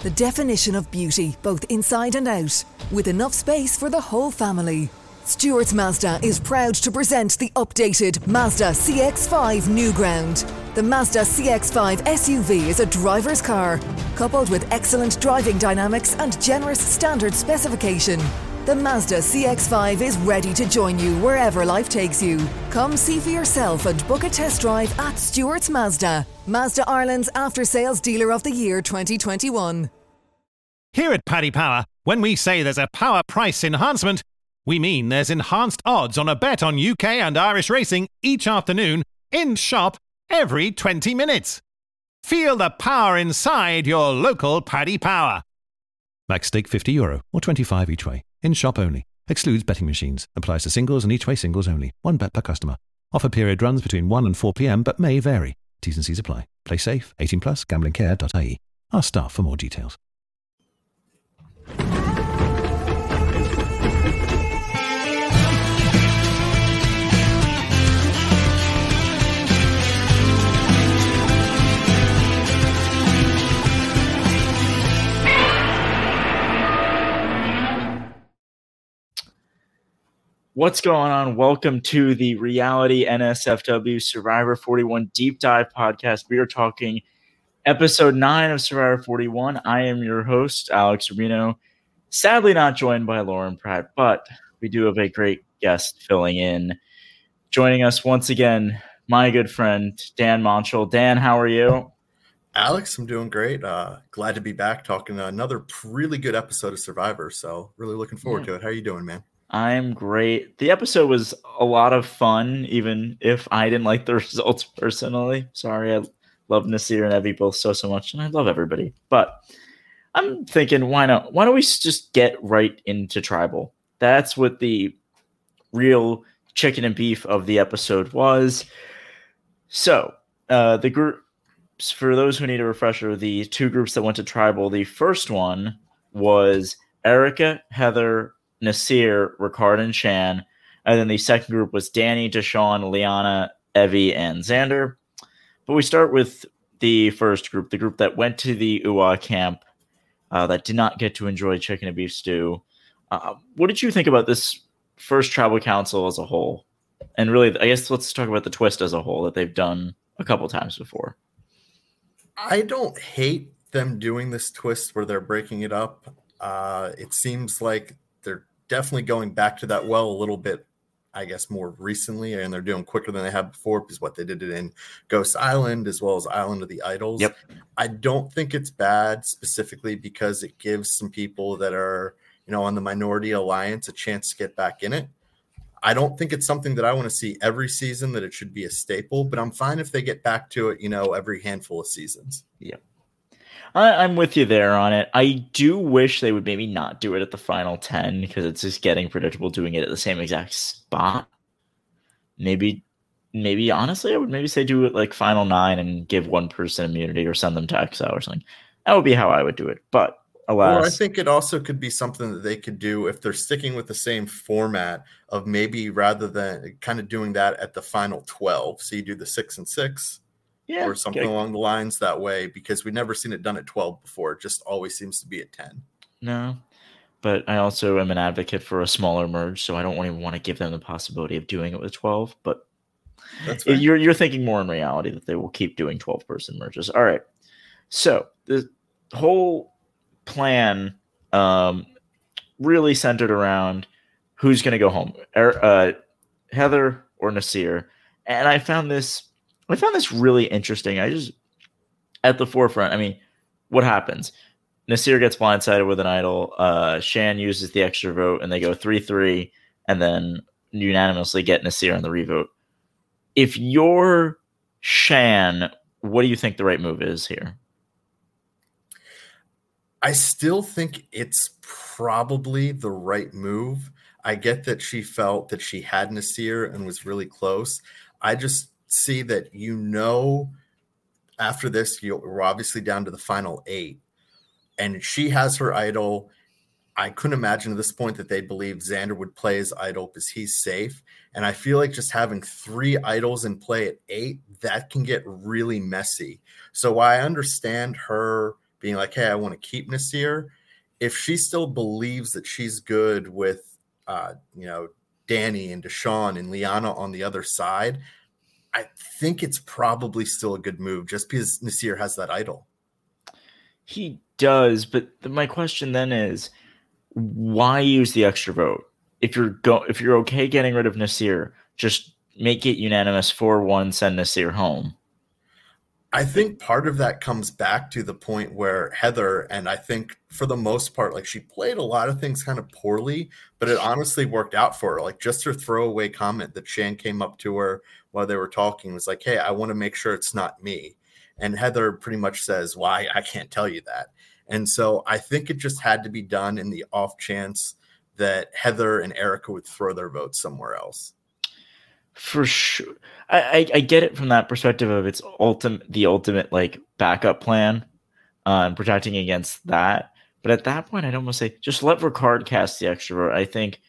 The definition of beauty, both inside and out, with enough space for the whole family. Stewart's Mazda is proud to present the updated Mazda CX5 New Ground. The Mazda CX5 SUV is a driver's car, coupled with excellent driving dynamics and generous standard specification. The Mazda CX5 is ready to join you wherever life takes you. Come see for yourself and book a test drive at Stewart's Mazda, Mazda Ireland's after sales dealer of the year 2021. Here at Paddy Power, when we say there's a power price enhancement, we mean there's enhanced odds on a bet on UK and Irish racing each afternoon in shop every 20 minutes. Feel the power inside your local Paddy Power. Max stake 50 euro or 25 each way. In shop only. Excludes betting machines. Applies to singles and each way singles only. One bet per customer. Offer period runs between 1 and 4 p.m. but may vary. T's and C's apply. Play safe. 18 plus. Gamblingcare.ie. Ask staff for more details. What's going on? Welcome to the Reality NSFW Survivor 41 Deep Dive podcast. We are talking episode 9 of Survivor 41. I am your host, Alex Rubino. Sadly, not joined by Lauren Pratt, but we do have a great guest filling in. Joining us once again, my good friend, Dan Monchel. Dan, how are you? Alex, I'm doing great. Uh, glad to be back talking another really good episode of Survivor. So, really looking forward yeah. to it. How are you doing, man? I'm great. The episode was a lot of fun, even if I didn't like the results personally. Sorry, I love Naseer and Evvie both so so much, and I love everybody. But I'm thinking, why not? Why don't we just get right into tribal? That's what the real chicken and beef of the episode was. So, uh, the groups, for those who need a refresher, the two groups that went to tribal, the first one was Erika, Heather, Naseer, Ricard, and Shan. And then the second group was Danny, Deshawn, Liana, Evvie, and Xander. But we start with the first group, the group that went to the UA camp uh, that did not get to enjoy chicken and beef stew. Uh, what did you think about this first tribal council as a whole? And really, I guess let's talk about the twist as a whole that they've done a couple times before. I don't hate them doing this twist where they're breaking it up. Uh, it seems like definitely going back to that well a little bit I guess more recently, and they're doing quicker than they have before because what they did it in Ghost Island as well as Island of the Idols. Yep. I don't think it's bad specifically because it gives some people that are, you know, on the minority alliance a chance to get back in it. I don't think it's something that I want to see every season that it should be a staple, but I'm fine if they get back to it, you know, every handful of seasons. Yep. I, am with you there on it. I do wish they would maybe not do it at the final 10 because it's just getting predictable doing it at the same exact spot. Maybe, maybe honestly, I would maybe say do it like final nine and give one person immunity or send them to exile or something. That would be how I would do it. But alas. Or I think it also could be something that they could do if they're sticking with the same format of maybe rather than kind of doing that at the final 12. So you do the six and six yeah, or something okay. along the lines that way because we've never seen it done at 12 before. It just always seems to be at 10. No, but I also am an advocate for a smaller merge, so I don't even want to give them the possibility of doing it with 12. But you're you're thinking more in reality that they will keep doing 12 person merges. All right. So the whole plan um, really centered around who's going to go home, er, uh, Heather or Naseer. And I found this, I found this really interesting. I just at the forefront. I mean, what happens? Naseer gets blindsided with an idol. Uh, Shan uses the extra vote, and they go three three, and then unanimously get Naseer on the revote. If you're Shan, what do you think the right move is here? I still think it's probably the right move. I get that she felt that she had Naseer and was really close. I just see that you know after this, you we're obviously down to the final eight, and she has her idol. I couldn't imagine at this point that they believe Xander would play his idol because he's safe. And I feel like just having three idols in play at eight, that can get really messy. So I understand her being like, hey, I want to keep Naseer. If she still believes that she's good with, uh, you know, Danny and Deshawn and Liana on the other side, I think it's probably still a good move just because Naseer has that idol. He does, but my question then is why use the extra vote? If you're go if you're okay getting rid of Naseer, just make it unanimous 4-1 send Naseer home. I think part of that comes back to the point where Heather, and I think for the most part, like she played a lot of things kind of poorly, but it honestly worked out for her. Like just her throwaway comment that Shan came up to her while they were talking was like, Hey, I want to make sure it's not me. And Heather pretty much says, Why? Well, I can't tell you that. And so I think it just had to be done in the off chance that Heather and Erika would throw their votes somewhere else for sure. I, I, I get it from that perspective of its ultimate the ultimate like backup plan uh, and protecting against that. But at that point, I'd almost say just let Ricard cast the extra vote. I think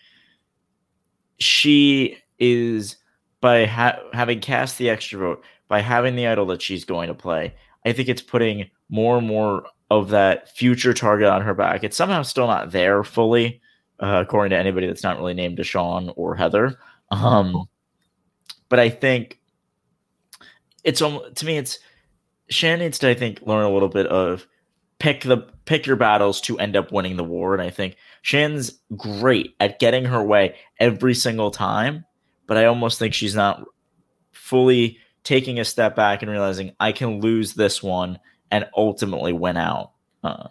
she is by ha- having cast the extra vote by having the idol that she's going to play. I think it's putting more and more of that future target on her back. It's somehow still not there fully, uh, according to anybody that's not really named Deshawn or Heather. Um, but I think it's to me it's Shan needs to I think learn a little bit of pick the pick your battles to end up winning the war. And I think Shan's great at getting her way every single time, but I almost think she's not fully taking a step back and realizing I can lose this one and ultimately win out. Uh,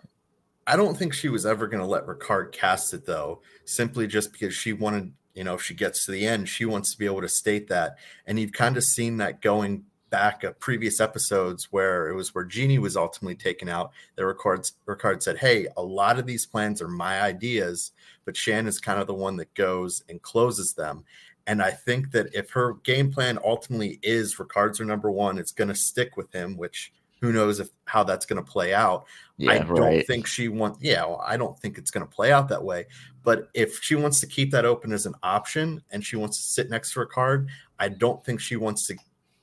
I don't think she was ever going to let Ricard cast it though, simply just because she wanted you know, if she gets to the end, she wants to be able to state that. And you've kind of seen that going back at previous episodes where it was where Genie was ultimately taken out. That Ricard, Ricard said, Hey, a lot of these plans are my ideas, but Shan is kind of the one that goes and closes them. And I think that if her game plan ultimately is Ricard's her number one, it's going to stick with him, which who knows if how that's going to play out. Yeah, I don't right. think she wants. Yeah, well, I don't think it's going to play out that way. But if she wants to keep that open as an option and she wants to sit next to Ricard, I don't think she wants to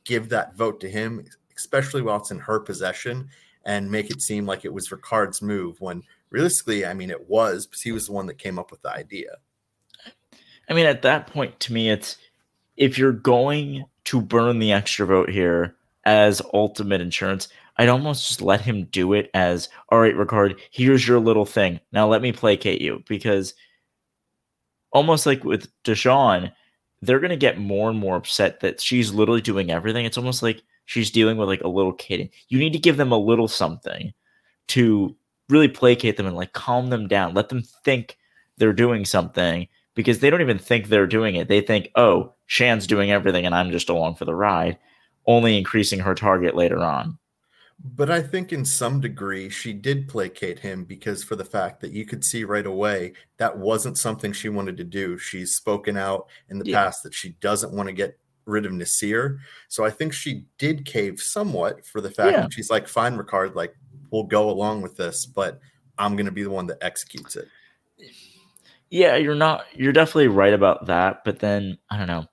give that vote to him, especially while it's in her possession, and make it seem like it was Ricard's move when realistically, I mean, it was because he was the one that came up with the idea. I mean, at that point, to me, it's if you're going to burn the extra vote here as ultimate insurance, I'd almost just let him do it as, all right, Ricard, here's your little thing. Now let me placate you because almost like with Deshawn, they're going to get more and more upset that she's literally doing everything. It's almost like she's dealing with like a little kid. You need to give them a little something to really placate them and like calm them down. Let them think they're doing something because they don't even think they're doing it. They think, oh, Shan's doing everything and I'm just along for the ride, only increasing her target later on. But I think in some degree she did placate him because for the fact that you could see right away that wasn't something she wanted to do. She's spoken out in the yeah. past that she doesn't want to get rid of Naseer. So I think she did cave somewhat for the fact yeah. that she's like, fine, Ricard, like we'll go along with this, but I'm gonna be the one that executes it. Yeah, you're not you're definitely right about that, but then I don't know.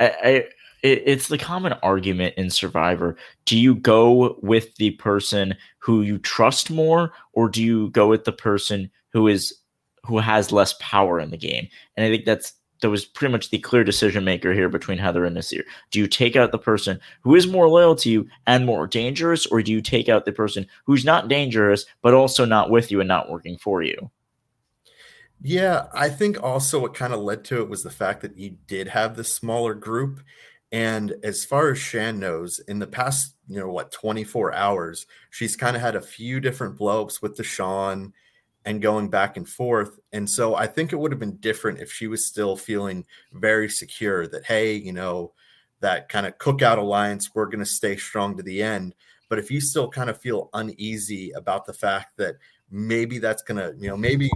I, I it, it's the common argument in Survivor. Do you go with the person who you trust more, or do you go with the person who is who has less power in the game? And I think that's that was pretty much the clear decision maker here between Heather and Naseer. Do you take out the person who is more loyal to you and more dangerous, or do you take out the person who's not dangerous but also not with you and not working for you? Yeah, I think also what kind of led to it was the fact that you did have this smaller group. And as far as Shan knows, in the past, you know, what, 24 hours, she's kind of had a few different blowups with Deshawn and going back and forth. And so I think it would have been different if she was still feeling very secure that, hey, you know, that kind of cookout alliance, we're going to stay strong to the end. But if you still kind of feel uneasy about the fact that maybe that's going to, you know, maybe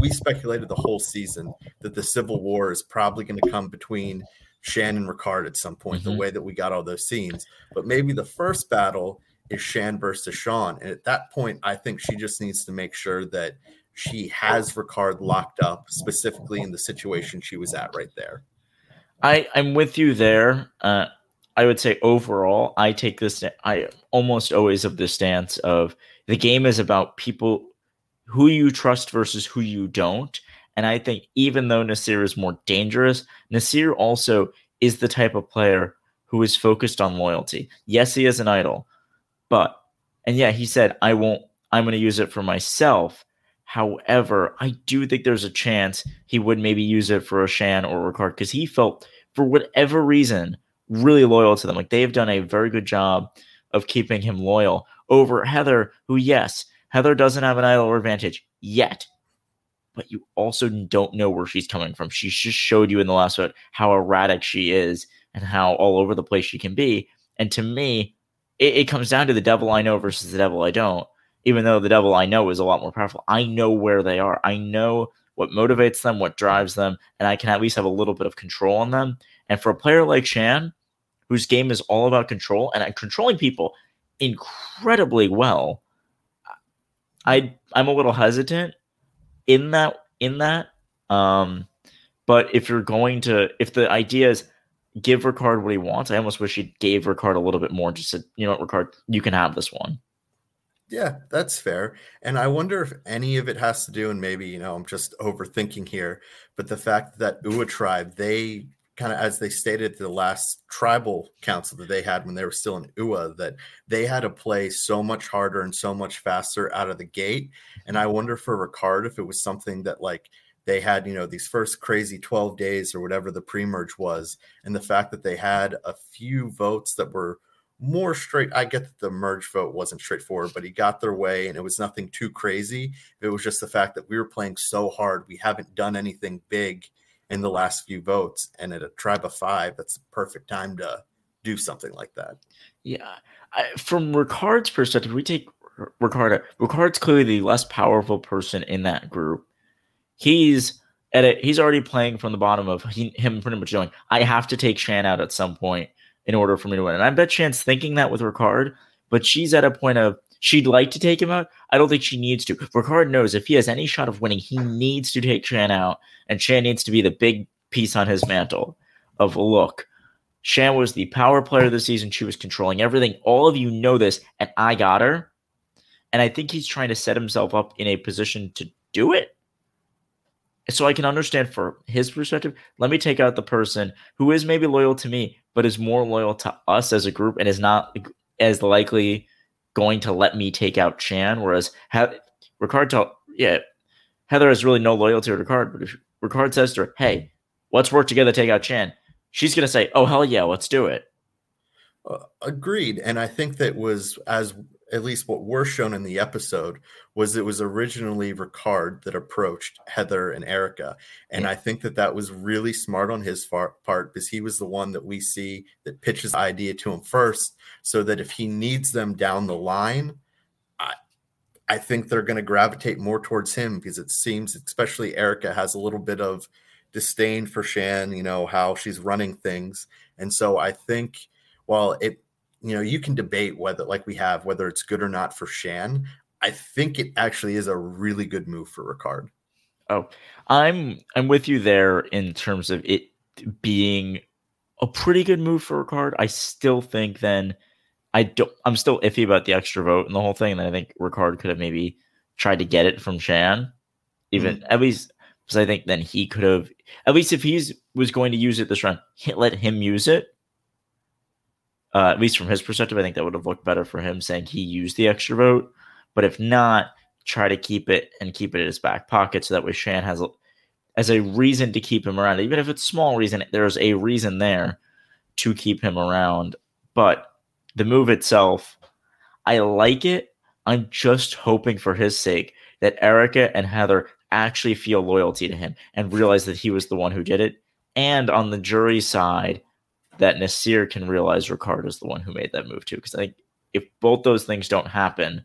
we speculated the whole season that the Civil War is probably going to come between Shan and Ricard at some point, mm-hmm. the way that we got all those scenes. But maybe the first battle is Shan versus Sean. And at that point, I think she just needs to make sure that she has Ricard locked up, specifically in the situation she was at right there. I, I'm with you there. Uh, I would say overall, I take this. I almost always of the stance of the game is about people who you trust versus who you don't. And I think even though Naseer is more dangerous, Naseer also is the type of player who is focused on loyalty. Yes, he is an idol, but and yeah, he said, I won't, I'm going to use it for myself. However, I do think there's a chance he would maybe use it for a Shan or Ricard because he felt, for whatever reason, really loyal to them. Like they have done a very good job of keeping him loyal over Heather, who, yes, Heather doesn't have an idol or advantage yet, but you also don't know where she's coming from. She just showed you in the last one how erratic she is and how all over the place she can be. And to me, it, it comes down to the devil I know versus the devil I don't even though the devil I know is a lot more powerful, I know where they are. I know what motivates them, what drives them, and I can at least have a little bit of control on them. And for a player like Shan, whose game is all about control and uh, controlling people incredibly well, I I'm a little hesitant in that in that. Um, but if you're going to, if the idea is give Ricard what he wants, I almost wish he gave Ricard a little bit more. Just said, you know what, Ricard, you can have this one. Yeah, that's fair. And I wonder if any of it has to do, and maybe, you know, I'm just overthinking here, but the fact that Ua tribe, they kind of, as they stated the last tribal council that they had when they were still in Ua, that they had to play so much harder and so much faster out of the gate. And I wonder for Ricard if it was something that like they had, you know, these first crazy 12 days or whatever the pre merge was, and the fact that they had a few votes that were more straight. I get that the merge vote wasn't straightforward, but he got their way and it was nothing too crazy. It was just the fact that we were playing so hard. We haven't done anything big in the last few votes. And at a tribe of five, that's the perfect time to do something like that. Yeah. I, from Ricard's perspective, we take Ricard. Ricard's clearly the less powerful person in that group. He's at it. He's already playing from the bottom of he, him pretty much going, I have to take Shan out at some point in order for me to win. And I bet Shan's thinking that with Ricard, but she's at a point of she'd like to take him out. I don't think she needs to. Ricard knows if he has any shot of winning, he needs to take Shan out, and Shan needs to be the big piece on his mantle of look. Shan was the power player of the season. She was controlling everything. All of you know this, and I got her. And I think he's trying to set himself up in a position to do it so I can understand for his perspective. Let me take out the person who is maybe loyal to me, but is more loyal to us as a group and is not as likely going to let me take out Shan, Whereas ha- Ricard, told, yeah, Heather has really no loyalty to Ricard. But if Ricard says to her, "Hey, let's work together to take out Shan," she's gonna say, "Oh hell yeah, let's do it." Uh, agreed, and I think that was as at least what we're shown in the episode was it was originally Ricard that approached Heather and Erika. And yeah. I think that that was really smart on his far, part because he was the one that we see that pitches the idea to him first so that if he needs them down the line, I, I think they're going to gravitate more towards him because it seems, especially Erika, has a little bit of disdain for Shan, you know, how she's running things. And so I think while it you know, you can debate whether, like we have, whether it's good or not for Shan. I think it actually is a really good move for Ricard. Oh, I'm I'm with you there in terms of it being a pretty good move for Ricard. I still think then I don't I'm still iffy about the extra vote and the whole thing. And I think Ricard could have maybe tried to get it from Shan, even mm-hmm. at least because I think then he could have at least if he's was going to use it this run, let him use it. Uh, at least from his perspective, I think that would have looked better for him saying he used the extra vote. But if not, try to keep it and keep it in his back pocket so that way Shan has as a reason to keep him around. Even if it's small reason, there's a reason there to keep him around. But the move itself, I like it. I'm just hoping for his sake that Erika and Heather actually feel loyalty to him and realize that he was the one who did it. And on the jury side, that Naseer can realize Ricard is the one who made that move too. Because I think if both those things don't happen,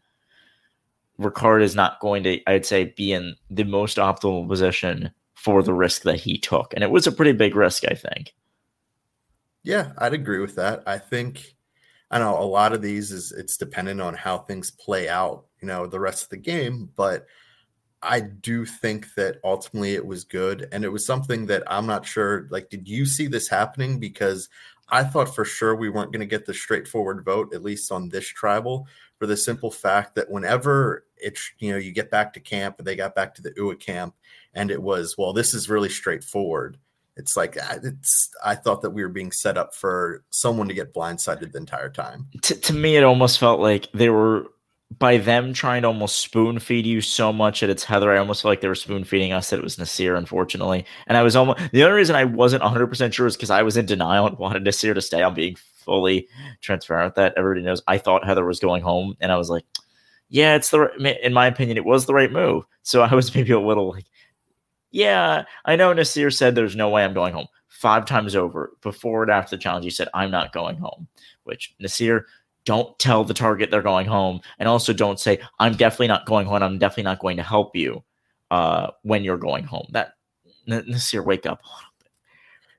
Ricard is not going to, I'd say, be in the most optimal position for the risk that he took. And it was a pretty big risk, I think. Yeah, I'd agree with that. I think I know a lot of these is it's dependent on how things play out, you know, the rest of the game, but I do think that ultimately it was good and it was something that I'm not sure like did you see this happening? Because I thought for sure we weren't going to get the straightforward vote at least on this tribal for the simple fact that whenever it's you know you get back to camp and they got back to the UA camp and it was well this is really straightforward. It's like it's i thought that we were being set up for someone to get blindsided the entire time. To, to me it almost felt like they were by them trying to almost spoon feed you so much that it's Heather, I almost feel like they were spoon feeding us that it was Naseer, unfortunately. And I was almost the only reason I wasn't 100% sure is because I was in denial and wanted Naseer to stay. I'm being fully transparent with that. Everybody knows I thought Heather was going home, and I was like, yeah, it's the right, in my opinion, it was the right move. So I was maybe a little like, yeah, I know Naseer said there's no way I'm going home five times over before and after the challenge. He said, I'm not going home, which Naseer, don't tell the target they're going home. And also don't say, I'm definitely not going home. I'm definitely not going to help you uh, when you're going home. That Naseer, wake up.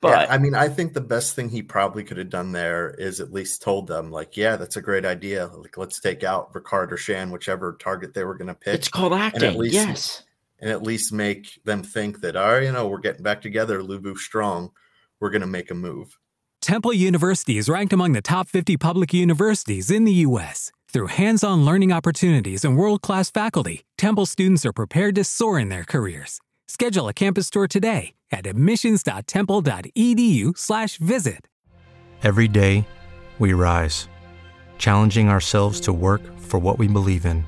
But yeah, I mean, I think the best thing he probably could have done there is at least told them, like, yeah, that's a great idea. Like, let's take out Ricard or Shan, whichever target they were going to pick. It's called acting. And at least, yes and at least make them think that, all right, you know, we're getting back together, Luvu strong. We're going to make a move. Temple University is ranked among the top 50 public universities in the U.S. Through hands on learning opportunities and world class faculty, Temple students are prepared to soar in their careers. Schedule a campus tour today at admissions.temple.edu/slash visit. Every day, we rise, challenging ourselves to work for what we believe in.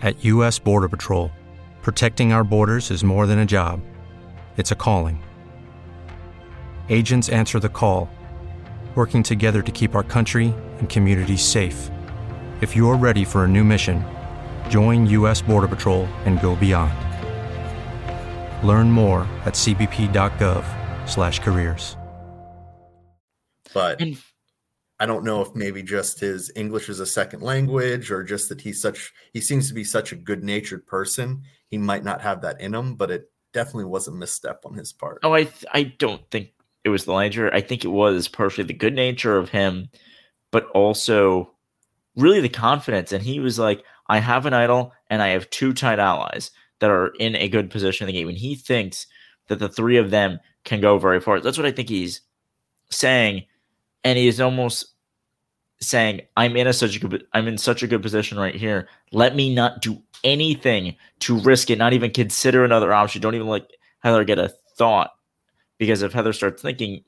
At U.S. Border Patrol, Protecting our borders is more than a job, it's a calling. Agents answer the call, working together to keep our country and communities safe. If you're ready for a new mission, join U.S. Border Patrol and go beyond. Learn more at cbp.gov/careers. But I don't know if maybe just his English is a second language or just that he's such he seems to be such a good-natured person. He might not have that in him, but it definitely was a misstep on his part. Oh, I th- I don't think it was the language. I think it was partially the good nature of him, but also really the confidence. And he was like, I have an idol and I have two tight allies that are in a good position in the game. And he thinks that the three of them can go very far. That's what I think he's saying. And he is almost saying I'm in a such a good I'm in such a good position right here. Let me not do anything to risk it, not even consider another option. Don't even like Heather get a thought because if Heather starts thinking,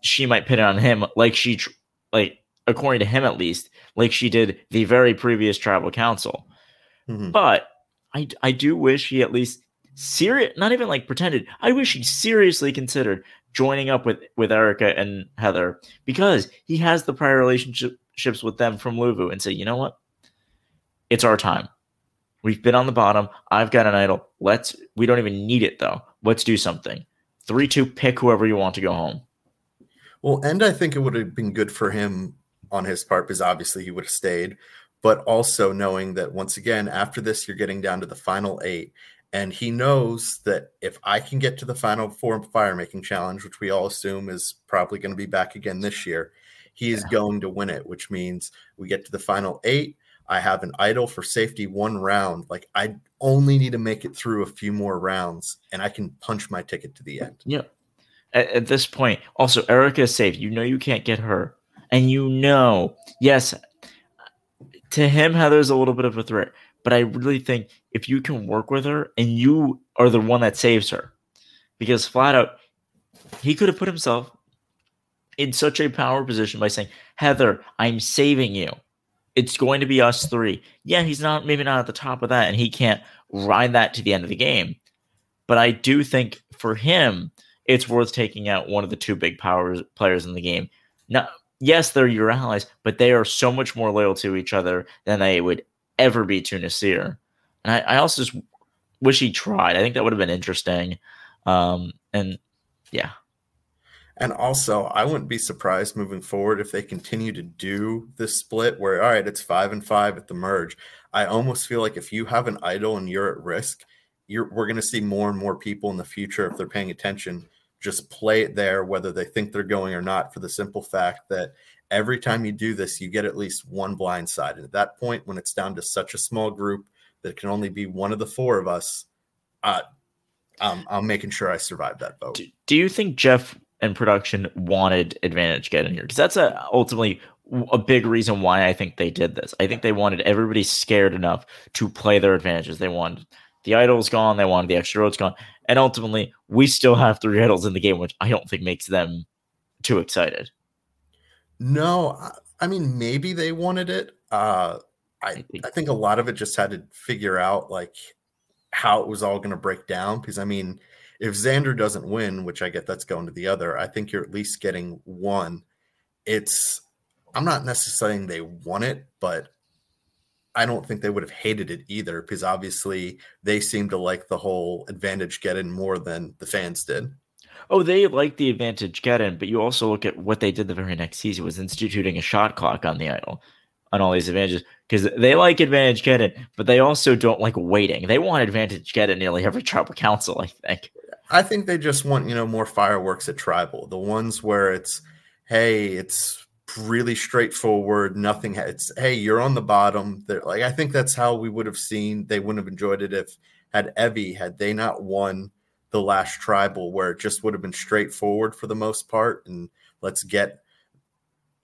she might pin it on him like she like according to him at least like she did the very previous tribal council. Mm-hmm. But I I do wish he at least serious not even like pretended. I wish he seriously considered joining up with with Erika and Heather because he has the prior relationships with them from Luvu and say, you know what, it's our time. We've been on the bottom. I've got an idol. Let's. We don't even need it though. Let's do something. Three two. Pick whoever you want to go home. Well, and I think it would have been good for him on his part because obviously he would have stayed, but also knowing that once again after this you're getting down to the final eight and he knows that if I can get to the final four fire making challenge, which we all assume is probably going to be back again this year, he is yeah. going to win it, which means we get to the final eight. I have an idol for safety one round. Like I only need to make it through a few more rounds and I can punch my ticket to the end. Yep. At, at this point, also Erika is safe. You know you can't get her. And you know, yes, to him, Heather's a little bit of a threat. But I really think if you can work with her and you are the one that saves her, because flat out he could have put himself in such a power position by saying, Heather, I'm saving you. It's going to be us three. Yeah, he's not maybe not at the top of that, and he can't ride that to the end of the game. But I do think for him, it's worth taking out one of the two big powers players in the game. Now, yes, they're your allies, but they are so much more loyal to each other than they would ever be to Naseer. And I, I also just wish he tried. I think that would have been interesting. Um, and yeah. And also, I wouldn't be surprised moving forward if they continue to do this split where, all right, it's five and five at the merge. I almost feel like if you have an idol and you're at risk, you're, we're going to see more and more people in the future, if they're paying attention, just play it there, whether they think they're going or not, for the simple fact that every time you do this, you get at least one blind side. And at that point, when it's down to such a small group that can only be one of the four of us, uh, um, I'm making sure I survive that vote. Do, do you think Jeff and production wanted advantageddon here because that's a ultimately a big reason why I think they did this. I think they wanted everybody scared enough to play their advantages. They wanted the idols gone, they wanted the extra roads gone, and ultimately we still have three idols in the game, which I don't think makes them too excited. No, I mean maybe they wanted it. Uh, I I think a lot of it just had to figure out like how it was all going to break down because I mean if Xander doesn't win, which I get that's going to the other, I think you're at least getting one. It's I'm not necessarily saying they won it, but I don't think they would have hated it either because obviously they seem to like the whole advantageddon more than the fans did. Oh, they like the advantageddon, but you also look at what they did the very next season was instituting a shot clock on the idol on all these advantages because they like advantageddon, but they also don't like waiting. They want advantageddon nearly every tribal council, I think. I think they just want, you know, more fireworks at tribal. The ones where it's, hey, it's really straightforward, nothing. It's hey, you're on the bottom. They're, like I think that's how we would have seen. They wouldn't have enjoyed it if had Evvie had they not won the last tribal, where it just would have been straightforward for the most part, and let's get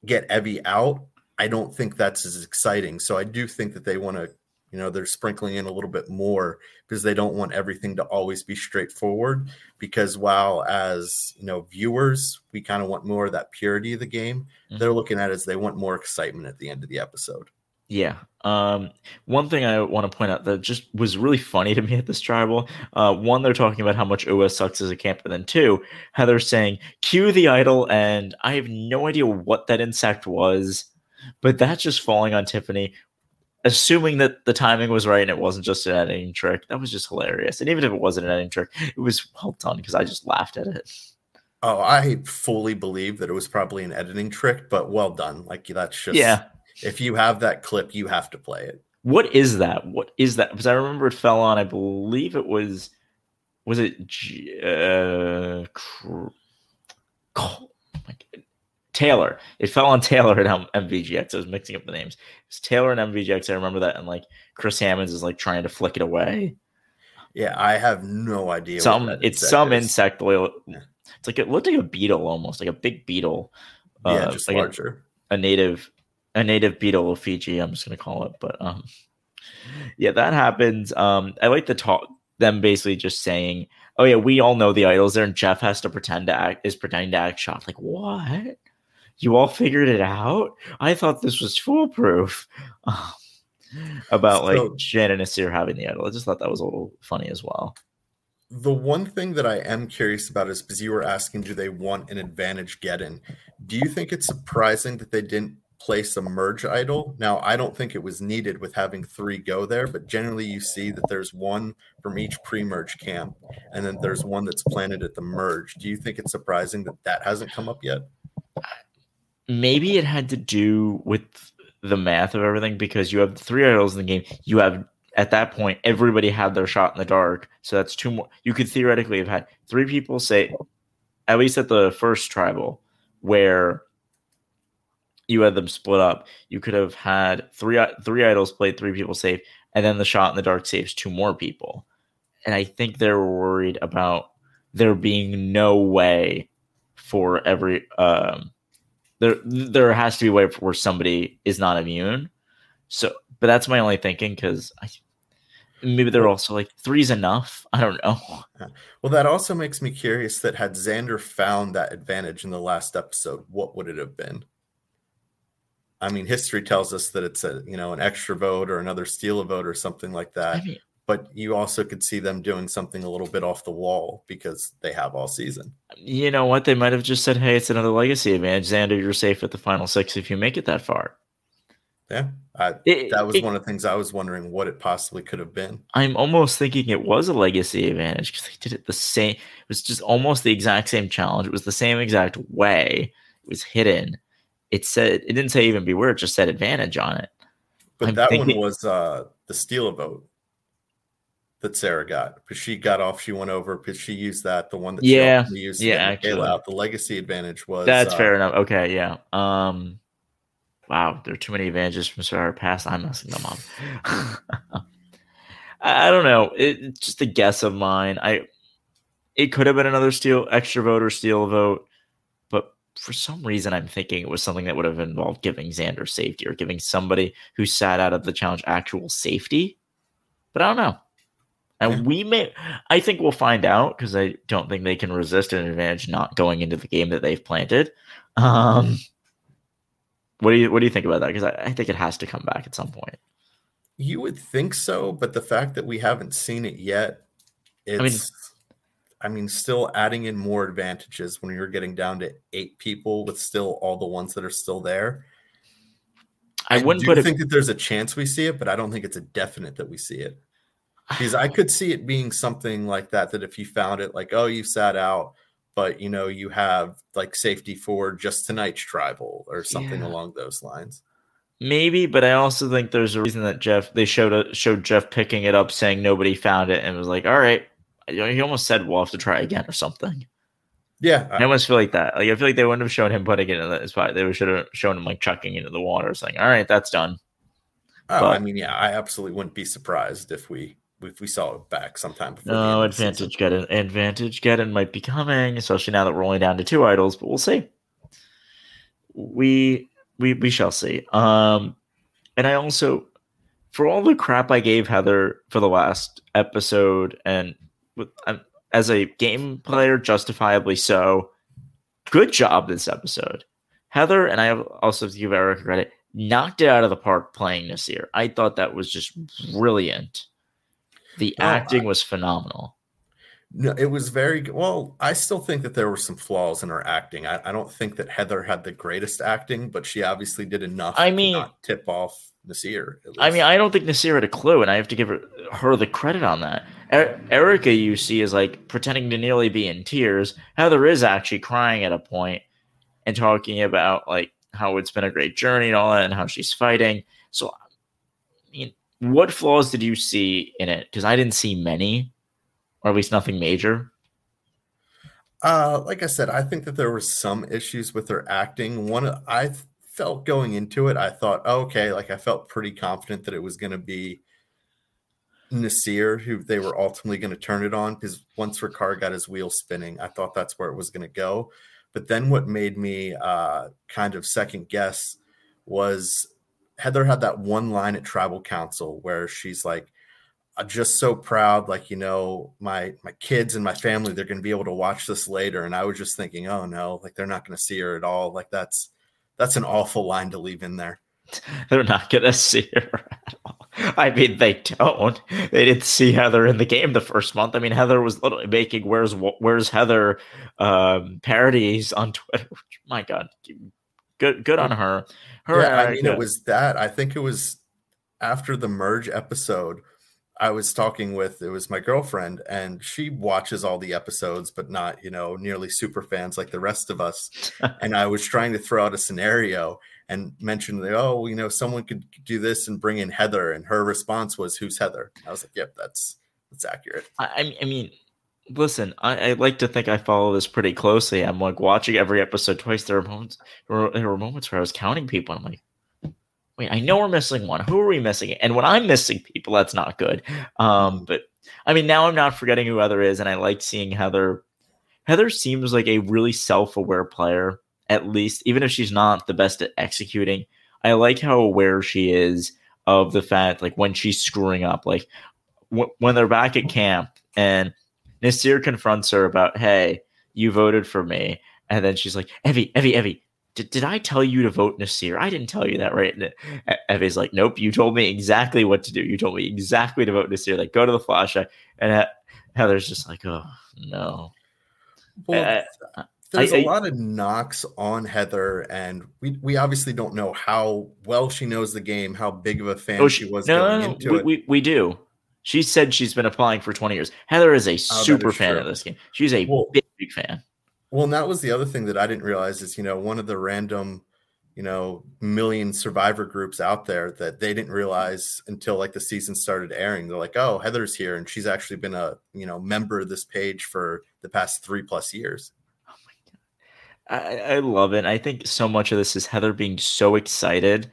get Evvie out. I don't think that's as exciting. So I do think that they want to you know they're sprinkling in a little bit more because they don't want everything to always be straightforward because while as you know viewers we kind of want more of that purity of the game mm-hmm. they're looking at is they want more excitement at the end of the episode yeah um, one thing i want to point out that just was really funny to me at this tribal uh, one they're talking about how much os sucks as a camp and then two how they're saying cue the idol and i have no idea what that insect was but that's just falling on tiffany assuming that the timing was right and it wasn't just an editing trick, that was just hilarious. And even if it wasn't an editing trick, it was well done because I just laughed at it. Oh, I fully believe that it was probably an editing trick, but well done. Like that's just yeah. If you have that clip, you have to play it. What is that? What is that? Because I remember it fell on. I believe it was. Was it? Uh, cr- Taylor. It fell on Taylor and MVGX. I was mixing up the names. It's Taylor and MVGX. I remember that. And like Chris Hammonds is like trying to flick it away. Yeah, I have no idea. Some it's some is. insect oil. It's like it looked like a beetle almost, like a big beetle. Yeah, uh, just like larger. A, a, native, a native beetle of Fiji. I'm just gonna call it. But um, yeah, that happens. Um, I like the talk. Them basically just saying, "Oh yeah, we all know the idols there," and Jeff has to pretend to act is pretending to act shocked. Like what? You all figured it out? I thought this was foolproof. Um, about so, like Jen and Naseer having the idol. I just thought that was a little funny as well. The one thing that I am curious about is because you were asking, do they want an advantageddon? Do you think it's surprising that they didn't place a merge idol? Now, I don't think it was needed with having three go there, but generally you see that there's one from each pre merge camp, and then there's one that's planted at the merge. Do you think it's surprising that that hasn't come up yet? Maybe it had to do with the math of everything because you have three idols in the game. You have at that point everybody had their shot in the dark, so that's two more. You could theoretically have had three people say, at least at the first tribal, where you had them split up. You could have had three three idols played, three people safe, and then the shot in the dark saves two more people. And I think they were worried about there being no way for every um, there there has to be a way where somebody is not immune. So, but that's my only thinking because maybe they're also like three's enough. I don't know. Well, that also makes me curious that had Xander found that advantage in the last episode, what would it have been? I mean, history tells us that it's a you know an extra vote or another steal a vote or something like that. I mean, but you also could see them doing something a little bit off the wall because they have all season. You know what? They might have just said, "Hey, it's another legacy advantage. Xander, you're safe at the final six if you make it that far." Yeah, I, It- that was it- one of the things I was wondering what it possibly could have been. I'm almost thinking it was a legacy advantage because they did it the same. It was just almost the exact same challenge. It was the same exact way. It was hidden. It said it didn't say even beware. It just said advantage on it. But I'm that thinking- one was uh, the steal a vote that Sara got because she got off. She went over because she used that. The one that Yeah, ultimately used yeah, actually. out. The legacy advantage was That's uh, fair enough. Okay, yeah. Um, wow, there are too many advantages from Sarah past. I'm messing them up. I, I don't know. It, it's just a guess of mine. I it could have been another steal extra vote or steal vote, but for some reason I'm thinking it was something that would have involved giving Xander safety or giving somebody who sat out of the challenge actual safety. But I don't know. And Yeah. we may I think we'll find out because I don't think they can resist an advantage not going into the game that they've planted. Um what do you what do you think about that? Because I, I think it has to come back at some point. You would think so, but the fact that we haven't seen it yet, it's. I mean- I mean, still adding in more advantages when you're getting down to eight people with still all the ones that are still there. I, wouldn't do put it think that there's a chance we see it, but I don't think it's a definite that we see it. Because I could see it being something like that. That if you found it, like, oh, you sat out, but you know, you have like safety for just tonight's tribal or something Yeah. along those lines. Maybe, but I also think there's a reason that Jeff they showed a, showed Jeff picking it up, saying nobody found it, and was like, "All right." You He almost said we'll have to try again or something. Yeah, I almost feel like that. Like I feel like they wouldn't have shown him putting it in the spot. They should have shown him like chucking into the water, saying, "All right, that's done." Oh, But- I mean, yeah, I absolutely wouldn't be surprised if we if we saw it back sometime before. No end of the season. advantage it. Advantage it might be coming, especially now that we're only down to two idols. But we'll see. We we we shall see. Um, and I also, for all the crap I gave Heather for the last episode, and with, um, as a game player, justifiably so. Good job this episode, Heather, and I also have to give Eric credit. Knocked it out of the park playing this year. I thought that was just brilliant. The No, acting was phenomenal. No, it was very. Well, I still think that there were some flaws in her acting. I, I don't think that Heather had the greatest acting, but she obviously did enough. I to mean- not tip off Naseer. I mean. I don't think Naseer had a clue, and I have to give her, her the credit on that. Er- Erika, you see, is like pretending to nearly be in tears. Heather is actually crying at a point and talking about like how it's been a great journey and all that, and how she's fighting. So, I what flaws did you see in it? Because I didn't see many, or at least nothing major. Uh, like I said, I think that there were some issues with her acting. One, I felt going into it, I thought, oh, okay, like I felt pretty confident that it was going to be Nasir who they were ultimately going to turn it on because once Ricard got his wheel spinning, I thought that's where it was going to go. But then what made me uh, kind of second guess was Heather had that one line at Tribal Council where she's like, I'm just so proud, like you know, my my kids and my family, they're to be able to watch this later. And I was just thinking, oh no, like they're not to see her at all. Like that's that's an awful line to leave in there. They're not gonna see her at all. I mean, they don't. They didn't see Heather in the game the first month. I mean, Heather was literally making "Where's Where's Heather" um, parodies on Twitter. My God, good good on her. Her, yeah, I mean, uh, it was that. I think it was after the merge episode. I was talking with it was my girlfriend, and she watches all the episodes, but not you know nearly super fans like the rest of us. and I was trying to throw out a scenario and mention that oh you know someone could do this and bring in Heather, and her response was who's Heather? I was like, yep, that's that's accurate. I, I mean, listen, I, I like to think I follow this pretty closely. I'm like watching every episode twice. There were moments, there were, moments where I was counting people. I'm like, wait, I know we're missing one. Who are we missing? And when I'm missing people, that's not good. Um, but I mean, now I'm not forgetting who Heather is, and I like seeing Heather. Heather seems like a really self-aware player, at least, even if she's not the best at executing. I like how aware she is of the fact, like when she's screwing up, like w- when they're back at camp and Naseer confronts her about, hey, you voted for me. And then she's like, Evvie, Evvie, Evvie, did, did I tell you to vote Naseer? I didn't tell you that, right? And Evvie's like, nope, you told me exactly what to do. You told me exactly to vote Naseer. Like, go to the flashlight. And Heather's just like, oh, no. Well, uh, there's I, a lot of knocks on Heather, and we, we obviously don't know how well she knows the game, how big of a fan oh, she, she was no, going no, into we, it. We, we do. She said she's been applying for 20 years. Heather is a oh, super is fan true. of this game. She's a well, big, big fan. Well, and that was the other thing that I didn't realize is, you know, one of the random, you know, million survivor groups out there that they didn't realize until like the season started airing. They're like, oh, Heather's here. And she's actually been a, you know, member of this page for the past three plus years. Oh my God. I, I love it. I think so much of this is Heather being so excited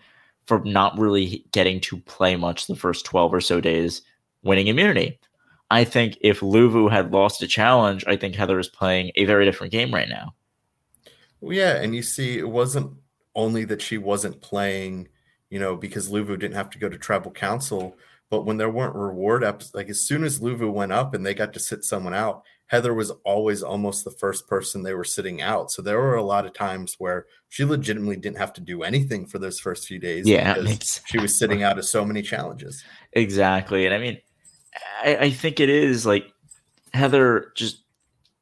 for not really getting to play much the first 12 or so days winning immunity. I think if Luvu had lost a challenge, I think Heather is playing a very different game right now. Well, yeah, and you see, it wasn't only that she wasn't playing, you know, because Luvu didn't have to go to tribal council, but when there weren't reward ups, like as soon as Luvu went up and they got to sit someone out, Heather was always almost the first person they were sitting out. So there were a lot of times where she legitimately didn't have to do anything for those first few days. Yeah, she was sitting out of so many challenges. Exactly, and I mean, I, I think it is like Heather just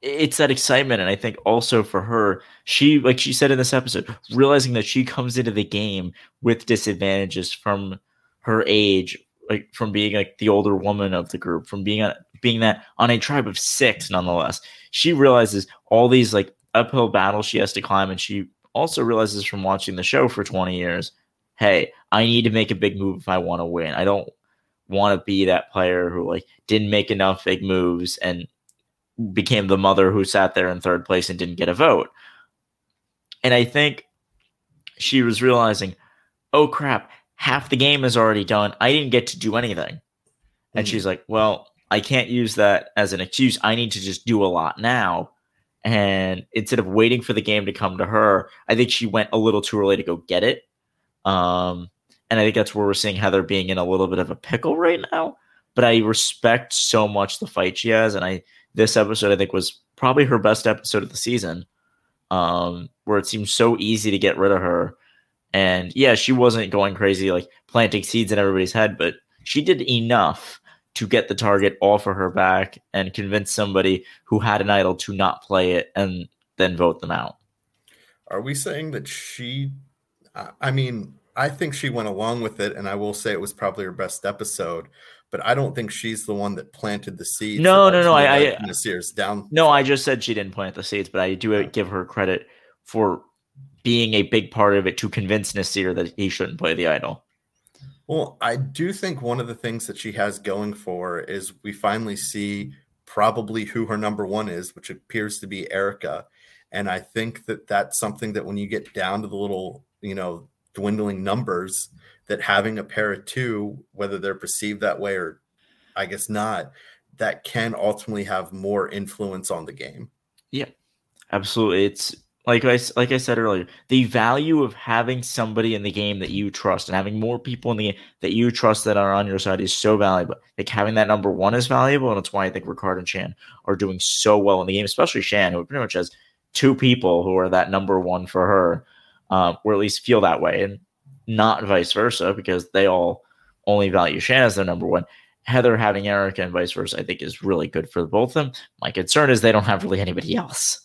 it's that excitement and i think also for her she like she said in this episode realizing that she comes into the game with disadvantages from her age like from being like the older woman of the group from being on being that on a tribe of six nonetheless. She realizes all these like uphill battles she has to climb and she also realizes from watching the show for 20 years hey i need to make a big move if i want to win. I don't want to be that player who like didn't make enough big moves and became the mother who sat there in third place and didn't get a vote. And I think she was realizing, oh crap, half the game is already done. I didn't get to do anything. Mm-hmm. And she's like, well, I can't use that as an excuse. I need to just do a lot now. And instead of waiting for the game to come to her, I think she went a little too early to go get it. Um, and I think that's where we're seeing Heather being in a little bit of a pickle right now. But I respect so much the fight she has, and I this episode I think was probably her best episode of the season, um, where it seemed so easy to get rid of her. And yeah, she wasn't going crazy like planting seeds in everybody's head, but she did enough to get the target off of her back and convince somebody who had an idol to not play it and then vote them out. Are we saying that she? I mean, I think she went along with it, and I will say it was probably her best episode. But I don't think she's the one that planted the seeds. No, no, no. I, I Naseer's down. No, I just said she didn't plant the seeds, but I do give her credit for being a big part of it to convince Naseer that he shouldn't play the idol. Well, I do think one of the things that she has going for is we finally see probably who her number one is, which appears to be Erika. And I think that that's something that when you get down to the little, you know, dwindling numbers that having a pair of two, whether they're perceived that way or I guess not, that can ultimately have more influence on the game. Yeah, absolutely. It's like I like I said earlier, the value of having somebody in the game that you trust and having more people in the game that you trust that are on your side is so valuable. Like having that number one is valuable, and it's why I think Ricard and Shan are doing so well in the game, especially Shan, who pretty much has two people who are that number one for her um, or at least feel that way, and not vice versa because they all only value Shan as their number one. Heather having Erika and vice versa, I think, is really good for both of them. My concern is they don't have really anybody else.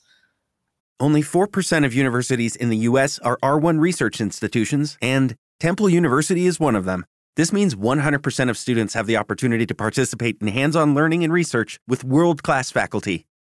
Only 4% of universities in the U.S. are R1 research institutions, and Temple University is one of them. This means 100% of students have the opportunity to participate in hands on learning and research with world class faculty.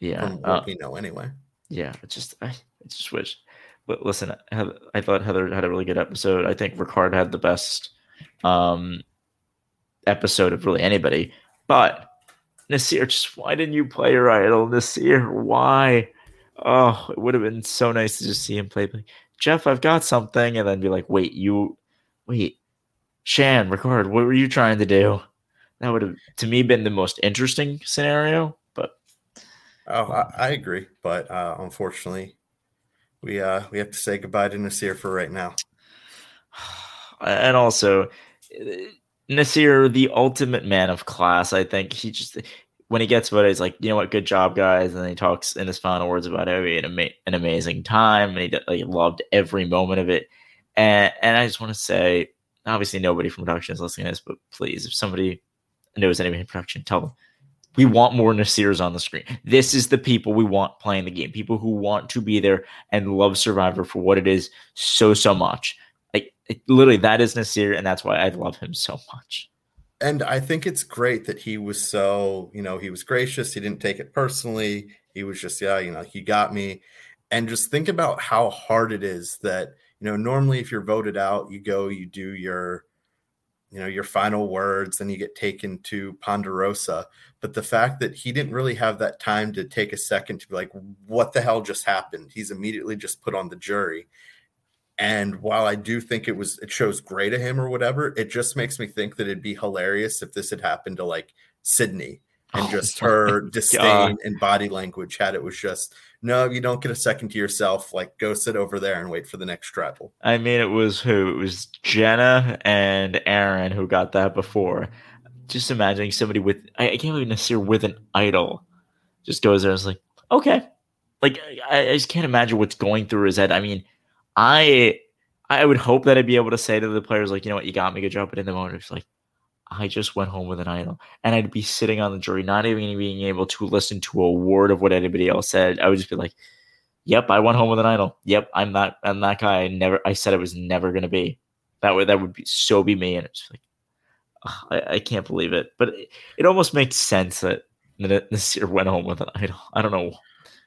Yeah. From what uh, we know anyway. yeah, it's just I, I just wish. But listen, I thought Heather had a really good episode. I think Ricard had the best um episode of really anybody. But Naseer, just why didn't you play your idol, Naseer? Why? Oh, it would have been so nice to just see him play. Jeff, I've got something, and then be like, wait, you, wait, Shan, Ricard, what were you trying to do? That would have, to me, been the most interesting scenario. Oh, I, I agree, but uh, unfortunately, we uh, we have to say goodbye to Naseer for right now. and also Naseer, the ultimate man of class. I think he just when he gets voted, he's like, you know what, good job, guys. And he talks in his final words about how he had ama- an amazing time and he, he loved every moment of it. And and I just want to say, obviously, nobody from production is listening to this, but please, if somebody knows anybody in production, tell them we want more Naseers on the screen. This is the people we want playing the game. People who want to be there and love Survivor for what it is so so much. Like it, literally, that is Naseer, and that's why I love him so much. And I think it's great that he was so, you know, he was gracious. He didn't take it personally. He was just, yeah, you know, he got me. And just think about how hard it is that, you know, normally if you're voted out, you go, you do your, you know, your final words, and you get taken to Ponderosa. But the fact that he didn't really have that time to take a second to be like, what the hell just happened? He's immediately just put on the jury. And while I do think it was it shows great of him or whatever, it just makes me think that it'd be hilarious if this had happened to like Sydney and Oh just her God. disdain and body language had it was just no, you don't get a second to yourself. Like go sit over there and wait for the next tribal. I mean, it was who? It was Jenna and Aaron who got that before. Just imagining somebody with I, I can't Naseer with an idol just goes there and is like, okay. Like I, I just can't imagine what's going through his head. I mean, I I would hope that I'd be able to say to the players, like, you know what, you got me, good job. But in the moment, it's like, I just went home with an idol. And I'd be sitting on the jury, not even being able to listen to a word of what anybody else said. I would just be like, Yep, I went home with an idol. Yep, I'm that I'm that guy. I never I said it was never gonna be. That would that would be so be me. And it's like I, I can't believe it. But it, it almost makes sense that Naseer went home with an idol. I don't know.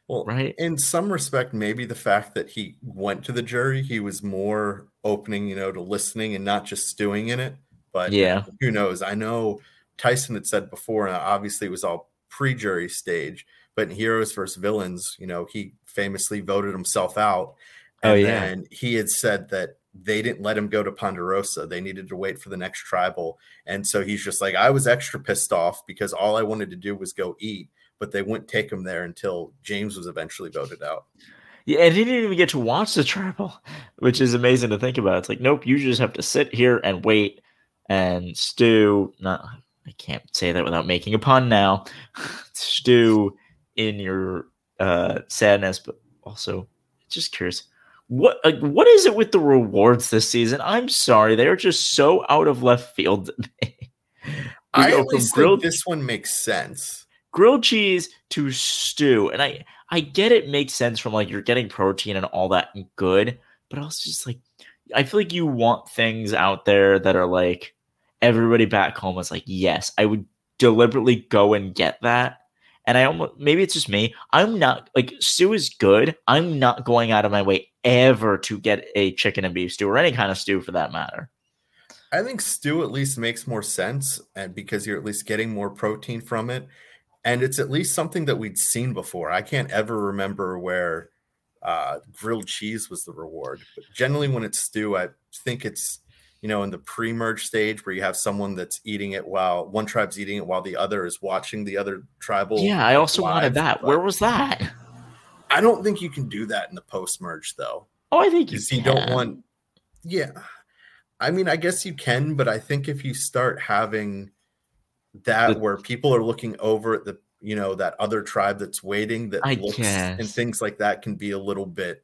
Well, right. In some respect, maybe the fact that he went to the jury, he was more opening, you know, to listening and not just stewing in it. But Yeah. who knows? I know Tyson had said before, and obviously it was all pre-jury stage, but in Heroes versus Villains, you know, he famously voted himself out. Oh, And yeah. then he had said that they didn't let him go to Ponderosa. They needed to wait for the next tribal. And so he's just like, I was extra pissed off because all I wanted to do was go eat, but they wouldn't take him there until James was eventually voted out. Yeah, and he didn't even get to watch the tribal, which is amazing to think about. It's like, nope, you just have to sit here and wait and stew. Not, I can't say that without making a pun now. stew in your uh, sadness, but also just curious. What like, what is it with the rewards this season? I'm sorry, they are just so out of left field. to me. We I at least grilled think this one makes sense. grilled cheese to stew. And I I get it makes sense from like you're getting protein and all that and good, but also just like I feel like you want things out there that are like everybody back home is like, yes, I would deliberately go and get that. And I almost maybe it's just me. I'm not like stew is good. I'm not going out of my way ever to get a chicken and beef stew or any kind of stew for that matter. I think stew at least makes more sense and because you're at least getting more protein from it. And it's at least something that we'd seen before. I can't ever remember where uh, grilled cheese was the reward. But generally, when it's stew, I think it's, you know, in the pre merge stage where you have someone that's eating it while one tribe's eating it while the other is watching the other tribal. Yeah, I also live, wanted that. but Where was that? I don't think you can do that in the post merge, though. Oh, I think you, Because you don't want, yeah. I mean, I guess you can, but I think if you start having that The- where people are looking over at the, you know, that other tribe that's waiting that I looks and things like that can be a little bit,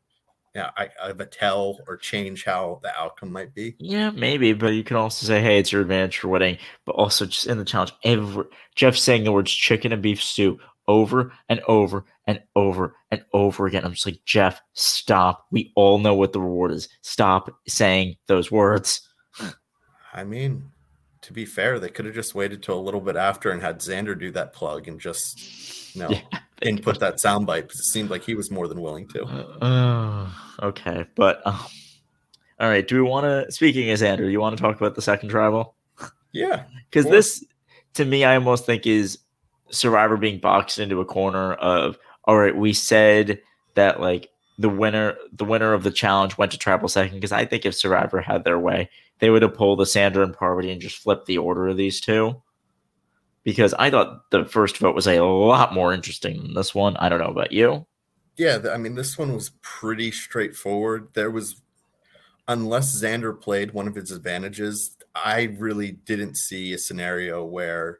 yeah, I, of a tell or change how the outcome might be. Yeah, maybe, but you can also say, "Hey, it's your advantage for winning." But also, just in the challenge, every Jeff saying the words "chicken and beef stew" over and over and over and over again. I'm just like, Jeff, stop. We all know what the reward is. Stop saying those words. I mean, to be fair, they could have just waited till a little bit after and had Xander do that plug and just, you know, yeah, input that soundbite because it seemed like he was more than willing to. Uh, okay, but um, all right. Do we want to? Speaking as Xander, you want to talk about the second tribal? Yeah, because this, to me, I almost think is Survivor being boxed into a corner of all right. We said that like the winner, the winner of the challenge went to tribal second because I think if Survivor had their way, they would have pulled the Sandra and Parvati and just flipped the order of these two. Because I thought the first vote was a lot more interesting than this one. I don't know about you. Yeah, I mean, this one was pretty straightforward. There was, unless Xander played one of his advantages, I really didn't see a scenario where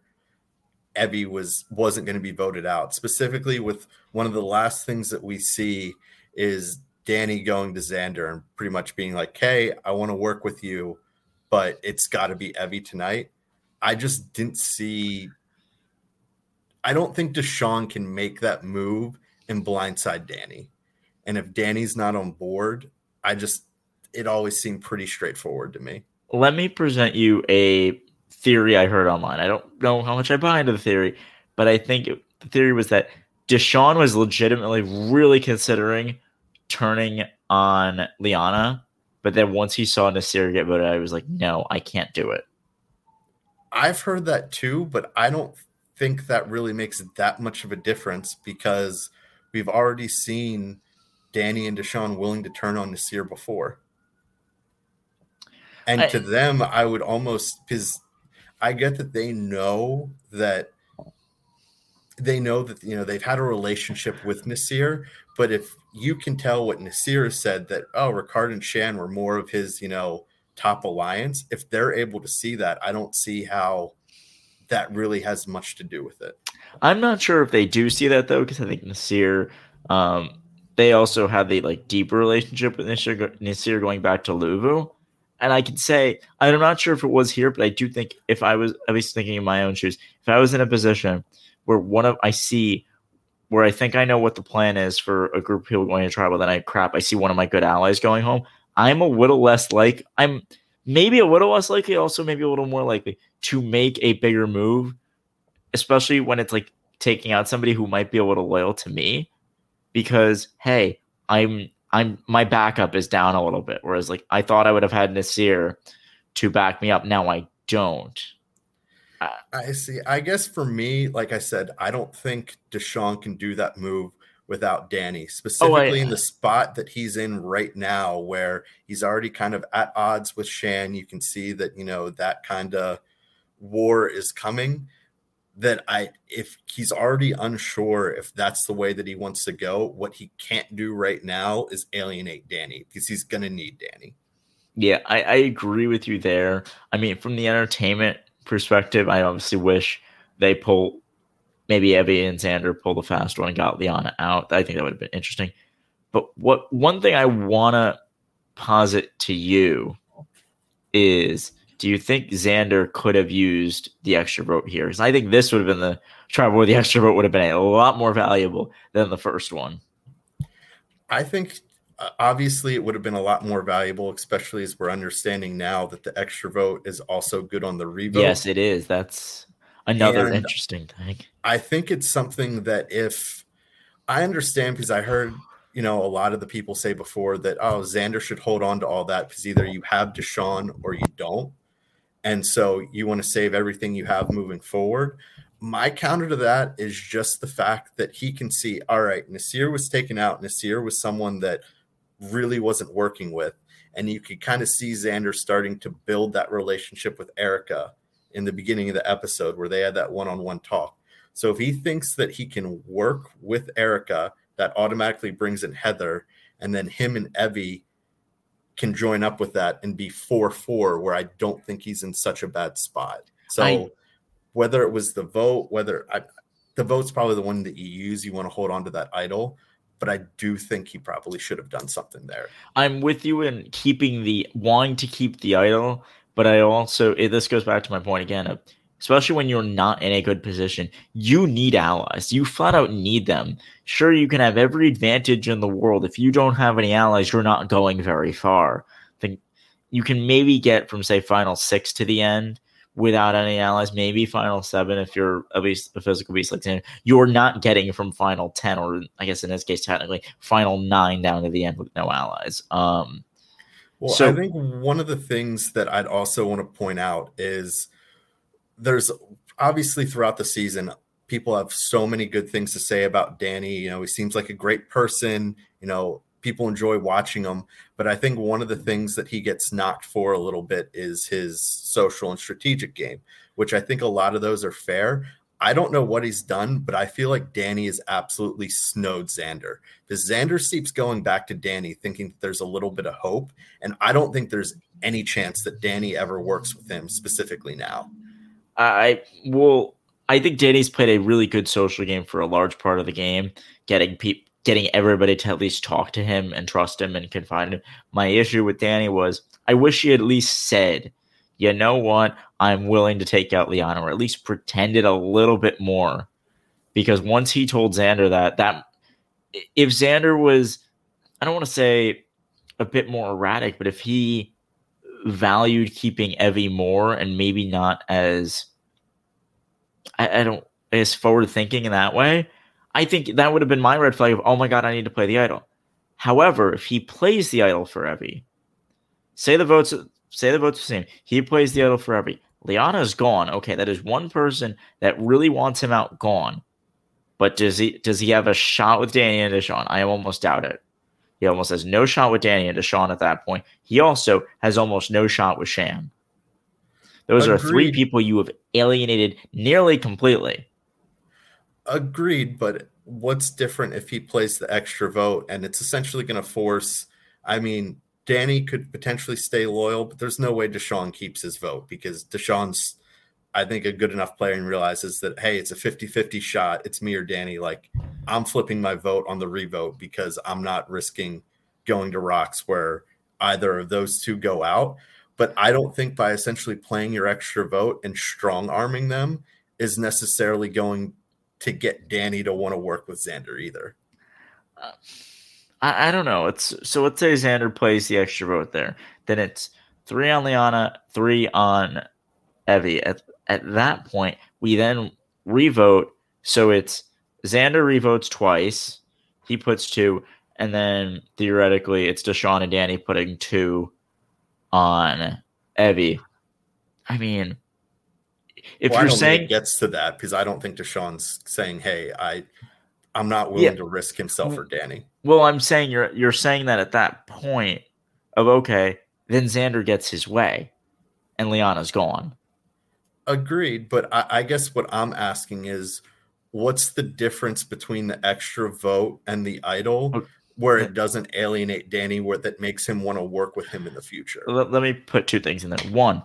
Evvie was wasn't going to be voted out. Specifically, with one of the last things that we see is Danny going to Xander and pretty much being like, "Hey, I want to work with you, but it's got to be Evvie tonight." I just didn't see. I don't think Deshawn can make that move and blindside Danny. And if Danny's not on board, I just it always seemed pretty straightforward to me. Let me present you a theory I heard online. I don't know how much I buy into the theory, but I think it, the theory was that Deshawn was legitimately really considering turning on Liana, but then once he saw Naseer get voted, I was like, no, I can't do it. I've heard that too, but I don't think that really makes that much of a difference because we've already seen Danny and Deshawn willing to turn on Naseer before. And I, to them, I would almost because I get that they know that they know that you know they've had a relationship with Naseer, but if you can tell what Naseer said that oh Ricard and Shan were more of his you know top alliance, if they're able to see that, I don't see how that really has much to do with it. I'm not sure if they do see that though, because I think Naseer, um, they also have the like deeper relationship with Nasir, Naseer going back to Luvu. And I can say, I'm not sure if it was here, but I do think if I was at least thinking in my own shoes, if I was in a position where one of I see where I think I know what the plan is for a group of people going to tribal, then I crap, I see one of my good allies going home. I'm a little less like I'm maybe a little less likely, also maybe a little more likely to make a bigger move, especially when it's like taking out somebody who might be a little loyal to me. Because hey, I'm I'm my backup is down a little bit. Whereas like I thought I would have had Naseer to back me up. Now I don't. I see. I guess for me, like I said, I don't think Deshawn can do that move without Danny, specifically oh, I, in the spot that he's in right now, where he's already kind of at odds with Shan. You can see that, you know, that kind of war is coming. That I, if he's already unsure if that's the way that he wants to go, what he can't do right now is alienate Danny because he's going to need Danny. Yeah, I, I agree with you there. I mean, from the entertainment perspective, I obviously wish they pull maybe Evvie and Xander pull the fast one and got Liana out. I think that would have been interesting. But what one thing I want to posit to you is do you think Xander could have used the extra vote here? Because I think this would have been the tribal where the extra vote would have been a lot more valuable than the first one. I think uh, obviously it would have been a lot more valuable, especially as we're understanding now that the extra vote is also good on the revote. Yes, it is. That's another and interesting thing. I think it's something that if I understand because I heard you know a lot of the people say before that oh Xander should hold on to all that because either you have Deshawn or you don't, and so you want to save everything you have moving forward. My counter to that is just the fact that he can see all right, Naseer was taken out. Naseer was someone that really wasn't working with. And you could kind of see Xander starting to build that relationship with Erika in the beginning of the episode where they had that one on one talk. So if he thinks that he can work with Erika, that automatically brings in Heather, and then him and Evvie can join up with that and be 4 4, where I don't think he's in such a bad spot. So I, whether it was the vote, whether I, the vote's probably the one that you use, you want to hold on to that idol but I do think he probably should have done something there. I'm with you in keeping the wanting to keep the idol, but I also this goes back to my point again of especially when you're not in a good position, you need allies. You flat out need them. Sure, you can have every advantage in the world. If you don't have any allies, you're not going very far. Think you can maybe get from say final six to the end without any allies, maybe final seven if you're at least a physical beast like ten. You're not getting from final ten, or I guess in this case technically final nine down to the end with no allies. Um well, so, I think one of the things that I'd also want to point out is there's obviously throughout the season, people have so many good things to say about Danny. You know, he seems like a great person. You know, people enjoy watching him. But I think one of the things that he gets knocked for a little bit is his social and strategic game, which I think a lot of those are fair. I don't know what he's done, but I feel like Danny is absolutely snowed Xander. Because Xander keeps going back to Danny, thinking there's a little bit of hope. And I don't think there's any chance that Danny ever works with him specifically now. I will. I think Danny's played a really good social game for a large part of the game, getting people, getting everybody to at least talk to him and trust him and confide in him. My issue with Danny was I wish he at least said, "You know what? I'm willing to take out Liana," or at least pretended a little bit more. Because once he told Xander that, that if Xander was, I don't want to say a bit more erratic, but if he valued keeping Evvie more and maybe not as I, I don't as forward thinking in that way, I think that would have been my red flag of oh my god, I need to play the idol. However, if he plays the idol for Evvie, say the votes say the votes the same, he plays the idol for Evvie. Liana is gone. Okay, that is one person that really wants him out gone. But does he does he have a shot with Danny and Deshawn? I almost doubt it. He almost has no shot with Danny and Deshawn at that point. He also has almost no shot with Shan. Those Agreed. are three people you have alienated nearly completely. Agreed, but what's different if he plays the extra vote and it's essentially going to force I mean, Danny could potentially stay loyal, but there's no way Deshawn keeps his vote because Deshawn's I think a good enough player and realizes that hey, it's a 50-50 shot. It's me or Danny. Like I'm flipping my vote on the revote because I'm not risking going to rocks where either of those two go out. But I don't think by essentially playing your extra vote and strong arming them is necessarily going to get Danny to want to work with Xander either. Uh, I, I don't know. It's so let's say Xander plays the extra vote there. Then it's three on Liana, three on Evvie At, at that point, we then revote. So it's Xander revotes twice. He puts two, and then theoretically it's Deshawn and Danny putting two on Evvie. I mean, if well, you're saying it gets to that because I don't think Deshawn's saying, "Hey, I, I'm not willing yeah. to risk himself for Danny." Well, I'm saying you're you're saying that at that point of okay, then Xander gets his way, and Liana's gone. Agreed, but I, I guess what I'm asking is, what's the difference between the extra vote and the idol? Okay where it doesn't alienate Danny, where that makes him want to work with him in the future. Let, let, me put two things in there. One,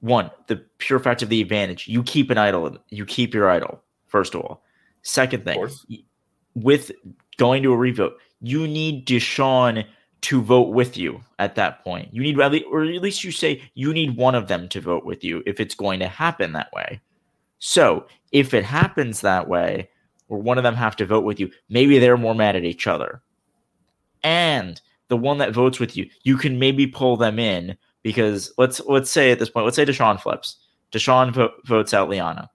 one, the pure fact of the advantage. You keep an idol. You keep your idol. First of all. Second thing, with going to a revote, you need Deshawn to vote with you at that point. You need, or at least you say you need one of them to vote with you if it's going to happen that way. So if it happens that way, or one of them have to vote with you, maybe they're more mad at each other and the one that votes with you, you can maybe pull them in because let's let's say at this point, let's say Deshawn flips. Deshawn vo- votes out Liana.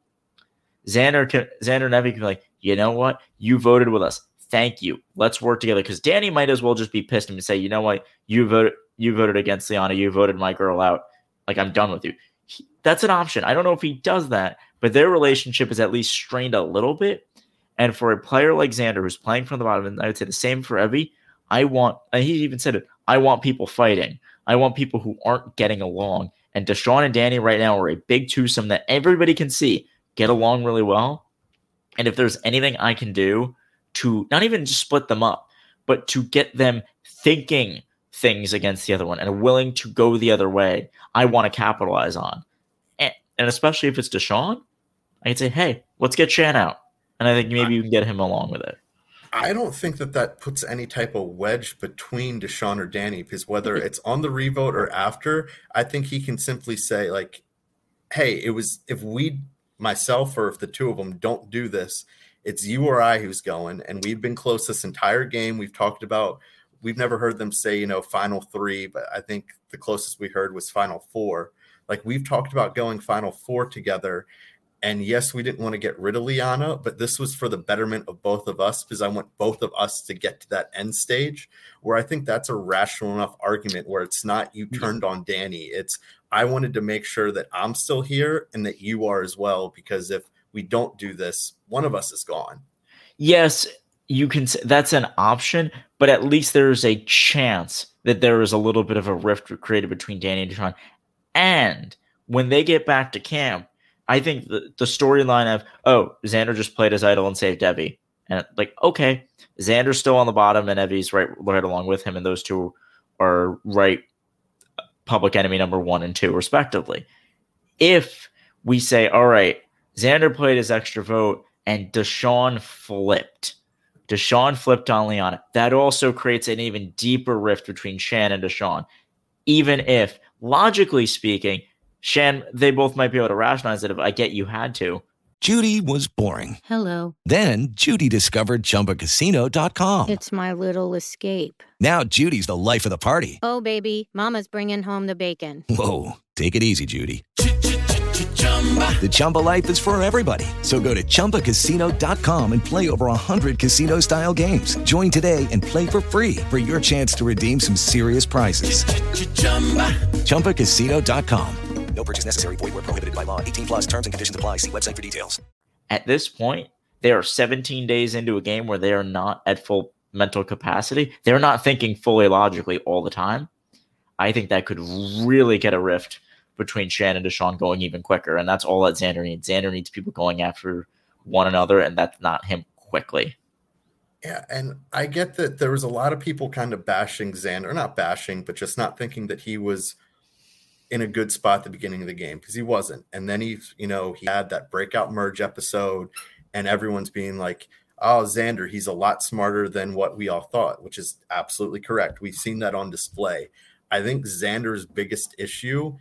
Xander can, Xander and Evvie can be like, you know what? You voted with us. Thank you. Let's work together. Because Danny might as well just be pissed and say, you know what? You voted you voted against Liana. You voted my girl out. Like I'm done with you. He, that's an option. I don't know if he does that, but their relationship is at least strained a little bit. And for a player like Xander who's playing from the bottom, and I would say the same for Evvie. I want, and he even said it, I want people fighting. I want people who aren't getting along. And Deshawn and Danny right now are a big twosome that everybody can see get along really well. And if there's anything I can do to not even just split them up, but to get them thinking things against the other one and willing to go the other way, I want to capitalize on. And, and especially if it's Deshawn, I can say, hey, let's get Shan out. And I think maybe you can get him along with it. I don't think that that puts any type of wedge between Deshawn or Danny because whether mm-hmm. it's on the revote or after, I think he can simply say like, hey, it was if we myself or if the two of them don't do this, it's you or I who's going. And we've been close this entire game. We've talked about we've never heard them say, you know, final three, but I think the closest we heard was final four. Like we've talked about going final four together. And yes, we didn't want to get rid of Liana, but this was for the betterment of both of us because I want both of us to get to that end stage where I think that's a rational enough argument where it's not you mm-hmm. turned on Danny. It's I wanted to make sure that I'm still here and that you are as well because if we don't do this, one of us is gone. Yes, you can that's an option, but at least there's a chance that there is a little bit of a rift created between Danny and Deshawn. And when they get back to camp, I think the, the storyline of, oh, Xander just played his idol and saved Evvie. And like, okay, Xander's still on the bottom and Evvie's right right along with him, and those two are right uh, public enemy number one and two, respectively. If we say, all right, Xander played his extra vote and Deshawn flipped Deshawn flipped on Liana. That also creates an even deeper rift between Shan and Deshawn. Even if, logically speaking, Shan, they both might be able to rationalize it if I get you had to. Judy was boring. Hello. Then Judy discovered chumbacasino.com. It's my little escape. Now Judy's the life of the party. Oh, baby, Mama's bringing home the bacon. Whoa. Take it easy, Judy. The Chumba life is for everybody. So go to ChumbaCasino.com and play over 100 casino style games. Join today and play for free for your chance to redeem some serious prizes. Ch-ch-chumba. ChumbaCasino.com. No purchase necessary. Void where prohibited by law. 18 plus terms and conditions apply. See website for details. At this point, they are 17 days into a game where they are not at full mental capacity. They're not thinking fully logically all the time. I think that could really get a rift between Shannon and Deshawn going even quicker. And that's all that Xander needs. Xander needs people going after one another, and that's not him quickly. Yeah, and I get that there was a lot of people kind of bashing Xander, not bashing, but just not thinking that he was in a good spot at the beginning of the game because he wasn't. And then he, you know, he had that breakout merge episode, and everyone's being like, oh, Xander, he's a lot smarter than what we all thought, which is absolutely correct. We've seen that on display. I think Xander's biggest issue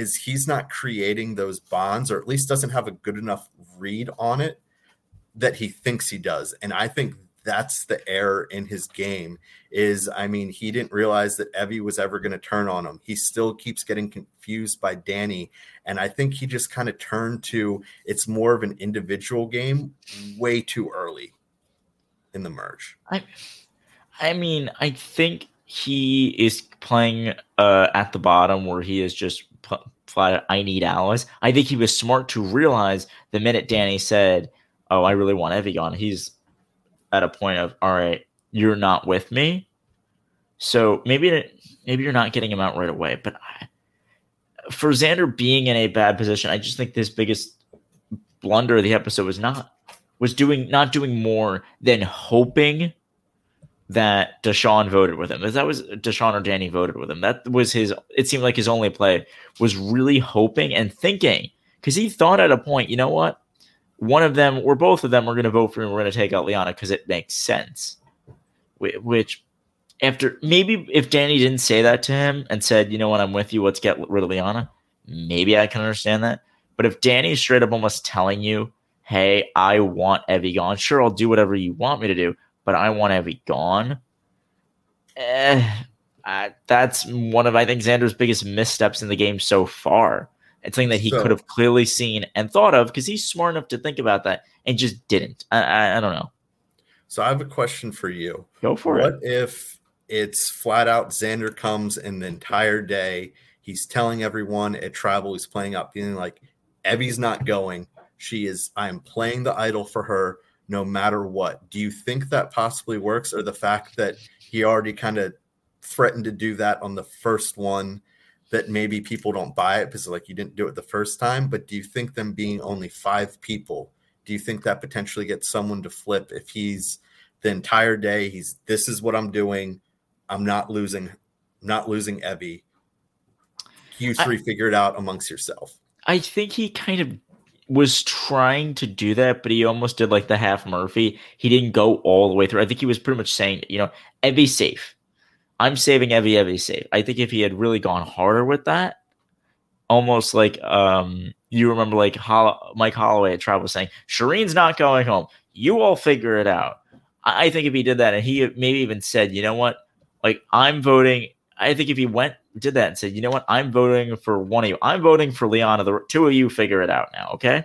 is he's not creating those bonds or at least doesn't have a good enough read on it that he thinks he does. And i think that's the error in his game is i mean he didn't realize that evvie was ever going to turn on him. He still keeps getting confused by danny and i think he just kind of turned to it's more of an individual game way too early in the merge. I i mean i think he is playing uh, at the bottom where he is just flat I need allies. I think he was smart to realize the minute Danny said, "Oh, I really want Evvie on," he's at a point of, "All right, you're not with me." So maybe maybe you're not getting him out right away, but I, for Xander being in a bad position, I just think this biggest blunder of the episode was not was doing not doing more than hoping that Deshawn voted with him. That was Deshawn or Danny voted with him. That was his. It seemed like his only play was really hoping and thinking because he thought at a point, you know what, one of them or both of them are going to vote for him. We're going to take out Liana because it makes sense. Which, after maybe if Danny didn't say that to him and said, you know what, I'm with you. Let's get rid of Liana. Maybe I can understand that. But if Danny's straight up almost telling you, hey, I want Evvie gone, sure, I'll do whatever you want me to do but I want Evvie gone. Eh, uh, that's one of I think Xander's biggest missteps in the game so far. It's something that he so, could have clearly seen and thought of because he's smart enough to think about that and just didn't. I, I, I, don't know. So I have a question for you. Go for what it. What if it's flat out Xander comes in the entire day? He's telling everyone at tribal he's playing up, being like, Evvie's not going. She is. I am playing the idol for her no matter what. Do you think that possibly works, or the fact that he already kind of threatened to do that on the first one? That maybe people don't buy it because like you didn't do it the first time, but do you think them being only five people, do you think that potentially gets someone to flip if he's the entire day he's this is what I'm doing, I'm not losing, not losing Evvie You three I, figure it out amongst yourself. I think he kind of was trying to do that, but he almost did like the half Murphy. He didn't go all the way through. I think he was pretty much saying, you know, Evvie safe. I'm saving Evie, Evvie safe. I think if he had really gone harder with that, almost like um you remember like Holl- Mike Holloway at was saying, Shirin's not going home. You all figure it out. I, I think if he did that and he maybe even said, you know what, like I'm voting. I think if he went did that and said, you know what, I'm voting for one of you. I'm voting for Liana. The two of you figure it out now, okay?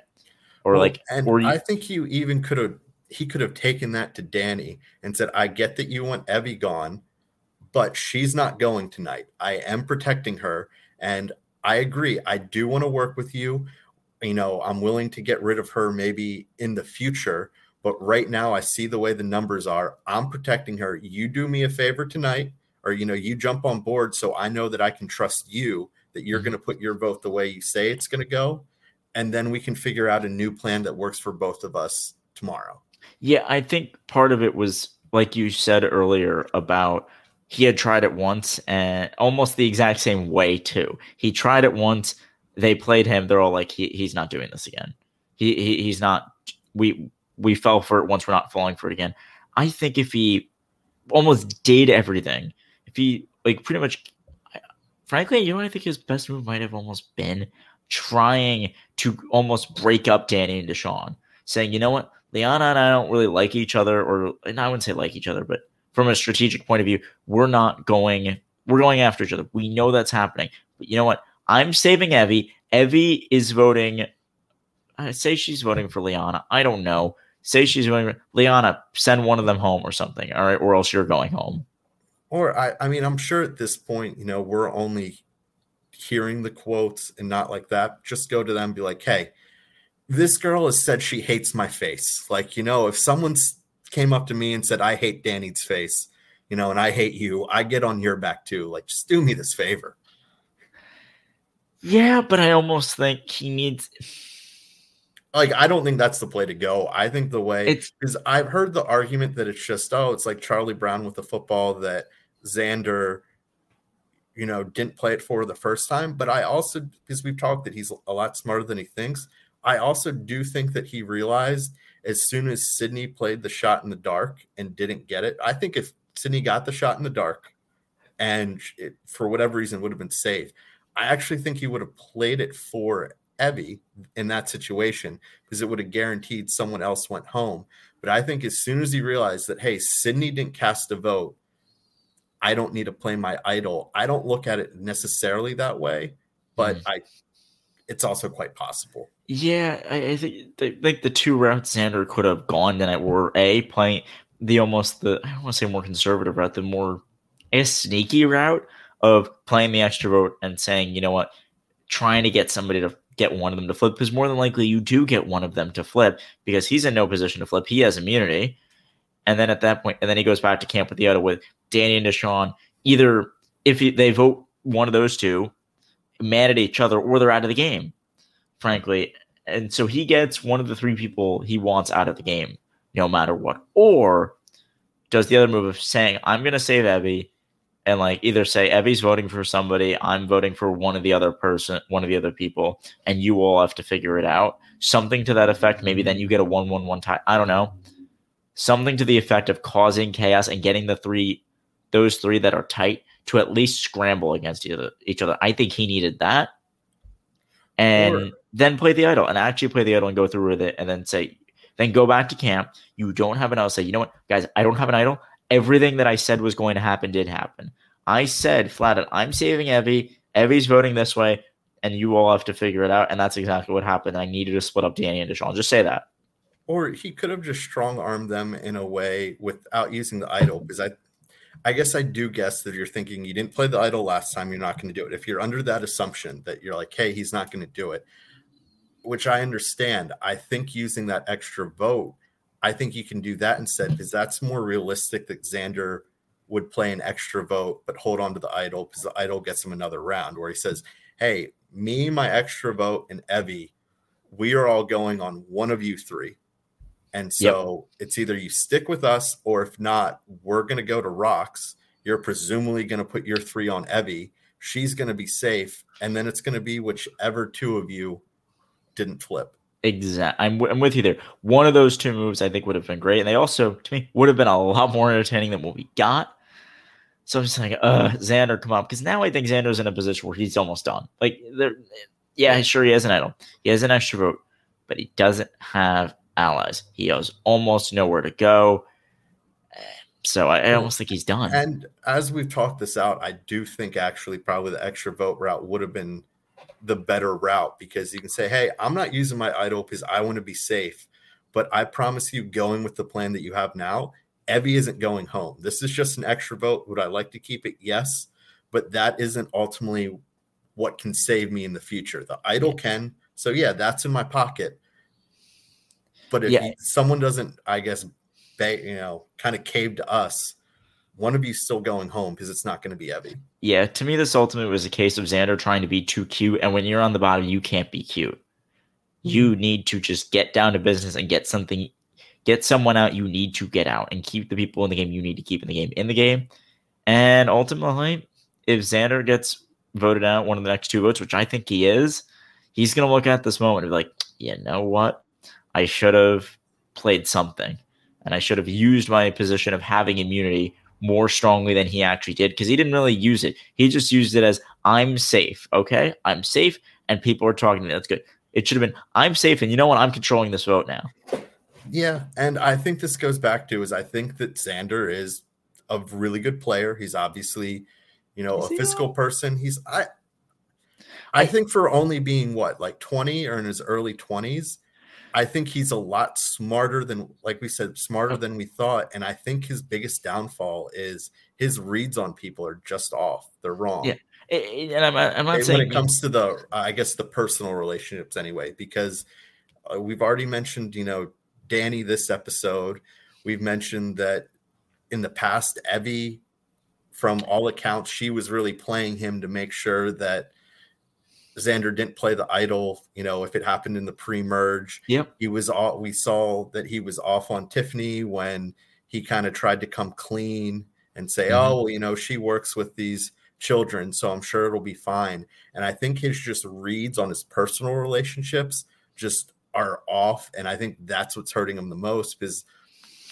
Or Well, like, and or you, I think you even could have he could have taken that to Danny and said, I get that you want Evvie gone, but she's not going tonight. I am protecting her. And I agree. I do want to work with you. You know, I'm willing to get rid of her maybe in the future. But right now, I see the way the numbers are. I'm protecting her. You do me a favor tonight, or, you know, you jump on board. So I know that I can trust you that you're mm-hmm. going to put your vote the way you say it's going to go. And then we can figure out a new plan that works for both of us tomorrow. Yeah, I think part of it was like you said earlier about he had tried it once and almost the exact same way too. He tried it once, they played him, they're all like he, he's not doing this again. He, he he's not we we fell for it once, we're not falling for it again. I think if he almost did everything, he like pretty much frankly, you know I think his best move might have almost been trying to almost break up Danny and Deshawn, saying, you know what, Liana and I don't really like each other, or and I wouldn't say like each other, but from a strategic point of view, we're not going, we're going after each other. We know that's happening. But you know what? I'm saving Evvie. Evvie is voting. I say she's voting for Liana. I don't know. Say she's voting Liana, send one of them home or something. All right, or else you're going home. Or I, I mean, I'm sure at this point, you know, we're only hearing the quotes and not like that. Just go to them be like, hey, this girl has said she hates my face. Like, you know, if someone came up to me and said, I hate Danny's face, you know, and I hate you, I get on your back too. Like, just do me this favor. Yeah, but I almost think he needs. Like, I don't think that's the play to go. I think the way It's- because I've heard the argument that it's just, oh, it's like Charlie Brown with the football that Xander, you know, didn't play it for the first time. But I also, because we've talked that he's a lot smarter than he thinks, I also do think that he realized as soon as Sydney played the shot in the dark and didn't get it, I think if Sydney got the shot in the dark and it, for whatever reason would have been saved, I actually think he would have played it for Evvie in that situation because it would have guaranteed someone else went home. But I think as soon as he realized that, hey, Sydney didn't cast a vote, I don't need to play my idol. I don't look at it necessarily that way, but mm. I, it's also quite possible. Yeah, I, I think the, like the two routes Xander could have gone tonight were a playing the almost the I don't want to say more conservative route, the more a sneaky route of playing the extra vote and saying, you know what, trying to get somebody to get one of them to flip because more than likely you do get one of them to flip because he's in no position to flip. He has immunity. And then at that point, and then he goes back to camp with the other with Danny and Deshawn. Either if he, they vote one of those two, mad at each other, or they're out of the game, frankly. And so he gets one of the three people he wants out of the game, no matter what. Or does the other move of saying, I'm going to save Evvie, and like either say Evvie's voting for somebody, I'm voting for one of the other person, one of the other people, and you all have to figure it out. Something to that effect. Maybe then you get a one one one tie. I don't know. Something to the effect of causing chaos and getting the three, those three that are tight to at least scramble against each other. Each other. I think he needed that, and Or- then play the idol and actually play the idol and go through with it, and then say, then go back to camp. You don't have an idol. Say, you know what, guys, I don't have an idol. Everything that I said was going to happen did happen. I said flat out, I'm saving Evvie. Evvie's voting this way, and you all have to figure it out. And that's exactly what happened. I needed to split up Danny and Deshawn. Just say that. Or he could have just strong armed them in a way without using the idol. Because I, I guess I do guess that you're thinking you didn't play the idol last time, you're not going to do it. If you're under that assumption that you're like, hey, he's not going to do it, which I understand. I think using that extra vote, I think you can do that instead because that's more realistic that Xander would play an extra vote but hold on to the idol because the idol gets him another round where he says, Hey, me, my extra vote, and Evvie, we are all going on one of you three. And so it's either you stick with us, or if not, we're going to go to rocks. You're presumably going to put your three on Evvie. She's going to be safe. And then it's going to be whichever two of you didn't flip. Exact. I'm, w- I'm with you there. One of those two moves I think would have been great, and they also to me would have been a lot more entertaining than what we got. So I'm just like, uh, Xander, come on, because now I think Xander's in a position where he's almost done. Like there, yeah, sure, he has an idol. He has an extra vote, but he doesn't have allies. He has almost nowhere to go. So I, I almost think he's done. And as we've talked this out, I do think actually probably the extra vote route would have been the better route because you can say, hey, I'm not using my idol because I want to be safe. But I promise you, going with the plan that you have now, Evvie isn't going home. This is just an extra vote. Would I like to keep it? Yes. But that isn't ultimately what can save me in the future. The idol can. So, yeah, that's in my pocket. But if Yeah. someone doesn't, I guess, ba- you know, kind of cave to us, one of you still going home because it's not going to be Evvie. Yeah, to me, this ultimately was a case of Xander trying to be too cute. And when you're on the bottom, you can't be cute. You hmm. need to just get down to business and get something, get someone out you need to get out and keep the people in the game you need to keep in the game in the game. And ultimately, if Xander gets voted out one of the next two votes, which I think he is, he's going to look at this moment and be like, you know what? I should have played something and I should have used my position of having immunity more strongly than he actually did because he didn't really use it. He just used it as I'm safe. Okay. I'm safe and people are talking to me. That's good. It should have been I'm safe and you know what? I'm controlling this vote now. Yeah, and I think this goes back to is I think that Xander is a really good player. He's obviously, you know, Is a he physical person. He's I I think for only being what, like 20 or in his early 20s, I think he's a lot smarter than like we said, smarter than we thought. And I think his biggest downfall is his reads on people are just off. They're wrong. Yeah. And I'm, I'm not when saying it comes to the i guess the personal relationships anyway because uh, we've already mentioned you know danny this episode we've mentioned that in the past evvie from all accounts she was really playing him to make sure that xander didn't play the idol you know if it happened in the pre-merge Yep. he was all we saw that he was off on tiffany when he kind of tried to come clean and say Mhm. oh well, you know she works with these children so i'm sure it'll be fine and i think his just reads on his personal relationships just are off and i think that's what's hurting him the most because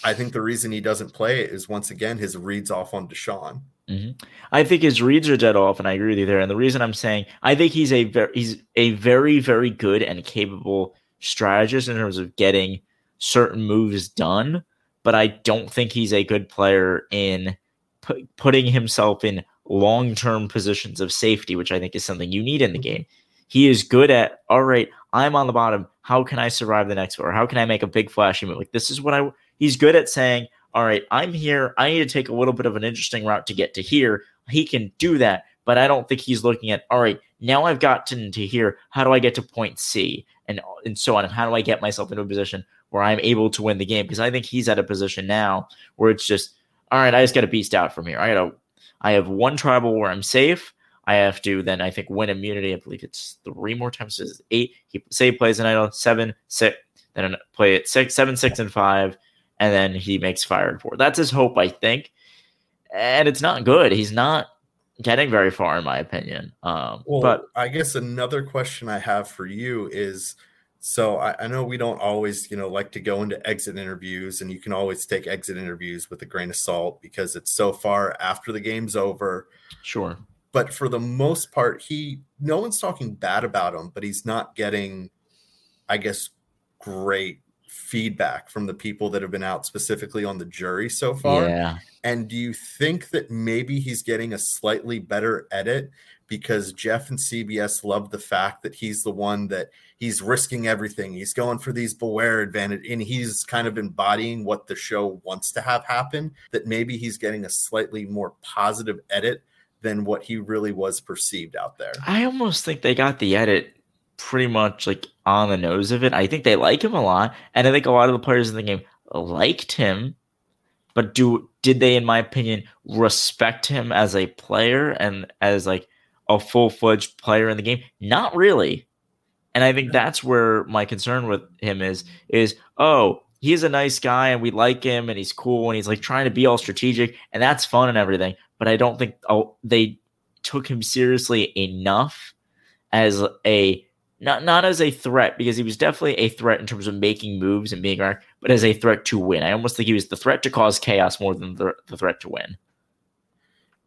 i think the reason he doesn't play it is once again his reads off on deshawn Mhm. I think his reads are dead off, and I agree with you there. And the reason I'm saying I think he's a very he's a very very good and capable strategist in terms of getting certain moves done, but I don't think he's a good player in pu- putting himself in long term positions of safety, which I think is something you need in the game. He is good at all right. I'm on the bottom. How can I survive the next vote? Or how can I make a big flashy move? Like this is what I. He's good at saying all right, I'm here. I need to take a little bit of an interesting route to get to here. He can do that, but I don't think he's looking at, all right, now I've gotten to here. How do I get to point C? And, and so on. And how do I get myself into a position where I'm able to win the game? Because I think he's at a position now where it's just, all right, I just got to beast out from here. I got to, I have one tribal where I'm safe. I have to then, I think, win immunity. I believe it's three more times. So it's eight. He say plays an idol, seven, six, then play it six, seven, six, and five and then he makes fire and four. That's his hope, I think. And it's not good. He's not getting very far, in my opinion. Um, Well, but I guess another question I have for you is so I, I know we don't always, you know, like to go into exit interviews, and you can always take exit interviews with a grain of salt because it's so far after the game's over. sure. But for the most part, he no one's talking bad about him, but he's not getting, I guess, great feedback from the people that have been out specifically on the jury so far. Yeah. And do you think that maybe he's getting a slightly better edit because Jeff and CBS love the fact that he's the one that he's risking everything. He's going for these beware advantage and he's kind of embodying what the show wants to have happen. That maybe he's getting a slightly more positive edit than what he really was perceived out there. I almost think they got the edit pretty much like on the nose of it. I think they like him a lot, and I think a lot of the players in the game liked him. But do did they, in my opinion, respect him as a player and as like a full fledged player in the game? Not really. And I think that's where my concern with him is is oh he's a nice guy and we like him and he's cool and he's like trying to be all strategic and that's fun and everything. But I don't think oh they took him seriously enough as a not not as a threat because he was definitely a threat in terms of making moves and being around, but as a threat to win. I almost think he was the threat to cause chaos more than the, the threat to win.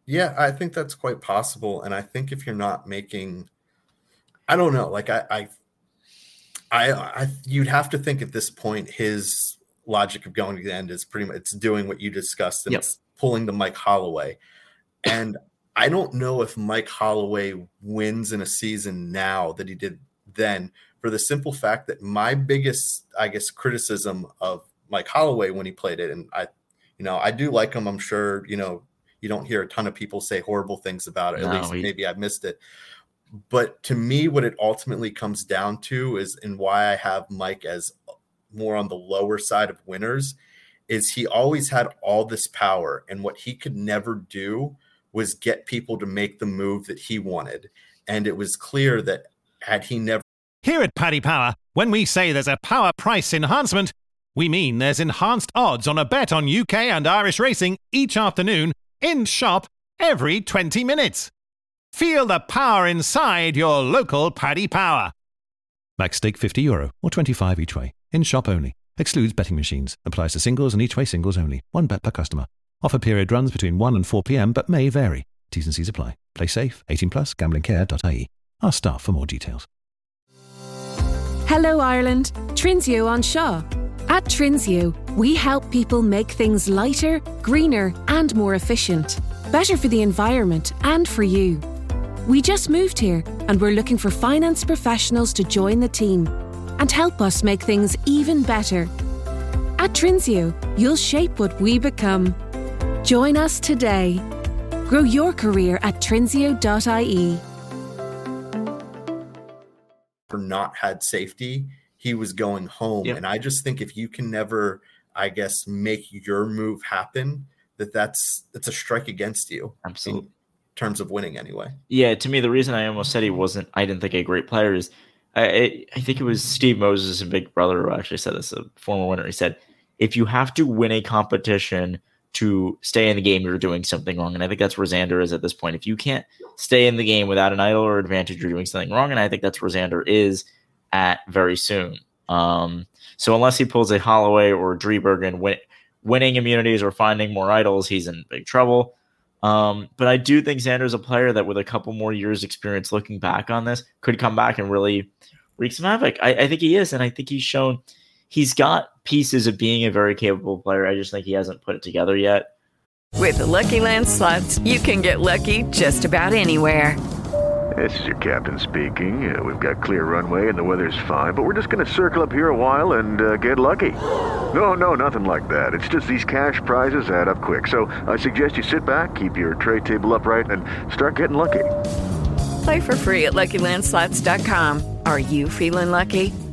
Yeah, I think that's quite possible. And I think if you're not making I don't know. Like I, I, I, I, you'd have to think at this point his logic of going to the end is pretty much it's doing what you discussed and yep. it's pulling the Mike Holloway. And I don't know if Mike Holloway wins in a season now that he did then for the simple fact that my biggest, I guess, criticism of Mike Holloway when he played it, and I, you know, I do like him. I'm sure, you know, you don't hear a ton of people say horrible things about it. At no, least he, maybe I missed it. But to me, what it ultimately comes down to is, and why I have Mike as more on the lower side of winners, is he always had all this power, and what he could never do was get people to make the move that he wanted. And it was clear that had he never. Here at Paddy Power, when we say there's a power price enhancement, we mean there's enhanced odds on a bet on UK and Irish racing each afternoon in shop every 20 minutes. Feel the power inside your local Paddy Power. Max stake 50 euro or 25 each way. In shop only. Excludes betting machines. Applies to singles and each way singles only. One bet per customer. Offer period runs between 1 and 4 p.m. but may vary. T's and C's apply. Play safe. 18 plus. Gamblingcare.ie. Ask staff for more details. Hello Ireland. Trinseo on Shaw. At Trinseo, we help people make things lighter, greener, and more efficient. Better for the environment and for you. We just moved here and we're looking for finance professionals to join the team and help us make things even better. At Trinseo, you'll shape what we become. Join us today. Grow your career at trinseo.ie. For not had safety, he was going home. Yep. And I just think if you can never, I guess, make your move happen, that that's that's a strike against you. Absolutely terms of winning anyway. Yeah, to me, the reason I almost said he wasn't, I didn't think a great player is, I, I think it was Steve Moses and Big Brother who actually said this, a former winner. He said, if you have to win a competition to stay in the game, you're doing something wrong. And I think that's where Xander is at this point. If you can't stay in the game without an idol or advantage, you're doing something wrong. And I think that's where Xander is at very soon. Um, so unless he pulls a Holloway or a Driebergen win, winning immunities or finding more idols, he's in big trouble. Um, but I do think Xander's a player that, with a couple more years' experience looking back on this, could come back and really wreak some havoc. I, I think he is, and I think he's shown he's got pieces of being a very capable player. I just think he hasn't put it together yet. With the Lucky Land slots, you can get lucky just about anywhere. This is your captain speaking. Uh, we've got clear runway and the weather's fine, but we're just going to circle up here a while and uh, get lucky. No, no, nothing like that. It's just these cash prizes add up quick. So I suggest you sit back, keep your tray table upright, and start getting lucky. Play for free at LuckyLandSlots.com. Are you feeling lucky?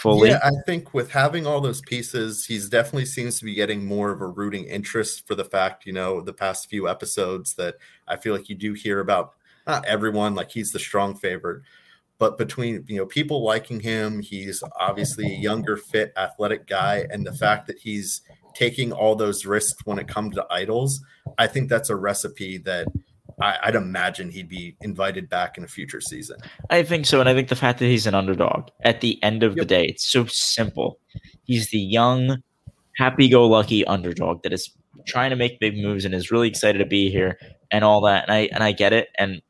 Fully. Yeah, I think with having all those pieces, he's definitely seems to be getting more of a rooting interest for the fact, you know, the past few episodes that I feel like you do hear about not everyone, like he's the strong favorite, but between you know people liking him, he's obviously a younger, fit, athletic guy, and the fact that he's taking all those risks when it comes to idols, I think that's a recipe that I, would imagine he'd be invited back in a future season. I think so, and I think the fact that he's an underdog at the end of yep. the day, it's so simple. He's the young, happy-go-lucky underdog that is trying to make big moves and is really excited to be here and all that. And I and I get it, and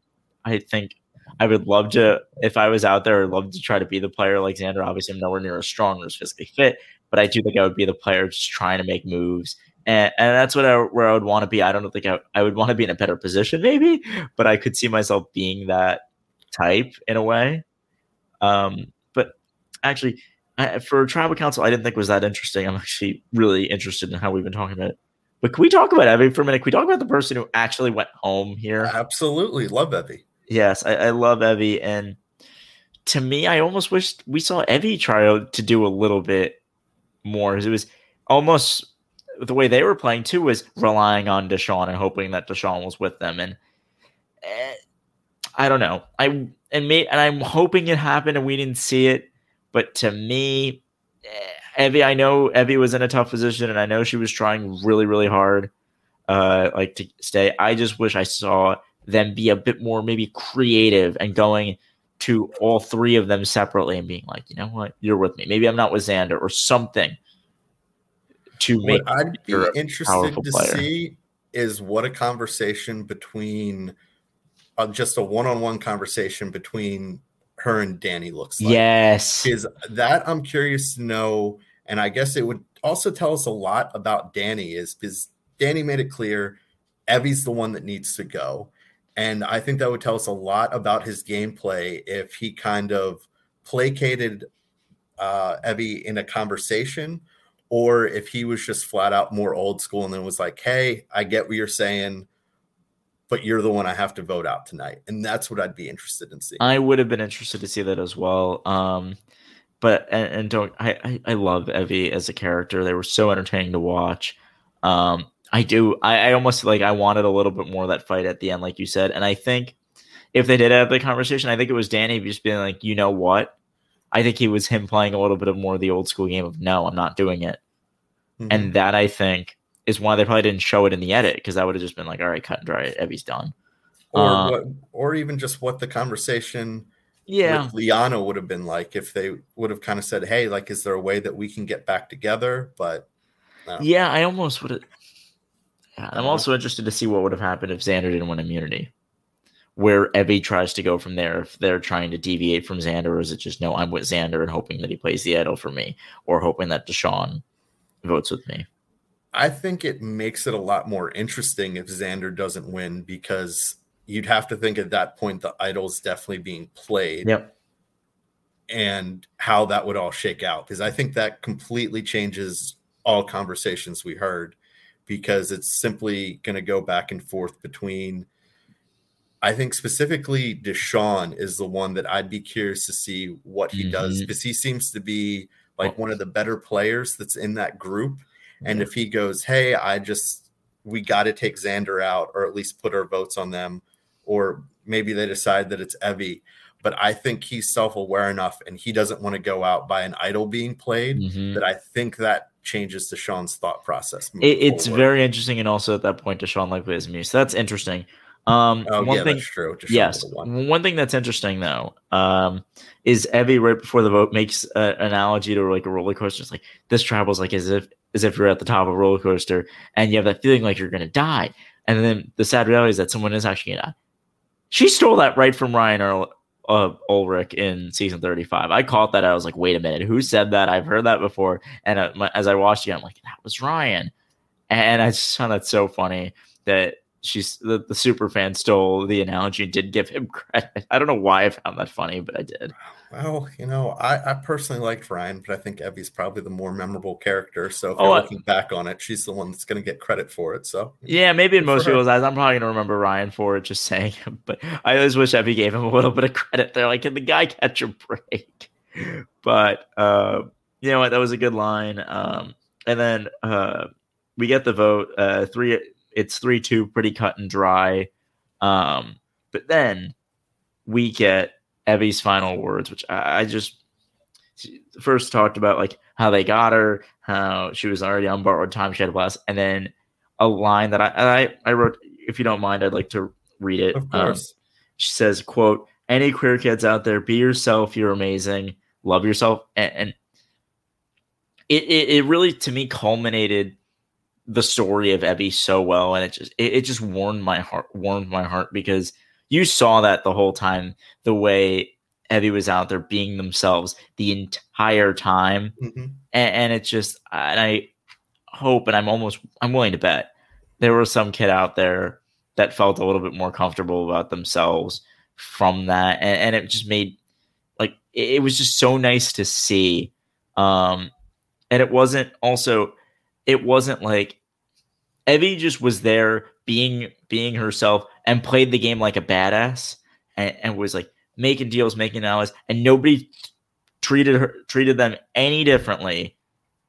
I think I would love to if I was out there. I'd love to try to be the player like Xander. Obviously, I'm nowhere near as strong or as physically fit, but I do think I would be the player just trying to make moves and, and that's what I, where I would want to be. I don't think I, I would want to be in a better position, maybe, but I could see myself being that type in a way. Um, but actually, I, for tribal council, I didn't think was that interesting. I'm actually really interested in how we've been talking about it. But can we talk about Evvie for a minute? Can we talk about the person who actually went home here? Absolutely, love Evvie. Yes, I, I love Evvie, and to me, I almost wished we saw Evvie try to do a little bit more. It was almost the way they were playing too was relying on Deshawn and hoping that Deshawn was with them. And eh, I don't know. I and me and I'm hoping it happened and we didn't see it. But to me, eh, Evvie, I know Evvie was in a tough position and I know she was trying really, really hard, uh, like to stay. I just wish I saw them be a bit more maybe creative and going to all three of them separately and being like, you know what, you're with me. Maybe I'm not with Xander or something to. What I'd be interested to player. see is what a conversation between uh, just a one-on-one conversation between her and Danny looks like. Yes, is that I'm curious to know, and I guess it would also tell us a lot about Danny. Is because Danny made it clear Evvie's the one that needs to go. And I think that would tell us a lot about his gameplay if he kind of placated uh, Evvie in a conversation or if he was just flat out more old school and then was like, hey, I get what you're saying, but you're the one I have to vote out tonight. And that's what I'd be interested in seeing. I would have been interested to see that as well. Um, but and, and don't I, I, I love Evvie as a character. They were so entertaining to watch. Um, I do. I, I almost like I wanted a little bit more of that fight at the end, like you said. And I think if they did have the conversation, I think it was Danny just being like, you know what? I think he was him playing a little bit of more of the old school game of no, I'm not doing it. Mm-hmm. And that I think is why they probably didn't show it in the edit because that would have just been like, all right, cut and dry, Evvie's done. Or uh, what, or even just what the conversation yeah with Liana would have been like if they would have kind of said, Hey, like, is there a way that we can get back together? But no. yeah, I almost would have I'm uh-huh. also interested to see what would have happened if Xander didn't win immunity where Evvie tries to go from there. If they're trying to deviate from Xander, or is it just no, I'm with Xander and hoping that he plays the idol for me, or hoping that Deshawn votes with me? I think it makes it a lot more interesting if Xander doesn't win because you'd have to think at that point the idol's definitely being played. Yep. And how that would all shake out. Because I think that completely changes all conversations we heard because it's simply going to go back and forth between I think specifically Deshawn is the one that I'd be curious to see what he mm-hmm. does because he seems to be like one of the better players that's in that group. And if he goes, Hey, I just, we got to take Xander out or at least put our votes on them, or maybe they decide that it's Evvie. But I think he's self aware enough and he doesn't want to go out by an idol being played mm-hmm. that I think that changes Deshawn's thought process. It, it's forward. very interesting. And also at that point, Deshawn likely is me. So that's interesting. Um, oh, one yeah, thing, that's true. Deshawn yes. One. one thing that's interesting though, um, is Evvie right before the vote makes an analogy to like a roller coaster. It's like this travels like as if as if you're at the top of a roller coaster and you have that feeling like you're gonna die. And then the sad reality is that someone is actually gonna die. She stole that right from Ryan Earl, uh, Ulrich in season 35. I caught that. I was like, wait a minute, who said that? I've heard that before. And uh, my, as I watched it, I'm like, that was Ryan. And I just found that so funny that she's the, the super fan stole the analogy and did give him credit. I don't know why I found that funny, but I did. Well, you know, I, I personally liked Ryan, but I think Evvie's probably the more memorable character. So if oh, you're looking back on it, she's the one that's going to get credit for it. So yeah, maybe in most people's eyes, I'm probably going to remember Ryan for it, just saying. But I always wish Evvie gave him a little bit of credit there. Like, can the guy catch a break? But uh, you know what? That was a good line. Um, and then uh, we get the vote. Uh, three. It's three two, pretty cut and dry. Um, but then we get Evvie's final words, which I, I just first talked about like how they got her, how she was already on borrowed time, she had a blast, and then a line that I I, I wrote. If you don't mind, I'd like to read it. Of um, course. Um, she says, "quote Any queer kids out there, be yourself. You're amazing. Love yourself." And, and it, it it really to me culminated the story of Evvie so well, and it just it, it just warmed my heart warmed my heart because you saw that the whole time, the way Evvie was out there being themselves the entire time. Mm-hmm. And, and it's just, and I hope, and I'm almost, I'm willing to bet there was some kid out there that felt a little bit more comfortable about themselves from that. And, and it just made, like, it, it was just so nice to see. Um, and it wasn't also, it wasn't like Evvie just was there being being herself and played the game like a badass and, and was like making deals, making allies, and nobody treated her treated them any differently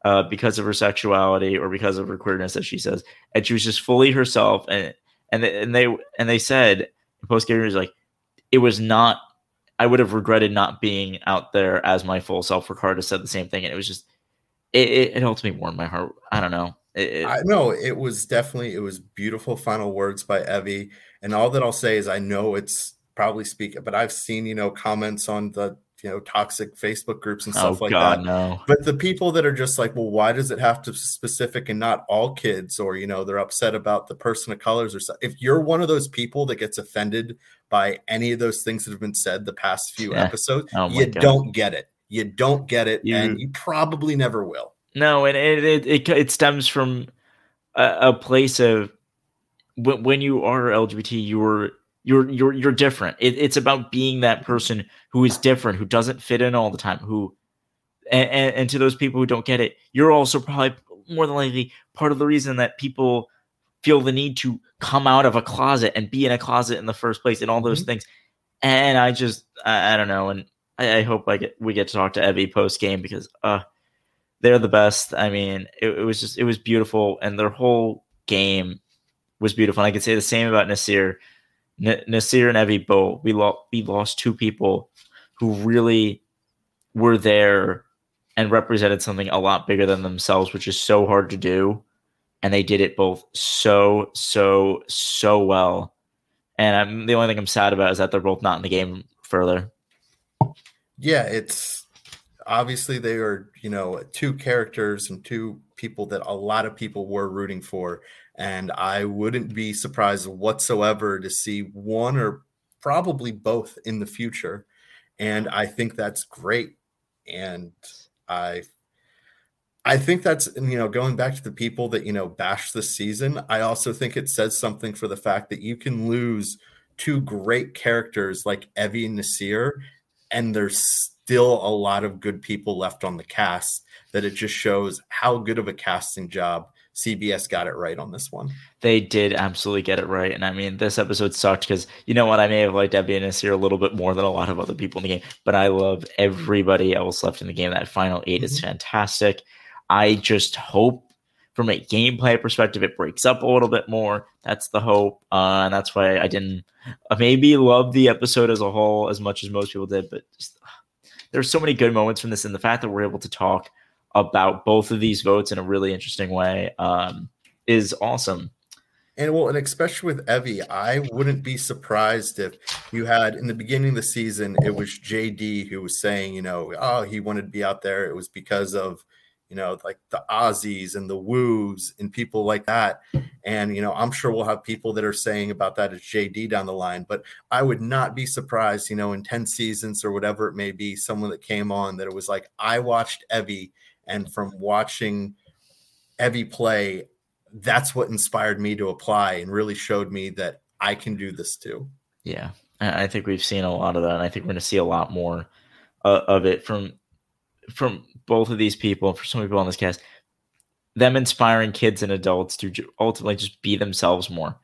uh, because of her sexuality or because of her queerness, as she says, and she was just fully herself. And and they, and they and they said post game was like, it was not. I would have regretted not being out there as my full self. Ricardo said the same thing, and it was just it, it, it ultimately warmed my heart. I don't know. It, I know it was definitely it was beautiful final words by Evvie, and all that I'll say is I know it's probably speak, but I've seen you know comments on the you know toxic Facebook groups and oh stuff oh, like God, that. No. But the people that are just like, well, why does it have to be specific and not all kids, or you know they're upset about the person of colors or stuff. If you're one of those people that gets offended by any of those things that have been said the past few Yeah. episodes, Oh, you God. don't get it. You don't get it, You- and you probably never will. No, and it it it, it stems from a, a place of when, when you are LGBT, you're you're you're you're different. It, it's about being that person who is different, who doesn't fit in all the time, who and, and, and to those people who don't get it, you're also probably more than likely part of the reason that people feel the need to come out of a closet and be in a closet in the first place and all those things. And I just I, I don't know, and I, I hope I get we get to talk to Evvie post game because uh they're the best. I mean, it, it was just it was beautiful, and their whole game was beautiful. And I could say the same about Naseer. N- Naseer and Evvie both we lost we lost two people who really were there and represented something a lot bigger than themselves, which is so hard to do. And they did it both so so so well. And I'm the only thing I'm sad about is that they're both not in the game further. Yeah, it's obviously they are, you know, two characters and two people that a lot of people were rooting for. And I wouldn't be surprised whatsoever to see one or probably both in the future. And I think that's great. And I I think that's you know going back to the people that you know bash this season. I also think it says something for the fact that you can lose two great characters like Evvie and Naseer, and there's still a lot of good people left on the cast. That it just shows how good of a casting job CBS got it right on this one. They did absolutely get it right. And I mean, this episode sucked because you know what? I may have liked Debbie and Naseer a little bit more than a lot of other people in the game, but I love everybody else left in the game. That final 8 is fantastic. I just hope from a gameplay perspective, it breaks up a little bit more. That's the hope. Uh, and that's why I didn't uh, maybe love the episode as a whole as much as most people did, but just, there's so many good moments from this. And the fact that we're able to talk about both of these votes in a really interesting way um, is awesome. And well, and especially with Evvie, I wouldn't be surprised if you had in the beginning of the season, it was JD who was saying, you know, oh, he wanted to be out there. It was because of, you know, like the Aussies and the Woos and people like that. And, you know, I'm sure we'll have people that are saying about that as JD down the line, but I would not be surprised, you know, in 10 seasons or whatever it may be, someone that came on that it was like, I watched Evvie, and from watching Evvie play, that's what inspired me to apply and really showed me that I can do this too. Yeah, I think we've seen a lot of that, and I think we're going to see a lot more uh, of it from from both of these people, for some people on this cast. Them inspiring kids and adults to ultimately just be themselves more,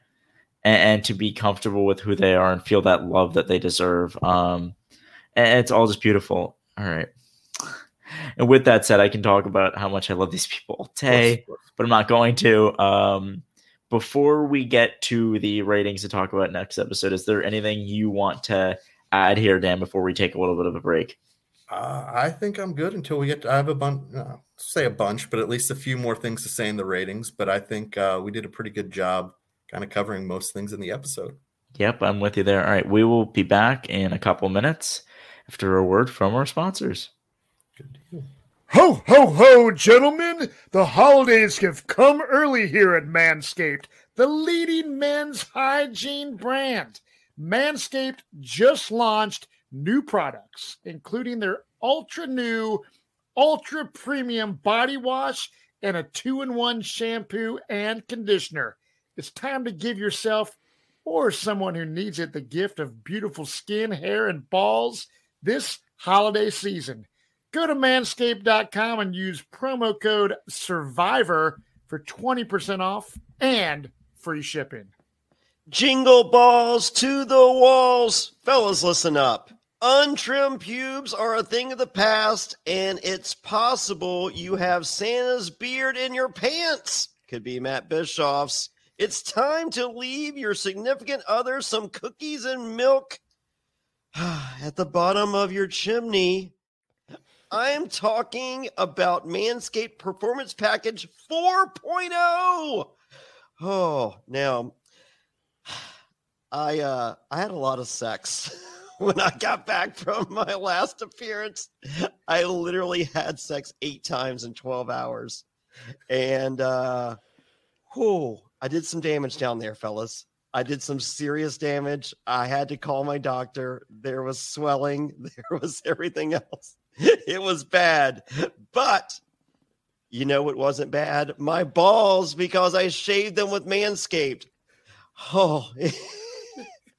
and, and to be comfortable with who they are and feel that love that they deserve. Um, and it's all just beautiful. All right. And with that said, I can talk about how much I love these people all day, but I'm not going to. Um, before we get to the ratings to talk about next episode, is there anything you want to add here, Dan, before we take a little bit of a break? Uh, I think I'm good until we get. To, I have a bunch, uh, say a bunch, but at least a few more things to say in the ratings. But I think uh, we did a pretty good job, kind of covering most things in the episode. Yep, I'm with you there. All right, we will be back in a couple minutes after a word from our sponsors. Ho, ho, ho, gentlemen! The holidays have come early here at Manscaped, the leading men's hygiene brand. Manscaped just launched new products, including their ultra new, ultra premium body wash and a two in one shampoo and conditioner. It's time to give yourself or someone who needs it the gift of beautiful skin, hair, and balls this holiday season. Go to manscaped.com and use promo code SURVIVOR for 20% off and free shipping. Jingle balls to the walls. Fellas, listen up. Untrimmed pubes are a thing of the past, and it's possible you have Santa's beard in your pants. Could be Matt Bischoff's. It's time to leave your significant other some cookies and milk at the bottom of your chimney. I am talking about Manscaped Performance Package 4.0. Oh, now I uh I had a lot of sex when I got back from my last appearance. I literally had sex 8 times in 12 hours. And uh whew, I did some damage down there, fellas. I did some serious damage. I had to call my doctor. There was swelling, there was everything else. It was bad. But you know what wasn't bad? My balls because I shaved them with Manscaped. Oh,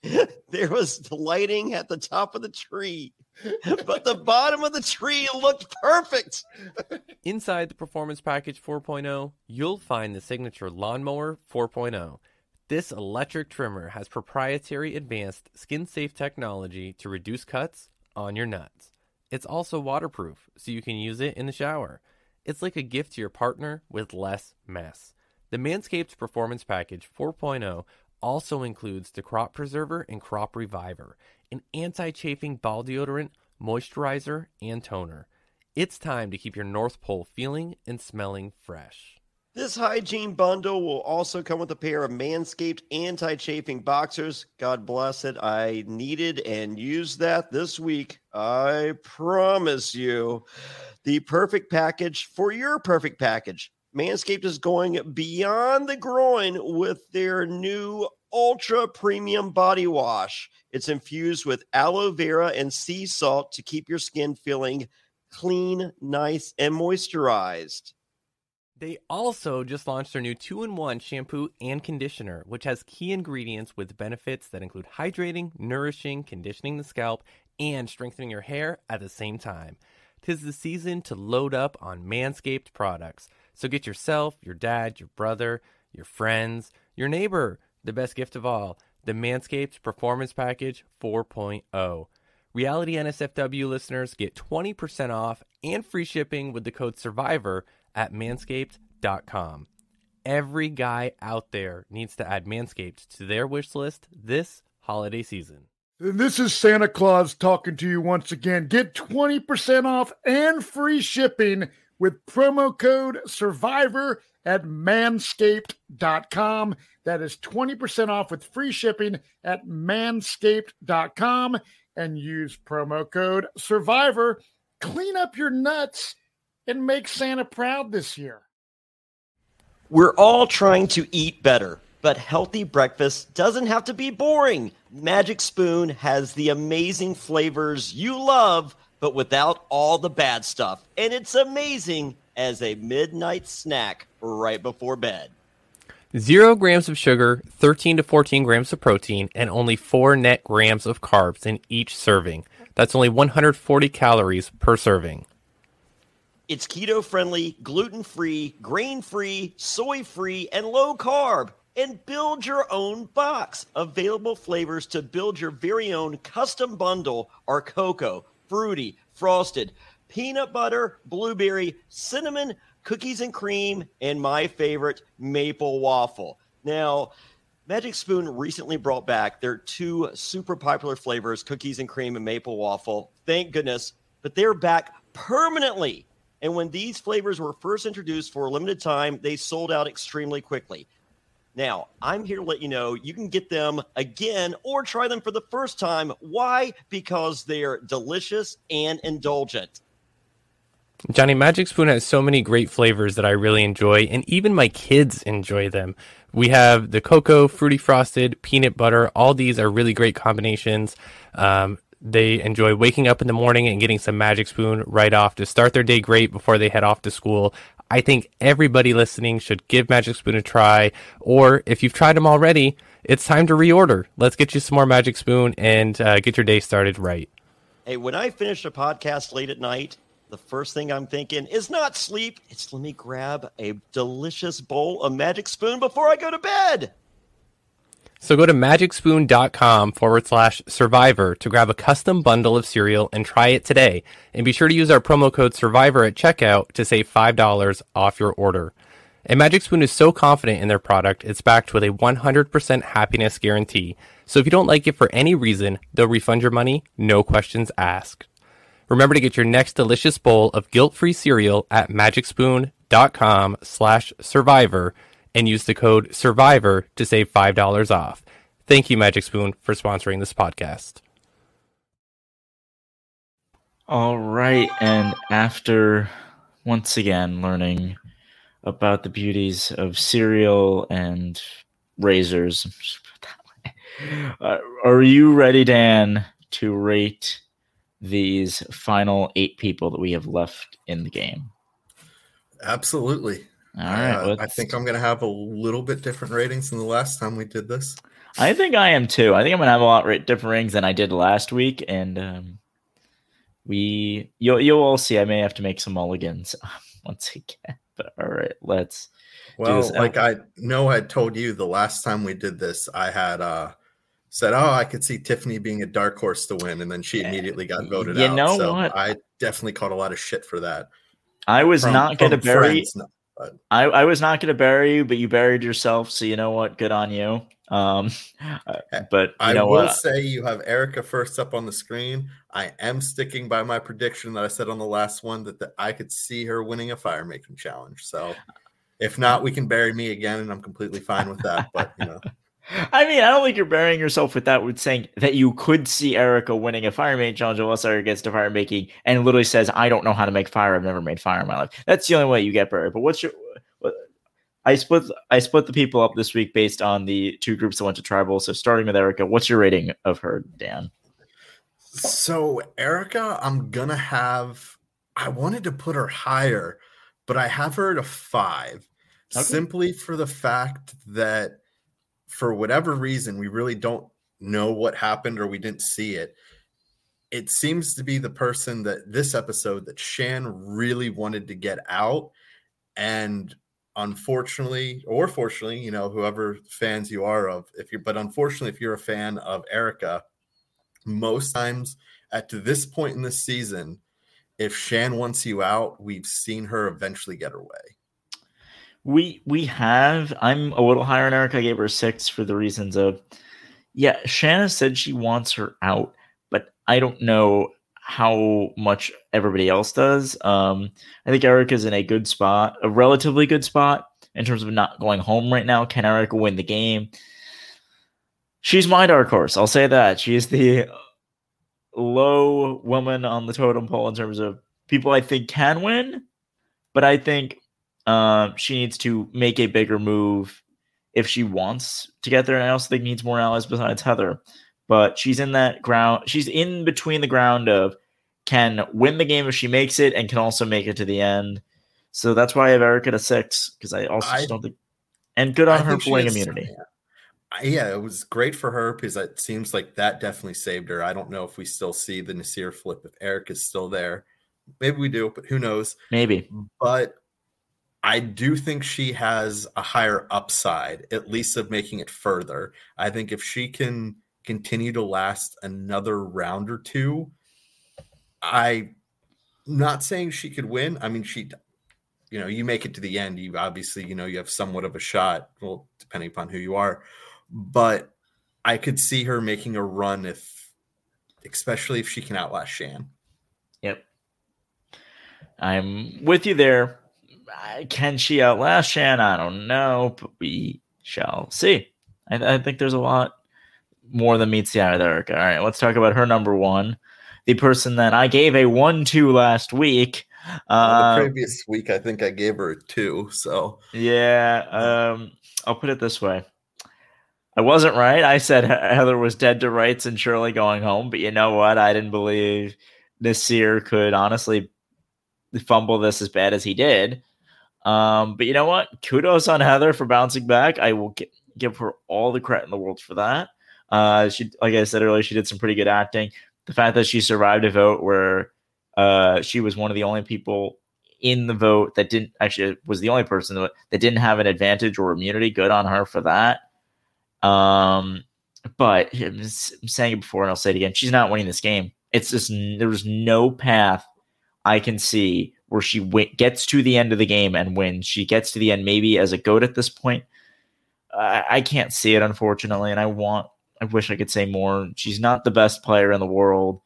there was lighting at the top of the tree, but the bottom of the tree looked perfect. Inside the Performance Package 4.0, you'll find the signature Lawnmower 4.0. This electric trimmer has proprietary advanced skin safe technology to reduce cuts on your nuts. It's also waterproof, so you can use it in the shower. It's like a gift to your partner with less mess. The Manscaped Performance Package 4.0 also includes the Crop Preserver and Crop Reviver, an anti chafing ball deodorant, moisturizer, and toner. It's time to keep your North Pole feeling and smelling fresh. This hygiene bundle will also come with a pair of Manscaped anti chafing boxers. God bless it. I needed and used that this week. I promise you. The perfect package for your perfect package. Manscaped is going beyond the groin with their new ultra premium body wash. It's infused with aloe vera and sea salt to keep your skin feeling clean, nice, and moisturized. They also just launched their new 2 in 1 shampoo and conditioner, which has key ingredients with benefits that include hydrating, nourishing, conditioning the scalp, and strengthening your hair at the same time. Tis the season to load up on Manscaped products. So get yourself, your dad, your brother, your friends, your neighbor, the best gift of all, the Manscaped Performance Package 4.0. Reality NSFW listeners get 20% off and free shipping with the code SURVIVOR at manscaped.com. Every guy out there needs to add Manscaped to their wish list this holiday season. This is Santa Claus talking to you once again. Get 20% off and free shipping with promo code SURVIVOR at manscaped.com. That is 20% off with free shipping at manscaped.com and use promo code SURVIVOR. Clean up your nuts and make Santa proud this year. We're all trying to eat better, but healthy breakfast doesn't have to be boring. Magic Spoon has the amazing flavors you love, but without all the bad stuff. And it's amazing as a midnight snack right before bed. Zero grams of sugar, 13 to 14 grams of protein, and only four net grams of carbs in each serving. That's only 140 calories per serving. It's keto friendly, gluten free, grain free, soy free, and low carb. And build your own box. Available flavors to build your very own custom bundle are cocoa, fruity, frosted, peanut butter, blueberry, cinnamon, cookies and cream, and my favorite, maple waffle. Now, Magic Spoon recently brought back their two super popular flavors, cookies and cream and maple waffle. Thank goodness. But they're back permanently. And when these flavors were first introduced for a limited time, they sold out extremely quickly. Now, I'm here to let you know you can get them again or try them for the first time. Why? Because they're delicious and indulgent. Johnny Magic Spoon has so many great flavors that I really enjoy, and even my kids enjoy them. We have the cocoa, fruity frosted, peanut butter. All these are really great combinations. Um, they enjoy waking up in the morning and getting some Magic Spoon right off to start their day great before they head off to school. I think everybody listening should give Magic Spoon a try, or if you've tried them already, it's time to reorder. Let's get you some more Magic Spoon and uh, get your day started right. Hey, when I finish a podcast late at night, the first thing I'm thinking is not sleep. It's let me grab a delicious bowl of Magic Spoon before I go to bed. So go to magicspoon.com forward slash survivor to grab a custom bundle of cereal and try it today. And be sure to use our promo code survivor at checkout to save $5 off your order. And Magic Spoon is so confident in their product, it's backed with a 100% happiness guarantee. So if you don't like it for any reason, they'll refund your money, no questions asked. Remember to get your next delicious bowl of guilt-free cereal at magicspoon.com slash survivor and use the code survivor to save $5 off. Thank you, Magic Spoon, for sponsoring this podcast. All right. And after once again learning about the beauties of cereal and razors, uh, are you ready, Dan, to rate these final eight people that we have left in the game? Absolutely. All right. Uh, I think I'm going to have a little bit different ratings than the last time we did this. I think I am too. I think I'm gonna have a lot different rings than I did last week, and um, we you'll you'll all see. I may have to make some mulligans once again. But all right, let's Well, like I know I told you the last time we did this, I had uh said, "Oh, I could see Tiffany being a dark horse to win," and then she immediately got voted you out. know so what? I definitely caught a lot of shit for that. I was from- not gonna from bury. friends, no, but- I, I was not gonna bury you, but you buried yourself. So you know what? Good on you. Um, uh, but you I will what? say you have Erika first up on the screen. I am sticking by my prediction that I said on the last one that the, I could see her winning a fire making challenge. So if not, we can bury me again, and I'm completely fine with that. But you know, I mean, I don't think you're burying yourself with that. With saying that you could see Erika winning a fire making challenge unless Erika gets to fire making and literally says, "I don't know how to make fire. I've never made fire in my life." That's the only way you get buried. But what's your? What, I split. I split the people up this week based on the two groups that went to tribal. So starting with Erika, what's your rating of her, Dan? So Erika, I'm gonna have. I wanted to put her higher, but I have her at a five, Okay. simply for the fact that, for whatever reason, we really don't know what happened or we didn't see it. It seems to be the person that this episode that Shan really wanted to get out, and unfortunately, or fortunately, you know, whoever fans you are of, if you're, but unfortunately, if you're a fan of Erika, most times at this point in the season, if Shan wants you out, we've seen her eventually get her way. We we have. I'm a little higher on Erika. I gave her six for the reasons of, yeah. Shanna said she wants her out, but I don't know how much everybody else does. Um, I think Erika's in a good spot, a relatively good spot in terms of not going home right now. Can Erika win the game? She's my dark horse. I'll say that she's the low woman on the totem pole in terms of people I think can win, but I think um, she needs to make a bigger move if she wants to get there. And I also think needs more allies besides Heather. But she's in that ground. She's in between the ground of can win the game if she makes it and can also make it to the end. So that's why I have Erika to six because I also I- don't think. And good on I her playing immunity. Yeah, it was great for her because it seems like that definitely saved her. I don't know if we still see the Naseer flip if Eric is still there. Maybe we do, but who knows? Maybe. But I do think she has a higher upside, at least of making it further. I think if she can continue to last another round or two, I not saying she could win. I mean, she, you know, you make it to the end, you obviously, you know, you have somewhat of a shot. Well, depending upon who you are, but I could see her making a run if, especially if she can outlast Shan. Yep. I'm with you there. Can she outlast Shan? I don't know, but we shall see. I, I think there's a lot more than meets the eye there. All right, let's talk about her number one, the person that I gave a one to last week. Uh, the previous week, I think I gave her a two. So yeah, um, I'll put it this way. I wasn't right. I said Heather was dead to rights and Shirley going home, but you know what? I didn't believe Naseer could honestly fumble this as bad as he did. Um, but you know what? Kudos on Heather for bouncing back. I will gi- give her all the credit in the world for that. Uh, she, like I said earlier, she did some pretty good acting. The fact that she survived a vote where uh, she was one of the only people in the vote that didn't actually was the only person that, that didn't have an advantage or immunity. Good on her for that. Um, but I'm saying it before and I'll say it again. She's not winning this game. It's just there's no path I can see where she w- gets to the end of the game and wins. She gets to the end maybe as a goat at this point. I, I can't see it unfortunately, and I want. I wish I could say more. She's not the best player in the world.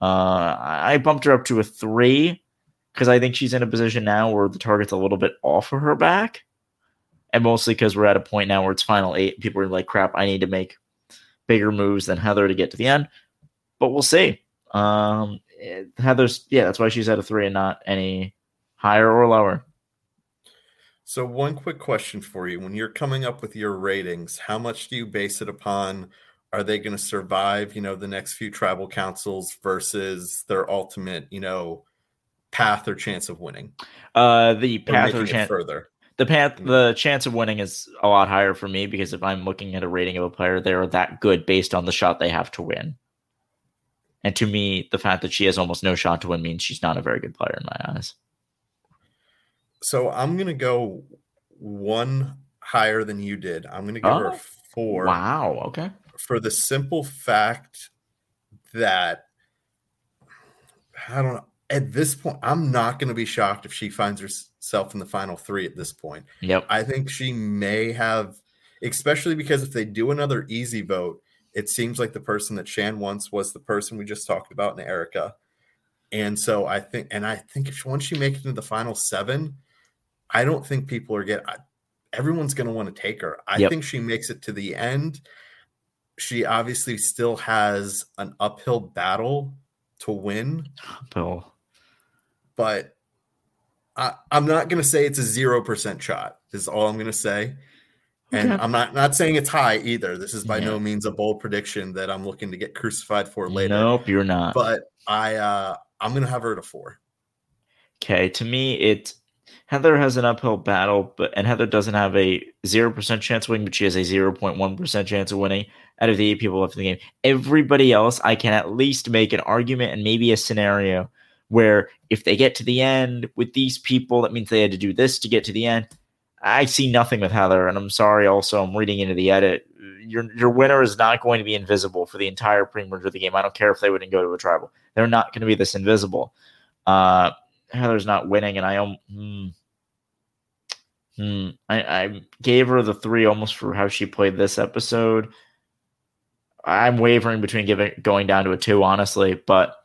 Uh, I bumped her up to a three because I think she's in a position now where the target's a little bit off of her back, and mostly because we're at a point now where it's final eight. People are like, "Crap, I need to make bigger moves than Heather to get to the end." But we'll see. Um, Heather's yeah, that's why she's at a three and not any higher or lower. So, one quick question for you: When you're coming up with your ratings, how much do you base it upon? Are they going to survive, you know, the next few tribal councils versus their ultimate, you know, path or chance of winning? Uh, the path or, or chance further. The path, the chance of winning is a lot higher for me because if I'm looking at a rating of a player, they're that good based on the shot they have to win. And to me, the fact that she has almost no shot to win means she's not a very good player in my eyes. So I'm gonna go one higher than you did. I'm gonna give oh, her four. Wow. Okay. For the simple fact that I don't know. At this point, I'm not going to be shocked if she finds herself in the final three at this point. Yep. I think she may have, especially because if they do another easy vote, it seems like the person that Shan wants was the person we just talked about in Erika. And so I think, and I think if once she makes it into the final seven, I don't think people are getting, everyone's going to want to take her. I Yep. think she makes it to the end. She obviously still has an uphill battle to win, Bill. but I, I'm not going to say it's a 0% shot, is all I'm going to say. And Okay. I'm not not saying it's high either. This is by Yeah. no means a bold prediction that I'm looking to get crucified for later. Nope, you're not. But I uh I'm gonna have her at a four. Okay, to me, it Heather has an uphill battle, but and Heather doesn't have a zero percent chance of winning, but she has a zero point one percent chance of winning out of the eight people left in the game. Everybody else, I can at least make an argument and maybe a scenario where if they get to the end with these people, that means they had to do this to get to the end. I see nothing with Heather, and I'm sorry. Also, I'm reading into the edit. Your your winner is not going to be invisible for the entire pre-merge of the game. I don't care if they wouldn't go to a tribal; they're not going to be this invisible. Uh, Heather's not winning, and I am. hmm, hmm, I, I gave her the three almost for how she played this episode. I'm wavering between giving going down to a two, honestly, but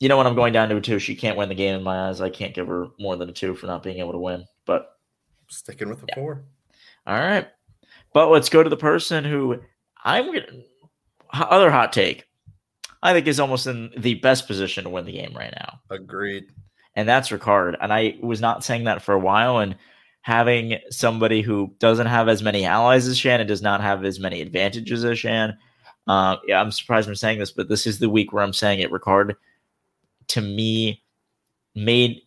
you know when I'm going down to a two, she can't win the game in my eyes. I can't give her more than a two for not being able to win. But Sticking with the four. all right, but let's go to the person who I'm gonna other hot take. I think is almost in the best position to win the game right now. Agreed. and that's Ricard. And I was not saying that for a while. And having somebody who doesn't have as many allies as Shan and does not have as many advantages as Shan. Uh, yeah, I'm surprised I'm saying this, but this is the week where I'm saying it. Ricard, to me, made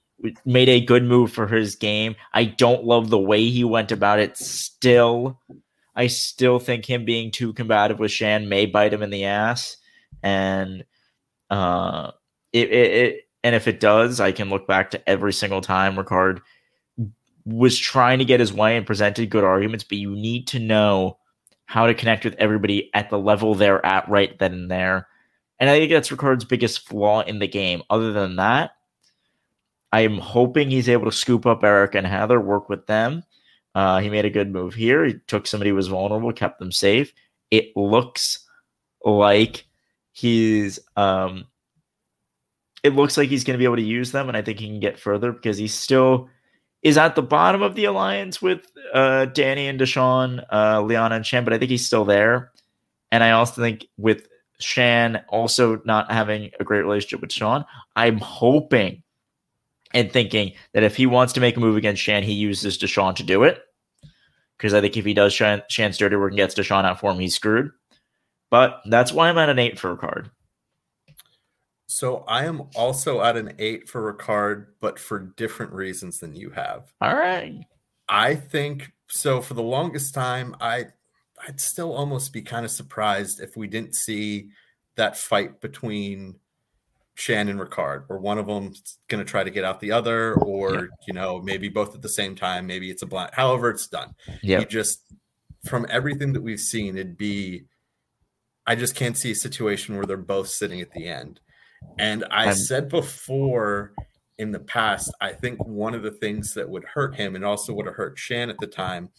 made a good move for his game. I don't love the way he went about it. Still, I still think him being too combative with Shan may bite him in the ass. And uh, it, it, it and if it does, I can look back to every single time Ricard was trying to get his way and presented good arguments, but you need to know how to connect with everybody at the level they're at right then and there. And I think that's Ricard's biggest flaw in the game. Other than that, I'm hoping he's able to scoop up Eric and Heather, work with them. Uh, he made a good move here. He took somebody who was vulnerable, kept them safe. It looks like he's um, it looks like he's going to be able to use them, and I think he can get further because he still is at the bottom of the alliance with uh, Danny and Deshawn, uh, Liana and Shan, but I think he's still there. And I also think with Shan also not having a great relationship with Sean, I'm hoping and thinking that if he wants to make a move against Shan, he uses Deshawn to do it. Because I think if he does Shan, Shan's dirty work and gets Deshawn out for him, he's screwed. But that's why I'm at an eight for Ricard. So I am also at an eight for Ricard, but for different reasons than you have. All right. I think so. For the longest time, I I'd still almost be kind of surprised if we didn't see that fight between Shan and Ricard, or one of them's going to try to get out the other, or Yeah. you know maybe both at the same time. Maybe it's a blind. However, it's done. Yeah. You just from everything that we've seen, it'd be. I just can't see a situation where they're both sitting at the end. And I I'm- said before in the past, I think one of the things that would hurt him and also would have hurt Shan at the time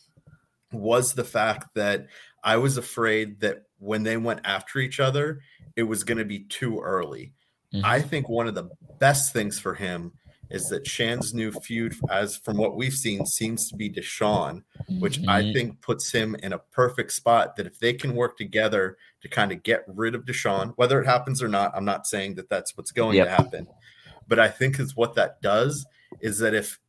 was the fact that I was afraid that when they went after each other, it was going to be too early. I think one of the best things for him is that Shan's new feud, as from what we've seen, seems to be Deshawn, which I Mhm. think puts him in a perfect spot. That if they can work together to kind of get rid of Deshawn, whether it happens or not, I'm not saying that that's what's going Yep. to happen, but I think is what that does is that if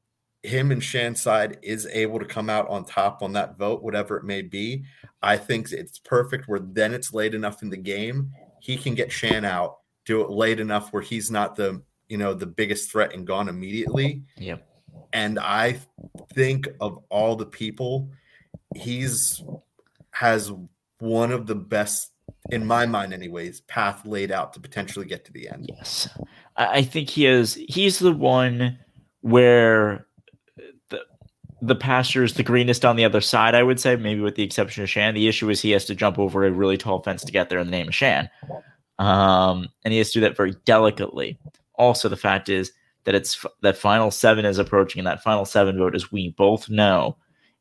him and Shan's side is able to come out on top on that vote, whatever it may be, I think it's perfect where then it's late enough in the game. He can get Shan out, do it late enough where he's not the you know the biggest threat and gone immediately. Yep. And I think of all the people, he's has one of the best in my mind anyways path laid out to potentially get to the end yes I think he is. He's the one where the pasture is the greenest on the other side. I would say, maybe with the exception of Shan. The issue is he has to jump over a really tall fence to get there in the name of Shan, um, and he has to do that very delicately. Also, the fact is that it's that final seven is approaching, and that final seven vote, as we both know,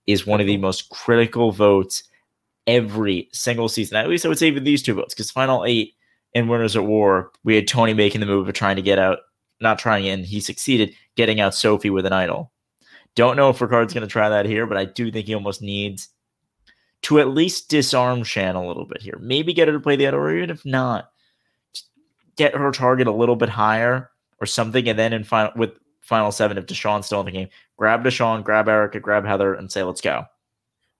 is one of the most critical votes every single season. At least I would say even these two votes, because final eight in Winners at War, we had Tony making the move of trying to get out, not trying in, he succeeded getting out Sophie with an idol. Don't know if Ricard's going to try that here, but I do think he almost needs to at least disarm Shan a little bit here. Maybe get her to play the idol, or even if not, get her target a little bit higher or something, and then in final with final seven, if Deshawn's still in the game, grab Deshawn, grab Erika, grab Heather, and say, let's go.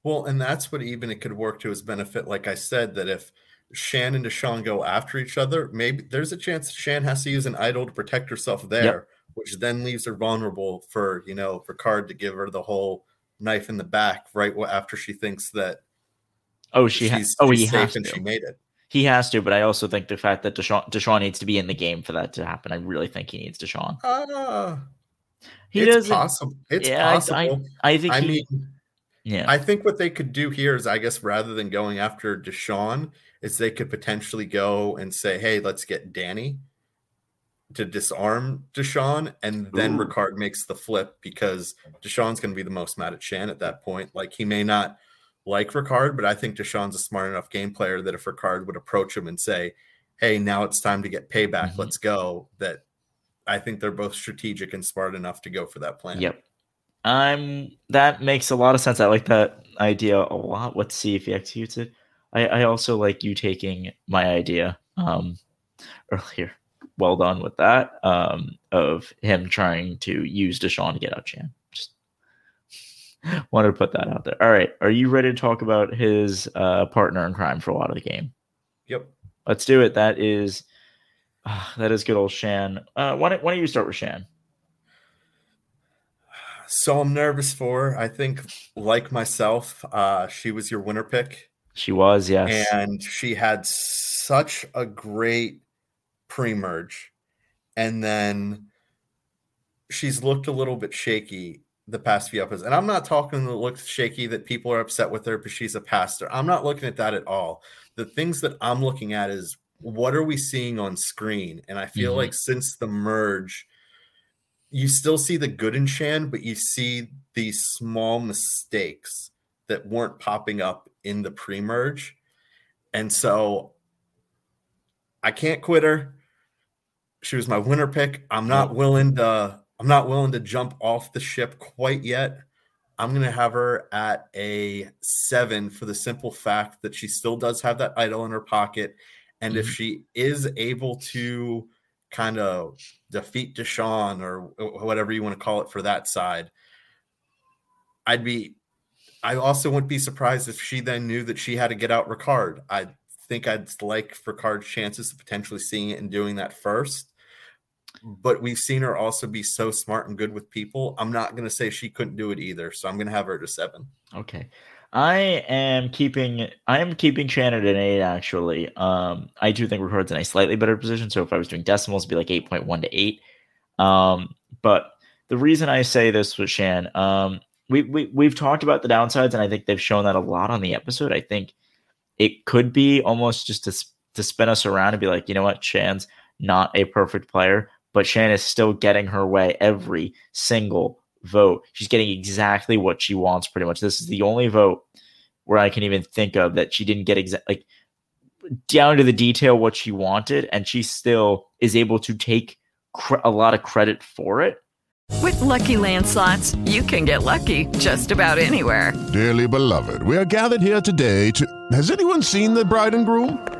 well and that's what even it could work to his benefit like i said that if shan and deshawn go after each other maybe there's a chance shan has to use an idol to protect herself there which then leaves her vulnerable for you know for Ricard to give her the whole knife in the back right after she thinks that Oh, she ha- she's, oh, he safe has and to. she made it He has to, but I also think the fact that Deshawn, Deshawn needs to be in the game for that to happen. I really think he needs Deshawn. uh, He it's doesn't- possible it's Yeah, I- possible I, I think. I he- mean, yeah, I think what they could do here is, I guess, rather than going after Deshawn, is they could potentially go and say, "Hey, let's get Danny to disarm Deshawn," and then Ooh. Ricard makes the flip because Deshawn's going to be the most mad at Shan at that point. Like he may not like Ricard, but I think Deshawn's a smart enough game player that if Ricard would approach him and say, "Hey, now it's time to get payback. Mm-hmm. Let's go," that I think they're both strategic and smart enough to go for that plan. Yep. I'm that makes a lot of sense. I like that idea a lot. Let's see if he executes it. I, I also like you taking my idea um earlier. Well done with that. Um of him trying to use Deshawn to get out Shan. Just wanted to put that out there. All right. Are you ready to talk about his uh partner in crime for a lot of the game? Yep. Let's do it. That is ah, that is good old Shan. Uh why don't why don't you start with Shan? So I'm nervous for. her. I think, like myself, uh, she was your winner pick, She was, yes. and she had such a great pre-merge, and then she's looked a little bit shaky the past few episodes. And I'm not talking that looks shaky that people are upset with her because she's a pastor. I'm not looking at that at all. The things that I'm looking at is what are we seeing on screen? And I feel Mhm. like since the merge, you still see the good in Shan, but you see these small mistakes that weren't popping up in the pre-merge. And so I can't quit her. She was my winner pick. I'm not willing to I'm not willing to jump off the ship quite yet. I'm going to have her at a 7 for the simple fact that she still does have that idol in her pocket and if mm-hmm. she is able to kind of defeat Deshawn or whatever you want to call it for that side, I'd be. I also wouldn't be surprised if she then knew that she had to get out Ricard. I think I'd like Ricard's chances of potentially seeing it and doing that first. But we've seen her also be so smart and good with people. I'm not going to say she couldn't do it either. So I'm going to have her to seven. Okay. I am keeping I am keeping Shannon at eight actually. Um I do think Ricard's in a slightly better position. So if I was doing decimals, it'd be like eight point one to eight. Um, but the reason I say this with Shan, um, we, we we've talked about the downsides, and I think they've shown that a lot on the episode. I think it could be almost just to to spin us around and be like, you know what, Shan's not a perfect player, but Shan is still getting her way every single vote. She's getting exactly what she wants, pretty much. This is the only vote where I can even think of that she didn't get exactly like down to the detail what she wanted, and she still is able to take cr- a lot of credit for it. With Lucky Land slots, you can get lucky just about anywhere. Dearly beloved, we are gathered here today to. Has anyone seen the bride and groom?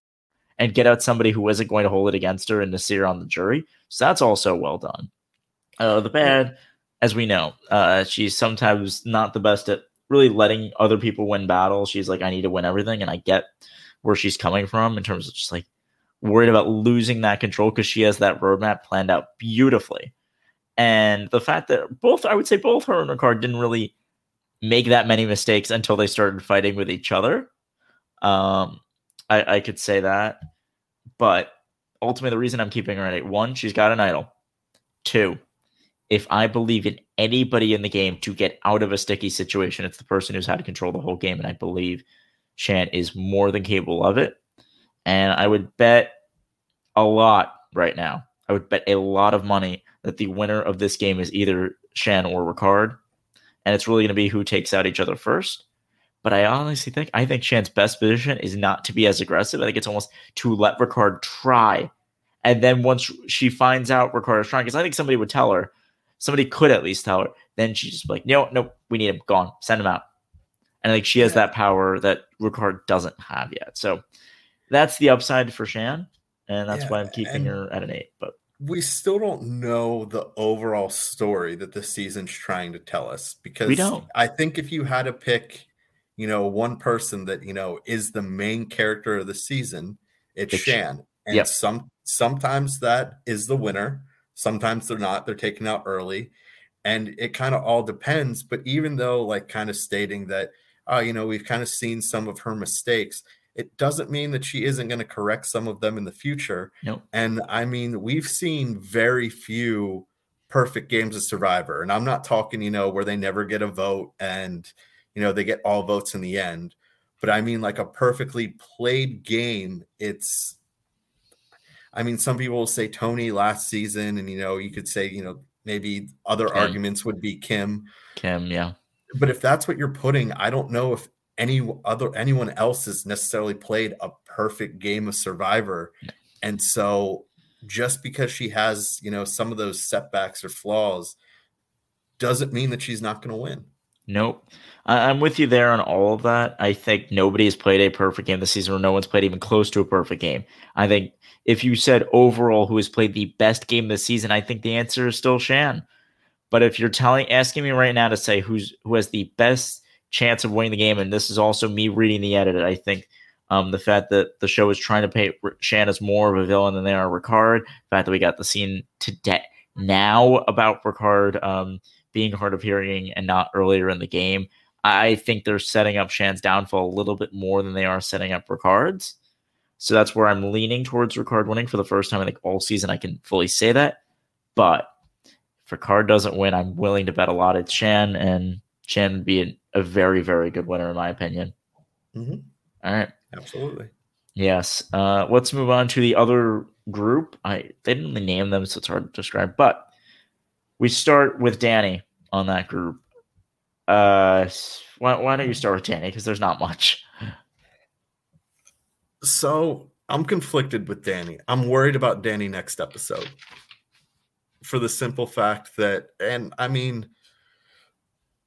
And get out somebody who isn't going to hold it against her and Naseer on the jury. So that's also well done. Uh, the bad, as we know, uh, she's sometimes not the best at really letting other people win battles. She's like, I need to win everything. And I get where she's coming from in terms of just like worried about losing that control because she has that roadmap planned out beautifully. And the fact that both, I would say, both her and Ricard didn't really make that many mistakes until they started fighting with each other. Um, I, I could say that. But ultimately, the reason I'm keeping her at one, she's got an idol. Two, if I believe in anybody in the game to get out of a sticky situation, it's the person who's had to control the whole game. And I believe Shan is more than capable of it. And I would bet a lot right now. I would bet a lot of money that the winner of this game is either Shan or Ricard. And it's really going to be who takes out each other first. But I honestly think I think Shan's best position is not to be as aggressive. I think it's almost to let Ricard try. And then once she finds out Ricard is trying, because I think somebody would tell her, somebody could at least tell her, then she's just like, no, no, we need him gone. Send him out. And like she has that power that Ricard doesn't have yet. So that's the upside for Shan. And that's Yeah, why I'm keeping her at an eight. But we still don't know the overall story that the season's trying to tell us because we don't. I think if you had to pick, you know, one person that you know is the main character of the season, it's It's- Shan. And Yep. some sometimes that is the winner, sometimes they're not, they're taken out early. And it kind of all depends. But even though, like, kind of stating that, uh, you know, we've kind of seen some of her mistakes, it doesn't mean that she isn't going to correct some of them in the future. Nope. And I mean, we've seen very few perfect games of Survivor. And I'm not talking, you know, where they never get a vote and, you know, they get all votes in the end. But I mean, like a perfectly played game. It's, I mean, some people will say Tony last season, and, you know, you could say, you know, maybe other Kim. arguments would be Kim. Kim, yeah. But if that's what you're putting, I don't know if any other anyone else has necessarily played a perfect game of Survivor. And so just because she has, you know, some of those setbacks or flaws doesn't mean that she's not going to win. Nope. I- I'm with you there on all of that. I think nobody has played a perfect game this season, or no one's played even close to a perfect game. I think if you said overall who has played the best game this season, I think the answer is still Shan. But if you're telling asking me right now to say who's who has the best chance of winning the game, and this is also me reading the edit, I think um, the fact that the show is trying to paint Shan as more of a villain than they are Ricard, the fact that we got the scene today now about Ricard um, being hard of hearing and not earlier in the game, I think they're setting up Shan's downfall a little bit more than they are setting up Ricard's. So that's where I'm leaning towards Ricard winning for the first time I think all season. I can fully say that. But if Ricard doesn't win, I'm willing to bet a lot at Shan, and Shan would be an, a very, very good winner in my opinion. Mhm. All right. Absolutely. Yes. Uh, let's move on to the other group. I they didn't really name them, so it's hard to describe. But we start with Danny on that group. Uh, why, why don't you start with Danny? Because there's not much. So I'm conflicted with Danny. I'm worried about Danny next episode for the simple fact that, and I mean,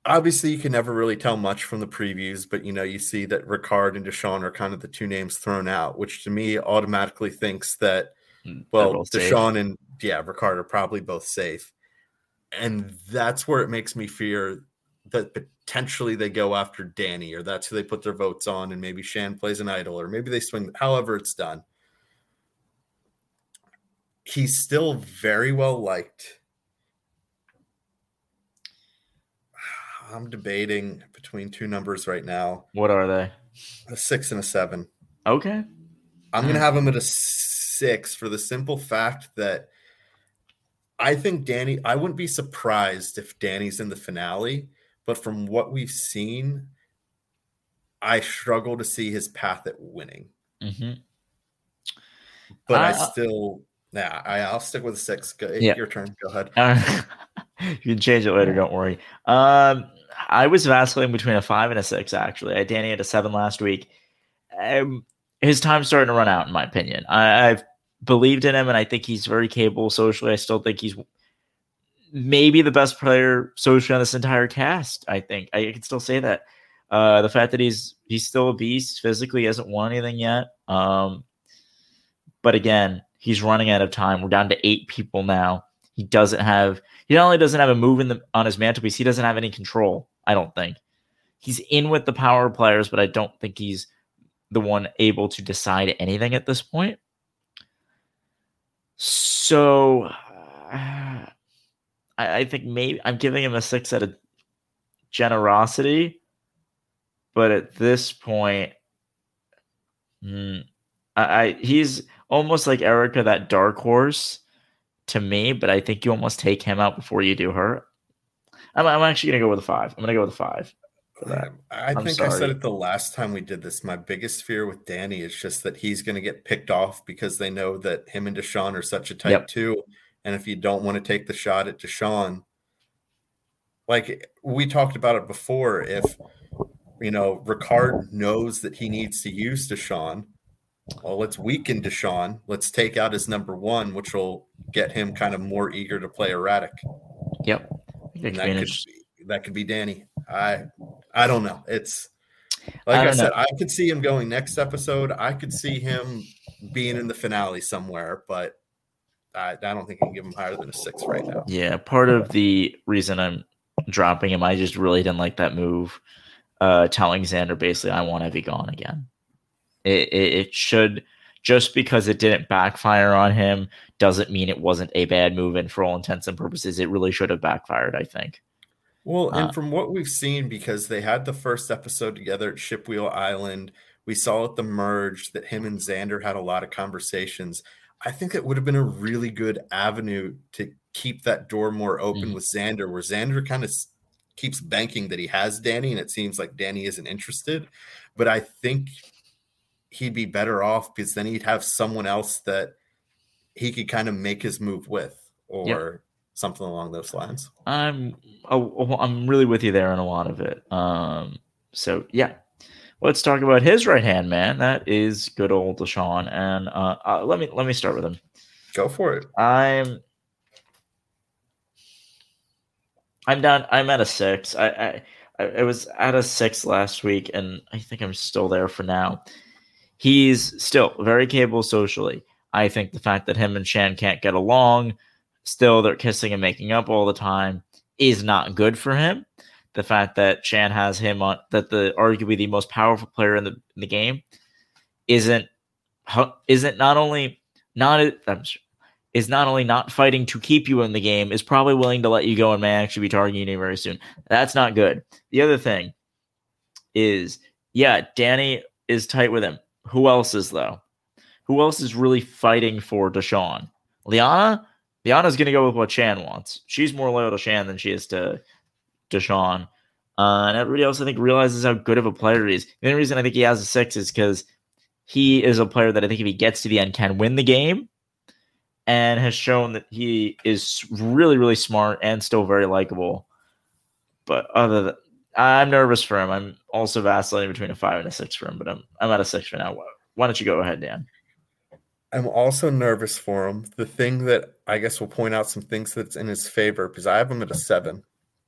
obviously you can never really tell much from the previews, but you know, you see that Ricard and Deshawn are kind of the two names thrown out, which to me automatically thinks that, well, both safe. Deshawn and yeah, Ricard are probably both safe. And that's where it makes me fear that potentially they go after Danny, or that's who they put their votes on, and maybe Shan plays an idol, or maybe they swing, however it's done. He's still very well liked. I'm debating between two numbers right now What are they? a six and a seven. Okay. I'm going to hmm. have him at a six for the simple fact that I think Danny, I wouldn't be surprised if Danny's in the finale, but from what we've seen, I struggle to see his path at winning. Mm-hmm. But I Uh, still, yeah, I, I'll stick with six. Go, Yeah. Your turn. Go ahead. Uh, you can change it later. Don't worry. Um, I was vacillating between a five and a six. Actually, I had Danny at a seven last week. Um, his time's starting to run out, in my opinion. I, I've believed in him, and I think he's very capable socially. I still think he's maybe the best player socially on this entire cast. I think I can still say that. Uh, the fact that he's he's still a beast physically, hasn't won anything yet. Um, but again, he's running out of time. We're down to eight people now. He doesn't have. He not only doesn't have a move in the, on his mantelpiece, he doesn't have any control. I don't think he's in with the power players, but I don't think he's the one able to decide anything at this point. So, I, I think maybe I'm giving him a six out of generosity, but at this point, hmm, I, I he's almost like Erika, that dark horse to me, but I think you almost take him out before you do her. I'm, I'm actually gonna go with a five. I'm gonna go with a five. For that. I I'm think I said it the last time we did this. My biggest fear with Danny is just that he's going to get picked off because they know that him and Deshawn are such a tight Yep. two. And if you don't want to take the shot at Deshawn, like we talked about it before, if you know Ricard knows that he needs to use Deshawn, well, let's weaken Deshawn. Let's take out his number one, which will get him kind of more eager to play erratic. Yep. That could be, that could be Danny. I I don't know. It's like I I, said, know. I could see him going next episode. I could see him being in the finale somewhere, but I, I don't think I can give him higher than a six right now. Yeah, part of the reason I'm dropping him, I just really didn't like that move. Uh, telling Xander basically, I want Evvie gone again. It, it it should just because it didn't backfire on him doesn't mean it wasn't a bad move. And for all intents and purposes, it really should have backfired. I think. Well, and Uh, from what we've seen, because they had the first episode together at Shipwheel Island, we saw at the merge that him and Xander had a lot of conversations. I think it would have been a really good avenue to keep that door more open with Xander, where Xander kind of keeps banking that he has Danny, and it seems like Danny isn't interested. But I think he'd be better off because then he'd have someone else that he could kind of make his move with, or something along those lines. I'm oh, I'm really with you there on a lot of it. Um, so yeah, let's talk about his right hand man. That is good old Deshawn. And uh, uh, let me let me start with him. Go for it. I'm I'm down. I'm at a six. I I I I was at a six last week, and I think I'm still there for now. He's still very capable socially. I think the fact that him and Shan can't get along, still they're kissing and making up all the time, is not good for him. The fact that Shan has him on that the arguably the most powerful player in the in the game isn't isn't not only not is not only not fighting to keep you in the game is probably willing to let you go and may actually be targeting you very soon. That's not good. The other thing is yeah, Danny is tight with him. Who else is though? Who else is really fighting for Deshawn? Liana? Liana's gonna go with what Shan wants. She's more loyal to Shan than she is to Deshawn. Uh, and everybody else, I think, realizes how good of a player he is. The only reason I think he has a six is because he is a player that I think if he gets to the end can win the game and has shown that he is really, really smart and still very likable. But other than I'm nervous for him. I'm also vacillating between a five and a six for him, but I'm I'm at a six for now. Why don't you go ahead, Dan? I'm also nervous for him. The thing that I guess will point out some things that's in his favor because I have him at a seven.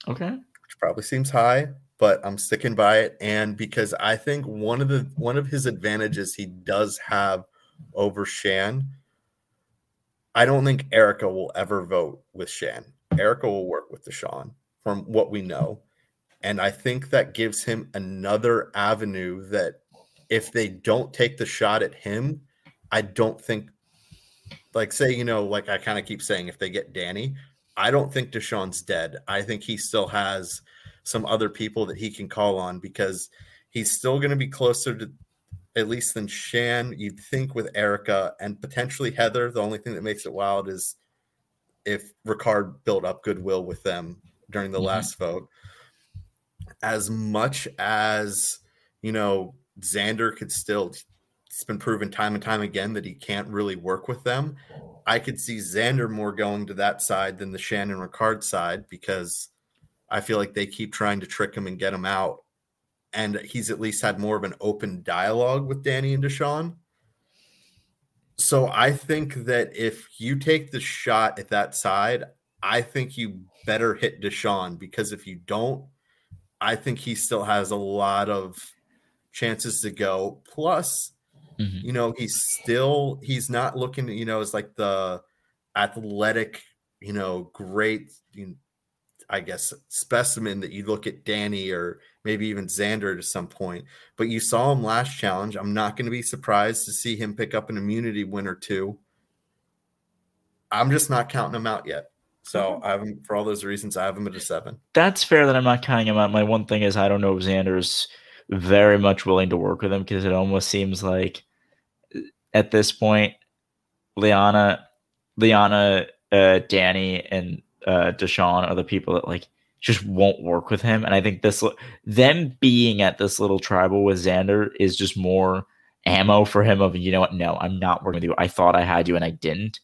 Okay. Which probably seems high, but I'm sticking by it. And because I think one of the one of his advantages he does have over Shan, I don't think Erika will ever vote with Shan. Erika will work with Deshawn from what we know. And I think that gives him another avenue that if they don't take the shot at him, I don't think, like, say, you know, like I kind of keep saying, if they get Danny, I don't think Deshawn's dead. I think he still has some other people that he can call on because he's still going to be closer to at least than Shan. You'd think with Erika and potentially Heather. The only thing that makes it wild is if Ricard built up goodwill with them during the mm-hmm. last vote. As much as you know, Xander could still. It's been proven time and time again that he can't really work with them. Oh. I could see Xander more going to that side than the Shannon Ricard side because I feel like they keep trying to trick him and get him out and he's at least had more of an open dialogue with Danny and Deshawn. So I think that if you take the shot at that side, I think you better hit Deshawn because if you don't, I think he still has a lot of chances to go. Plus, mm-hmm. you know, he's still he's not looking, you know, as like the athletic, you know, great, you know, I guess specimen that you look at Danny or maybe even Xander at some point. But you saw him last challenge. I'm not going to be surprised to see him pick up an immunity win or two. I'm just not counting him out yet. So I have him for all those reasons. I have him at a seven. That's fair that I'm not counting him out. My one thing is I don't know if Xander's very much willing to work with him because it almost seems like at this point, Liana, Liana, uh, Danny, and uh, Deshawn are the people that like just won't work with him. And I think this them being at this little tribal with Xander is just more ammo for him of you know what? No, I'm not working with you. I thought I had you and I didn't.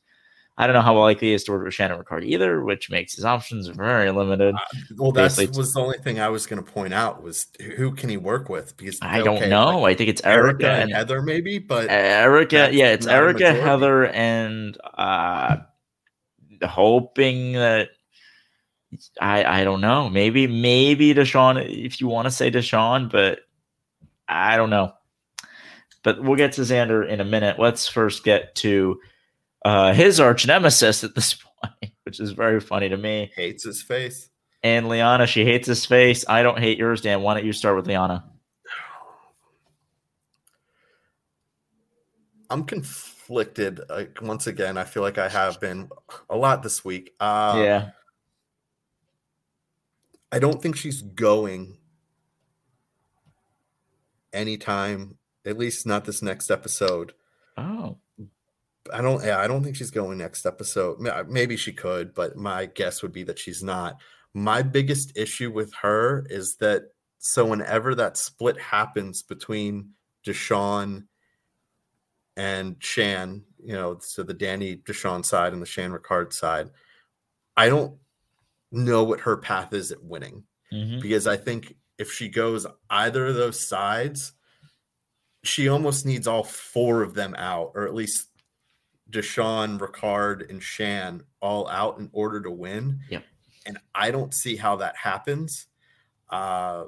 I don't know how likely he is to work with Shannon Ricard either, which makes his options very limited. Uh, well, that was the only thing I was going to point out was who can he work with? Because I don't know. Like I think it's Erika, Erika and Heather, maybe, but Erika, yeah, it's Erika, Heather, and uh, hoping that I I don't know. Maybe maybe Deshawn if you want to say Deshawn, but I don't know. But we'll get to Xander in a minute. Let's first get to uh, his arch nemesis at this point, which is very funny to me. Hates his face. And Liana, she hates his face. I don't hate yours, Dan. Why don't you start with Liana? I'm conflicted. Like, once again, I feel like I have been a lot this week. Uh, yeah. I don't think she's going anytime, at least not this next episode. Oh. I don't yeah, I don't think she's going next episode. Maybe she could, but my guess would be that she's not. My biggest issue with her is that so whenever that split happens between Deshawn and Shan, you know, so the Danny Deshawn side and the Shan Ricard side, I don't know what her path is at winning mm-hmm. because I think if she goes either of those sides, she almost needs all four of them out, or at least Deshawn, Ricard, and Shan all out in order to win. Yep. And I don't see how that happens. Uh,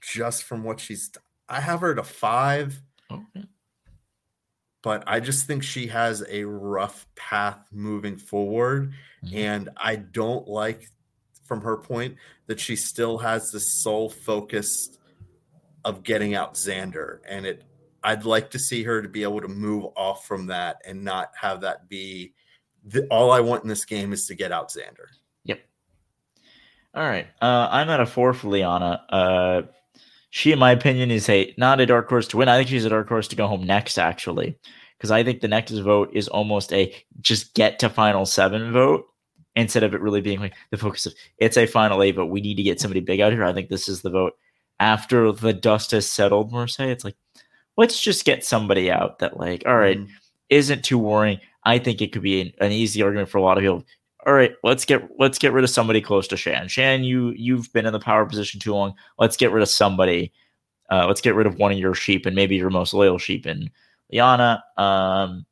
just from what she's, I have her to five. Okay but I just think she has a rough path moving forward. Mm-hmm. And I don't like, from her point, that she still has the sole focus of getting out Xander. And it, I'd like to see her to be able to move off from that and not have that be the, all I want in this game is to get out Xander. Yep. All right. Uh, I'm at a four for Liana. Uh, she, in my opinion, is a not a dark horse to win. I think she's a dark horse to go home next, actually, because I think the next vote is almost a just get to final seven vote instead of it really being like the focus of it's a final eight, but we need to get somebody big out here. I think this is the vote after the dust has settled, Mercedes. It's like, let's just get somebody out that, like, all right, Mm-hmm. isn't too worrying. I think it could be an, an easy argument for a lot of people. All right, let's get let's get rid of somebody close to Shan. Shan, you you've been in the power position too long. Let's get rid of somebody. Uh, let's get rid of one of your sheep and maybe your most loyal sheep in Liana. Um,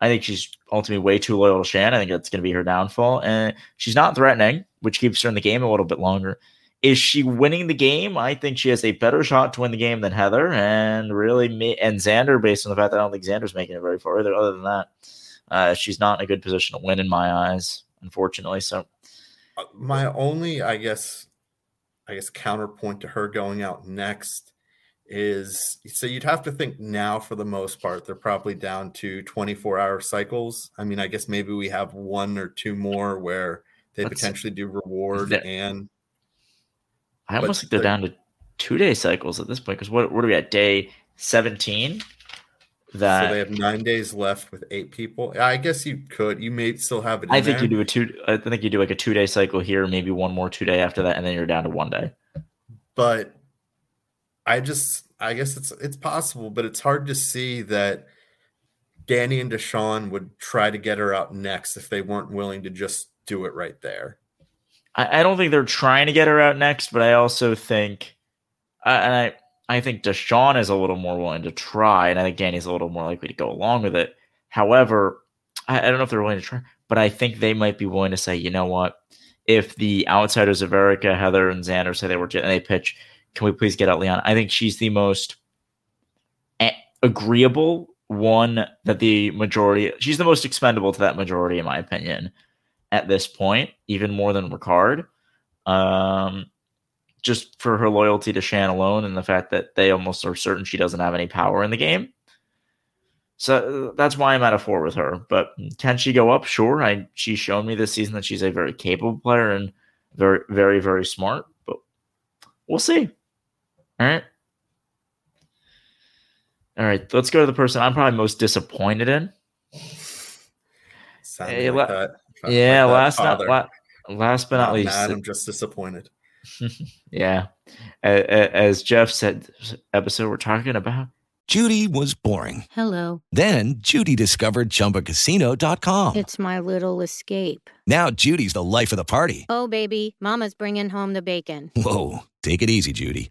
I think she's ultimately way too loyal to Shan. I think that's going to be her downfall. And she's not threatening, which keeps her in the game a little bit longer. Is she winning the game? I think she has a better shot to win the game than Heather, and really, me and Xander. Based on the fact that I don't think Xander's making it very far either. Other than that, uh, she's not in a good position to win in my eyes, unfortunately. So, Uh, my only, I guess, I guess counterpoint to her going out next is so you'd have to think now for the most part they're probably down to 24 hour cycles. I mean, I guess maybe we have one or two more where they Let's- potentially do reward and I almost think they're the- down to two day cycles at this point. Because what what are we at day seventeen? That so they have nine days left with eight people. I guess you could. You may still have it. In I think there. you do a two. I think you do like a two day cycle here, maybe one more two day after that, and then you're down to one day. but I just I guess it's it's possible, but it's hard to see that Danny and Deshawn would try to get her out next if they weren't willing to just do it right there. I, I don't think they're trying to get her out next, but I also think, uh, and I I think Deshawn is a little more willing to try, and I think Danny's a little more likely to go along with it. However, I, I don't know if they're willing to try, but I think they might be willing to say, you know what, if the outsiders of Erika, Heather, and Xander say they were and they pitch, can we please get out Liana? I think she's the most agreeable one that the majority. She's the most expendable to that majority, in my opinion, at this point, even more than Ricard. Um, just for her loyalty to Shan alone and the fact that they almost are certain she doesn't have any power in the game. So that's why I'm at a four with her. But can she go up? Sure. I she's shown me this season that she's a very capable player and very, very, very smart. But we'll see. All right. All right. Let's go to the person I'm probably most disappointed in. Hey, like that. Yeah, like last not la- last but not Not least, mad, I'm just disappointed. yeah. A- a- As Jeff said, episode we're talking about. Judy was boring. Hello. Then Judy discovered ChumbaCasino.com. It's my little escape. Now Judy's the life of the party. Oh, baby, Mama's bringing home the bacon. Whoa, take it easy, Judy.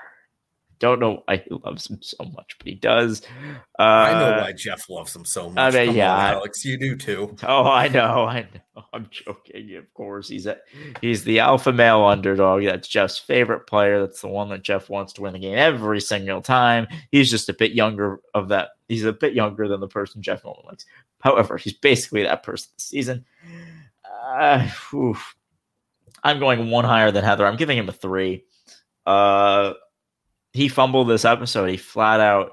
Don't know why he loves him so much, but he does. Uh, I know why Jeff loves him so much. I mean, Come yeah, on, Alex, you do too. Oh, I know, I know. I'm joking. Of course, he's a, he's the alpha male underdog. That's Jeff's favorite player. That's the one that Jeff wants to win the game every single time. He's just a bit younger of that. He's a bit younger than the person Jeff Nolan likes. However, he's basically that person this season. Uh. I'm going one higher than Heather. I'm giving him a three. Uh, he fumbled this episode. He flat out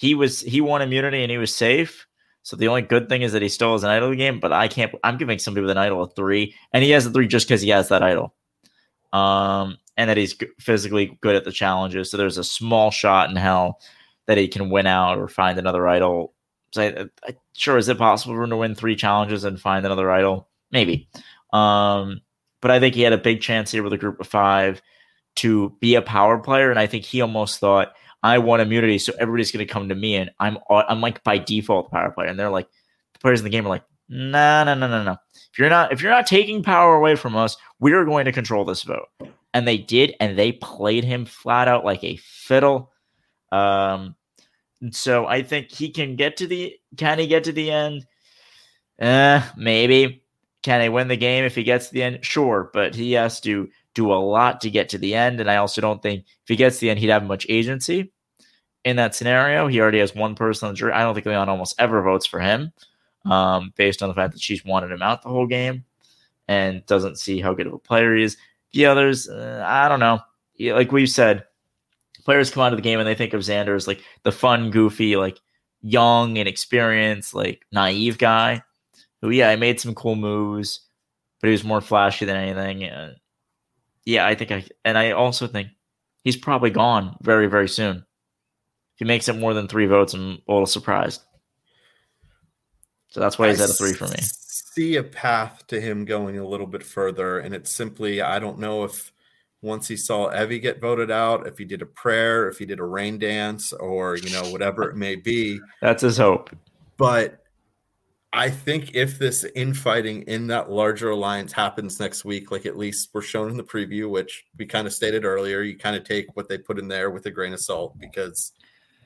he was he won immunity and he was safe. So the only good thing is that he still has an idol game, but I can't. I'm giving somebody with an idol a three, and he has a three just because he has that idol, um, and that he's physically good at the challenges. So there's a small shot in hell that he can win out or find another idol. So I, I, sure, is it possible for him to win three challenges and find another idol? Maybe, um, but I think he had a big chance here with a group of five to be a power player, and I think he almost thought I won immunity, so everybody's going to come to me, and I'm I'm like by default power player, and they're like the players in the game are like, no, no, no, no, no. If you're not if you're not taking power away from us, we are going to control this vote, and they did, and they played him flat out like a fiddle. Um, so I think he can get to the. Can he get to the end? Eh, maybe. Can he win the game if he gets to the end? Sure, but he has to do a lot to get to the end. And I also don't think if he gets to the end, he'd have much agency in that scenario. He already has one person on the jury. I don't think Liana almost ever votes for him, um, based on the fact that she's wanted him out the whole game and doesn't see how good of a player he is. The others, uh, I don't know. Like we've said, players come out of the game and they think of Xander as like the fun, goofy, like young and experienced, like naive guy who, yeah, he made some cool moves, but he was more flashy than anything. And yeah, I think I, and I also think he's probably gone very, very soon. If he makes it more than three votes, I'm a little surprised. So that's why he's I at a three for me. See a path to him going a little bit further, and it's simply I don't know if once he saw Evvie get voted out, if he did a prayer, if he did a rain dance, or you know whatever it may be. That's his hope. But I think if this infighting in that larger alliance happens next week, like at least we're shown in the preview, which we kind of stated earlier, you kind of take what they put in there with a grain of salt because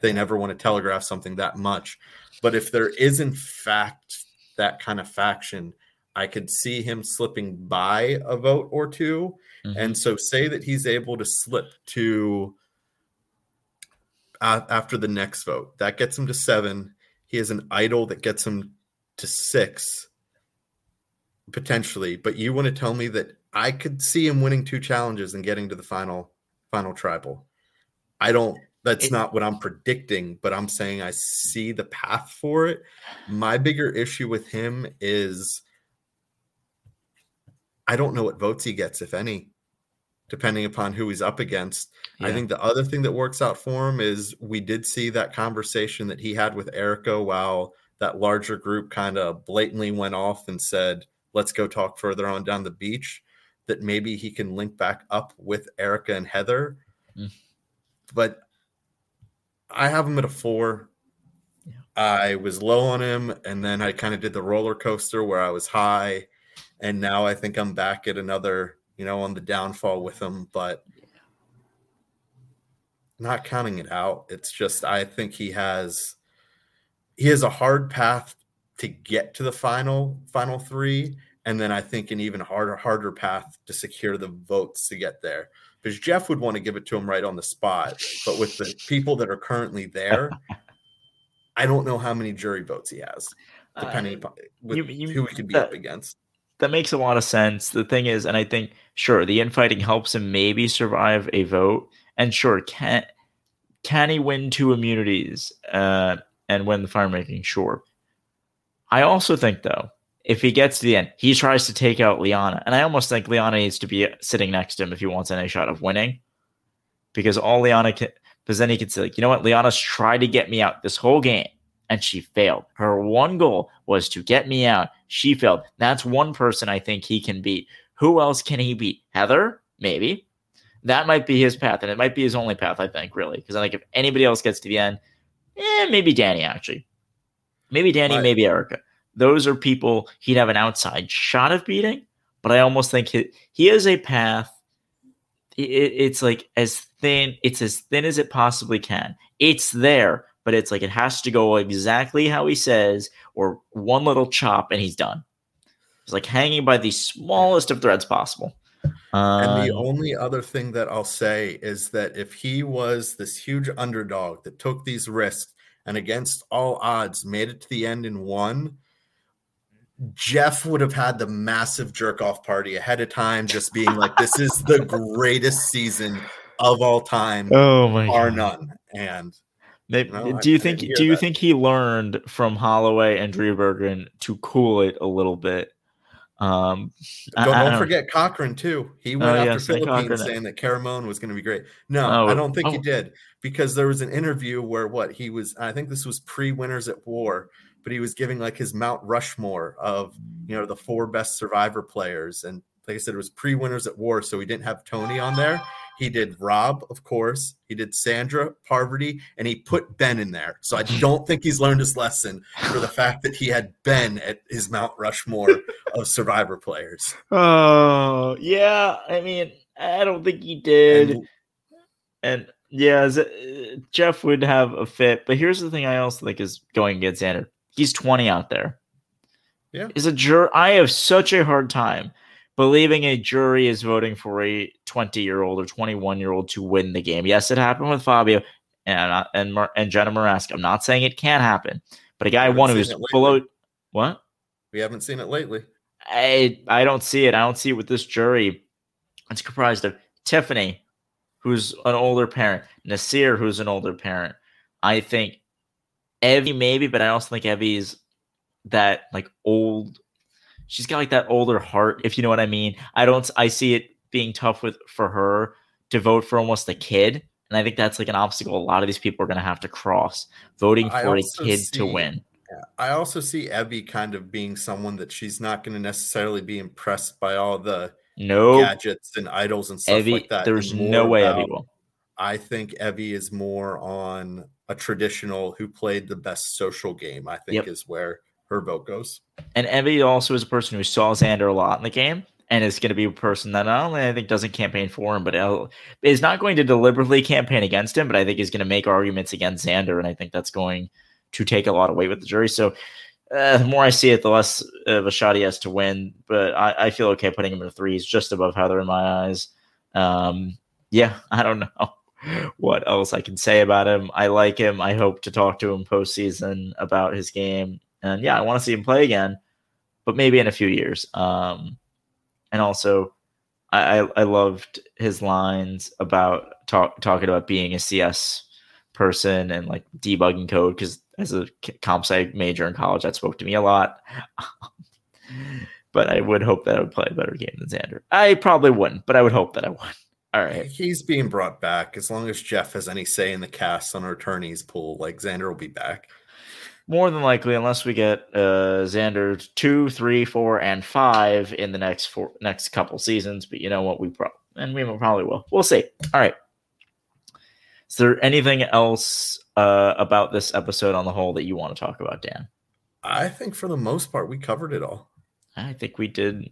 they never want to telegraph something that much. But if there is, in fact, that kind of faction, I could see him slipping by a vote or 2 And so, say that he's able to slip to uh, after the next vote, that gets him to seven. He has an idol that gets him to six, potentially. But you want to tell me that I could see him winning two challenges and getting to the final final tribal. I don't that's not what I'm predicting, but I'm saying I see the path for it. My bigger issue with him is I don't know what votes he gets, if any, depending upon who he's up against. I think the other thing that works out for him is we did see that conversation that he had with Erika while that larger group kind of blatantly went off and said, let's go talk further on down the beach. That maybe he can link back up with Erika and Heather. Mm. But I have him at a four. I was low on him, and then I kind of did the roller coaster where I was high, and now I think I'm back at another, you know, on the downfall with him. But not counting it out, it's just I think he has he has a hard path to get to the final final three, and then I think an even harder harder path to secure the votes to get there. Because Jeff would want to give it to him right on the spot, but with the people that are currently there, I don't know how many jury votes he has, depending upon with you- you- who he could be that- up against. That makes a lot of sense. The thing is, and I think sure the infighting helps him maybe survive a vote, and sure can can he win two immunities uh, and win the fire making? Sure. I also think though, if he gets to the end, he tries to take out Liana, and I almost think Liana needs to be sitting next to him if he wants any shot of winning, because all Liana can, because then he can say like, you know what, Liana's tried to get me out this whole game, and she failed. Her one goal was to get me out. She failed. That's one person I think he can beat. Who else can he beat? Heather, maybe. That might be his path, and it might be his only path. I think really, because I think if anybody else gets to the end, eh, maybe Danny actually, maybe Danny, Right. maybe Erika. Those are people he'd have an outside shot of beating, but I almost think he, he has a path. It, it's like as thin. It's as thin as it possibly can. It's there, but it's like it has to go exactly how he says, or one little chop, and he's done. It's like hanging by the smallest of threads possible. And the Um, only other thing that I'll say is that if he was this huge underdog that took these risks and against all odds made it to the end and won, Jeff would have had the massive jerk off party ahead of time, just being like, this is the greatest season of all time. Oh my God. none. And Maybe, No, do you think do you that. think he learned from Holloway and Drew Bergen to cool it a little bit? Um, don't, I don't don't- forget Cochran too. He Oh, went after yes, Philippines saying that Caramoan was going to be great. No, Oh, I don't think he oh. did because there was an interview where what he was. I think this was pre Winners at War, but he was giving like his Mount Rushmore of you know the four best Survivor players, and like I said, it was pre Winners at War, so he didn't have Tony on there. He did Rob, of course. He did Sandra, Parvati, and he put Ben in there. So I don't think he's learned his lesson for the fact that he had Ben at his Mount Rushmore of Survivor players. Oh yeah, I mean, I don't think he did. And, Yeah, Z- uh, Jeff would have a fit, but here's the thing: I also think is going against Xander. He's 20 out there. Yeah, is a jur I have such a hard time believing a jury is voting for a 20 year old or 21 year old to win the game. Yes, it happened with Fabio and uh, and and Jenna Morasca. I'm not saying it can't happen, but a guy one who's below what we haven't seen it lately. I I don't see it. I don't see it with this jury. It's comprised of Tiffany, who's an older parent, Naseer, who's an older parent. I think Evvie maybe, but I also think Evvie's that like old. She's got like that older heart, if you know what I mean. I don't. I see it being tough with for her to vote for almost a kid, and I think that's like an obstacle a lot of these people are going to have to cross voting for a kid see, to win. I also see Evvie kind of being someone that she's not going to necessarily be impressed by all the no gadgets and idols and stuff Evvie, like that. There's no way Evvie will. I think Evvie is more on a traditional who played the best social game. I think Yep. is where her vote goes. And Evvie also is a person who saw Xander a lot in the game and is going to be a person that not only I think doesn't campaign for him, but is not going to deliberately campaign against him, but I think is going to make arguments against Xander. And I think that's going to take a lot of weight with the jury. So uh, the more I see it, the less of a shot he has to win. But I, I feel okay putting him in the threes, just above Heather in my eyes. Um, yeah, I don't know what else I can say about him. I like him. I hope to talk to him postseason about his game. And yeah, I want to see him play again, but maybe in a few years. Um, and also, I, I, I loved his lines about talk, talking about being a CS person and like debugging code because as a comp sci major in college, that spoke to me a lot. but I would hope that I would play a better game than Xander. I probably wouldn't, but I would hope that I would. All right. He's being brought back as long as Jeff has any say in the cast on our attorneys pool. Like Xander will be back. More than likely, unless we get uh, Xander two, three, four, and five in the next four next couple seasons. But you know what? We pro and we probably will. We'll see. All right. Is there anything else uh, about this episode on the whole that you want to talk about, Dan? I think for the most part we covered it all. I think we did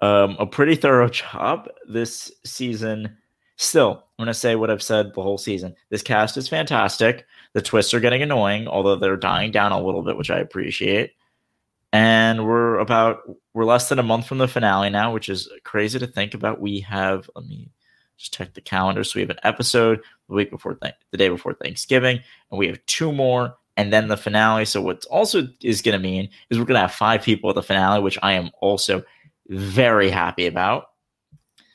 um, a pretty thorough job this season. Still, I'm going to say what I've said the whole season. This cast is fantastic. The twists are getting annoying, although they're dying down a little bit, which I appreciate. And we're about we're less than a month from the finale now, which is crazy to think about. We have let me just check the calendar. So we have an episode the week before th- the day before Thanksgiving, and we have two more, and then the finale. So what also is going to mean is we're going to have five people at the finale, which I am also very happy about.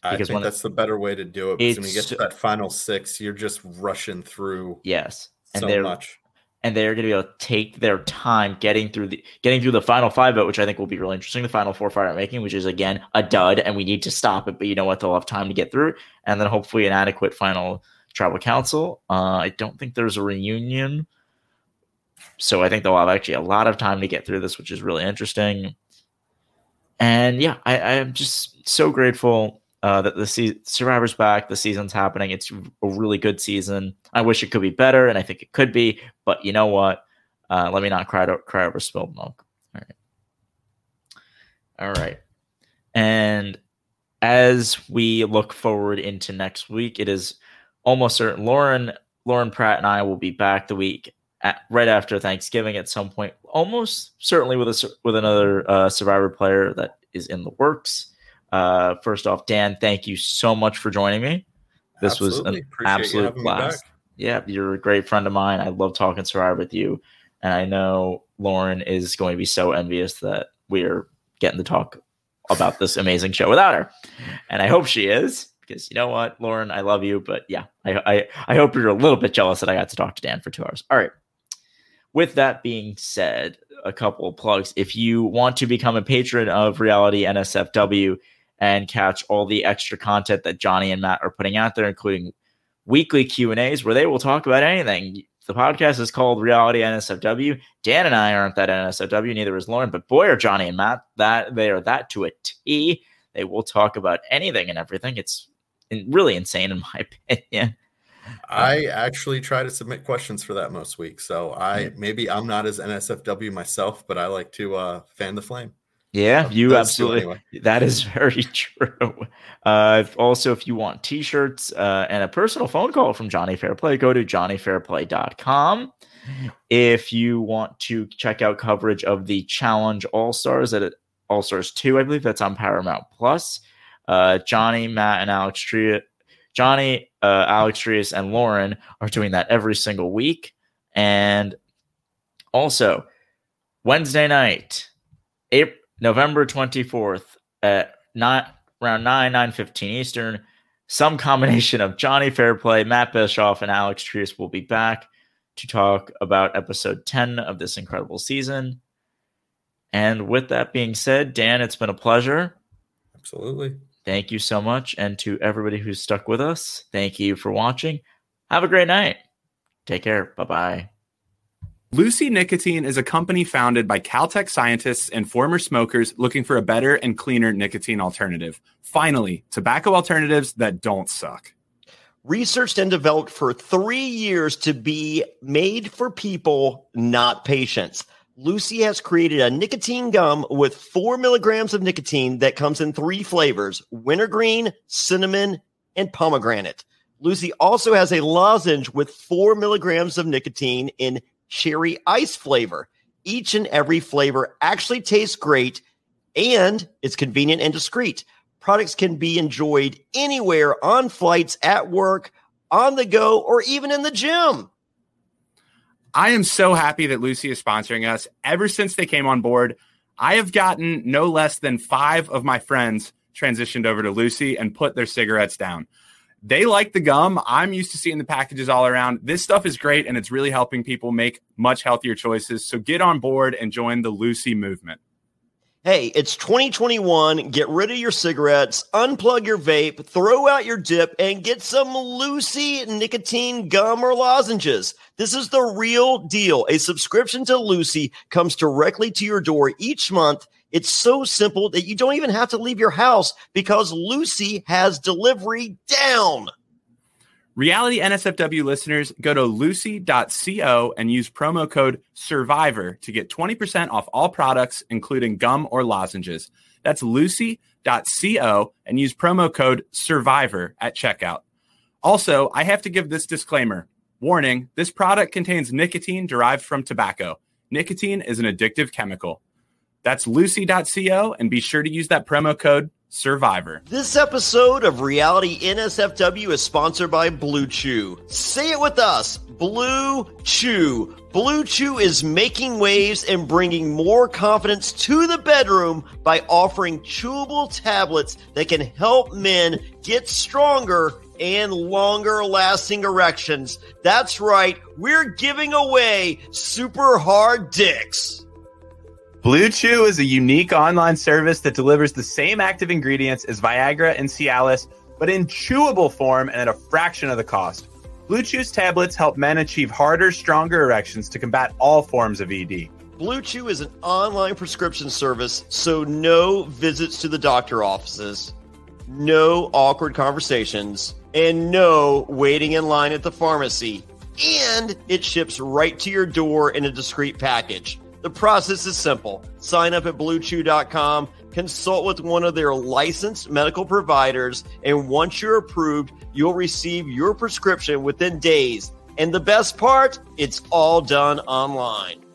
I think that's the better way to do it. Because when you get to that final six, you're just rushing through Yes, and so they're much. and they're going to be able to take their time getting through the getting through the final five vote, which I think will be really interesting. The final four fire making, which is again a dud, and we need to stop it. But you know what? They'll have time to get through, it. and then hopefully an adequate final tribal council. Uh, I don't think there's a reunion, so I think they'll have actually a lot of time to get through this, which is really interesting. And yeah, I, I am just so grateful uh, that the se- Survivor's back. The season's happening. It's a really good season. I wish it could be better, and I think it could be. But you know what? Uh, let me not cry, to, cry over spilled milk. All right. All right. And as we look forward into next week, it is almost certain Lauren, Lauren Pratt, and I will be back the week at, right after Thanksgiving at some point. Almost certainly with a with another uh, Survivor player that is in the works. Uh, first off, Dan, thank you so much for joining me. This Absolutely. was an Appreciate absolute blast. Yeah, you're a great friend of mine. I love talking Survivor with you, and I know Lauren is going to be so envious that we're getting to talk about this amazing show without her, and I hope she is because you know what, Lauren, I love you, but yeah, I I, I hope you're a little bit jealous that I got to talk to Dan for two hours. All right. With that being said, a couple of plugs. If you want to become a patron of Reality NSFW and catch all the extra content that Johnny and Matt are putting out there, including weekly Q and A's where they will talk about anything. The podcast is called Reality NSFW. Dan and I aren't that NSFW, neither is Lauren, but boy are Johnny and Matt that they are that to a T. They will talk about anything and everything. It's really insane in my opinion. I actually try to submit questions for that most weeks. So I maybe I'm not as NSFW myself, but I like to uh, fan the flame. Yeah, you absolutely. anyway. That is very true. Uh, if- also, if you want T-shirts uh, and a personal phone call from Johnny Fairplay, go to johnnyfairplay.com. If you want to check out coverage of the Challenge All Stars at All Stars Two, I believe that's on Paramount Plus. Uh, Johnny, Matt, and Alex Trias, Johnny, uh, Alex Trias, and Lauren are doing that every single week. And also, Wednesday night, April, November 24th at nine, around 9, 9 15 Eastern, some combination of Johnny Fairplay, Matt Bischoff, and Alex Trias will be back to talk about episode 10 of this incredible season. And with that being said, Dan, it's been a pleasure. Absolutely. Thank you so much. And to everybody who's stuck with us, thank you for watching. Have a great night. Take care. Bye bye. Lucy Nicotine is a company founded by Caltech scientists and former smokers looking for a better and cleaner nicotine alternative. Finally, tobacco alternatives that don't suck. researched and developed for three years to be made for people, not patients. Lucy has created a nicotine gum with four milligrams of nicotine that comes in three flavors wintergreen, cinnamon, and pomegranate. Lucy also has a lozenge with four milligrams of nicotine in cherry ice flavor. Each and every flavor actually tastes great and it's convenient and discreet. Products can be enjoyed anywhere on flights, at work, on the go, or even in the gym. I am so happy that Lucy is sponsoring us. Ever since they came on board, I have gotten no less than five of my friends transitioned over to Lucy and put their cigarettes down. They like the gum. I'm used to seeing the packages all around. This stuff is great and it's really helping people make much healthier choices. So get on board and join the Lucy movement. Hey, it's 2021. Get rid of your cigarettes, unplug your vape, throw out your dip, and get some Lucy nicotine gum or lozenges. This is the real deal. A subscription to Lucy comes directly to your door each month. It's so simple that you don't even have to leave your house because Lucy has delivery down. Reality NSFW listeners, go to lucy.co and use promo code SURVIVOR to get 20% off all products, including gum or lozenges. That's lucy.co and use promo code SURVIVOR at checkout. Also, I have to give this disclaimer warning this product contains nicotine derived from tobacco. Nicotine is an addictive chemical. That's lucy.co and be sure to use that promo code SURVIVOR. This episode of Reality NSFW is sponsored by Blue Chew. Say it with us Blue Chew. Blue Chew is making waves and bringing more confidence to the bedroom by offering chewable tablets that can help men get stronger and longer lasting erections. That's right, we're giving away super hard dicks. Blue Chew is a unique online service that delivers the same active ingredients as Viagra and Cialis, but in chewable form and at a fraction of the cost. Blue Chew's tablets help men achieve harder, stronger erections to combat all forms of ED. Blue Chew is an online prescription service, so no visits to the doctor offices, no awkward conversations, and no waiting in line at the pharmacy. And it ships right to your door in a discreet package. The process is simple. Sign up at bluechew.com, consult with one of their licensed medical providers, and once you're approved, you'll receive your prescription within days. And the best part, it's all done online.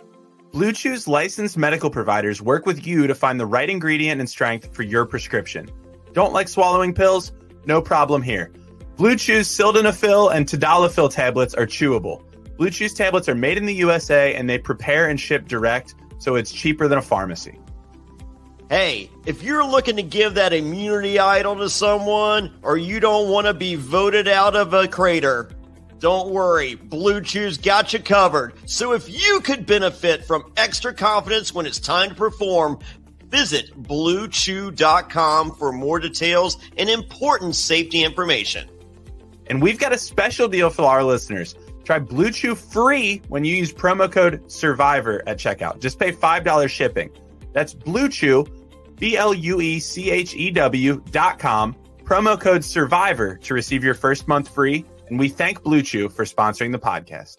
Blue Chew's licensed medical providers work with you to find the right ingredient and strength for your prescription. Don't like swallowing pills? No problem here. Blue Chew's sildenafil and tadalafil tablets are chewable. Blue Chew's tablets are made in the USA and they prepare and ship direct, so it's cheaper than a pharmacy. Hey, if you're looking to give that immunity idol to someone or you don't want to be voted out of a crater, don't worry. Blue Chew's got you covered. So if you could benefit from extra confidence when it's time to perform, visit bluechew.com for more details and important safety information. And we've got a special deal for our listeners. Try Blue Chew free when you use promo code SURVIVOR at checkout. Just pay $5 shipping. That's Blue Chew, B L U E C H E W dot com, promo code SURVIVOR to receive your first month free. And we thank Blue Chew for sponsoring the podcast.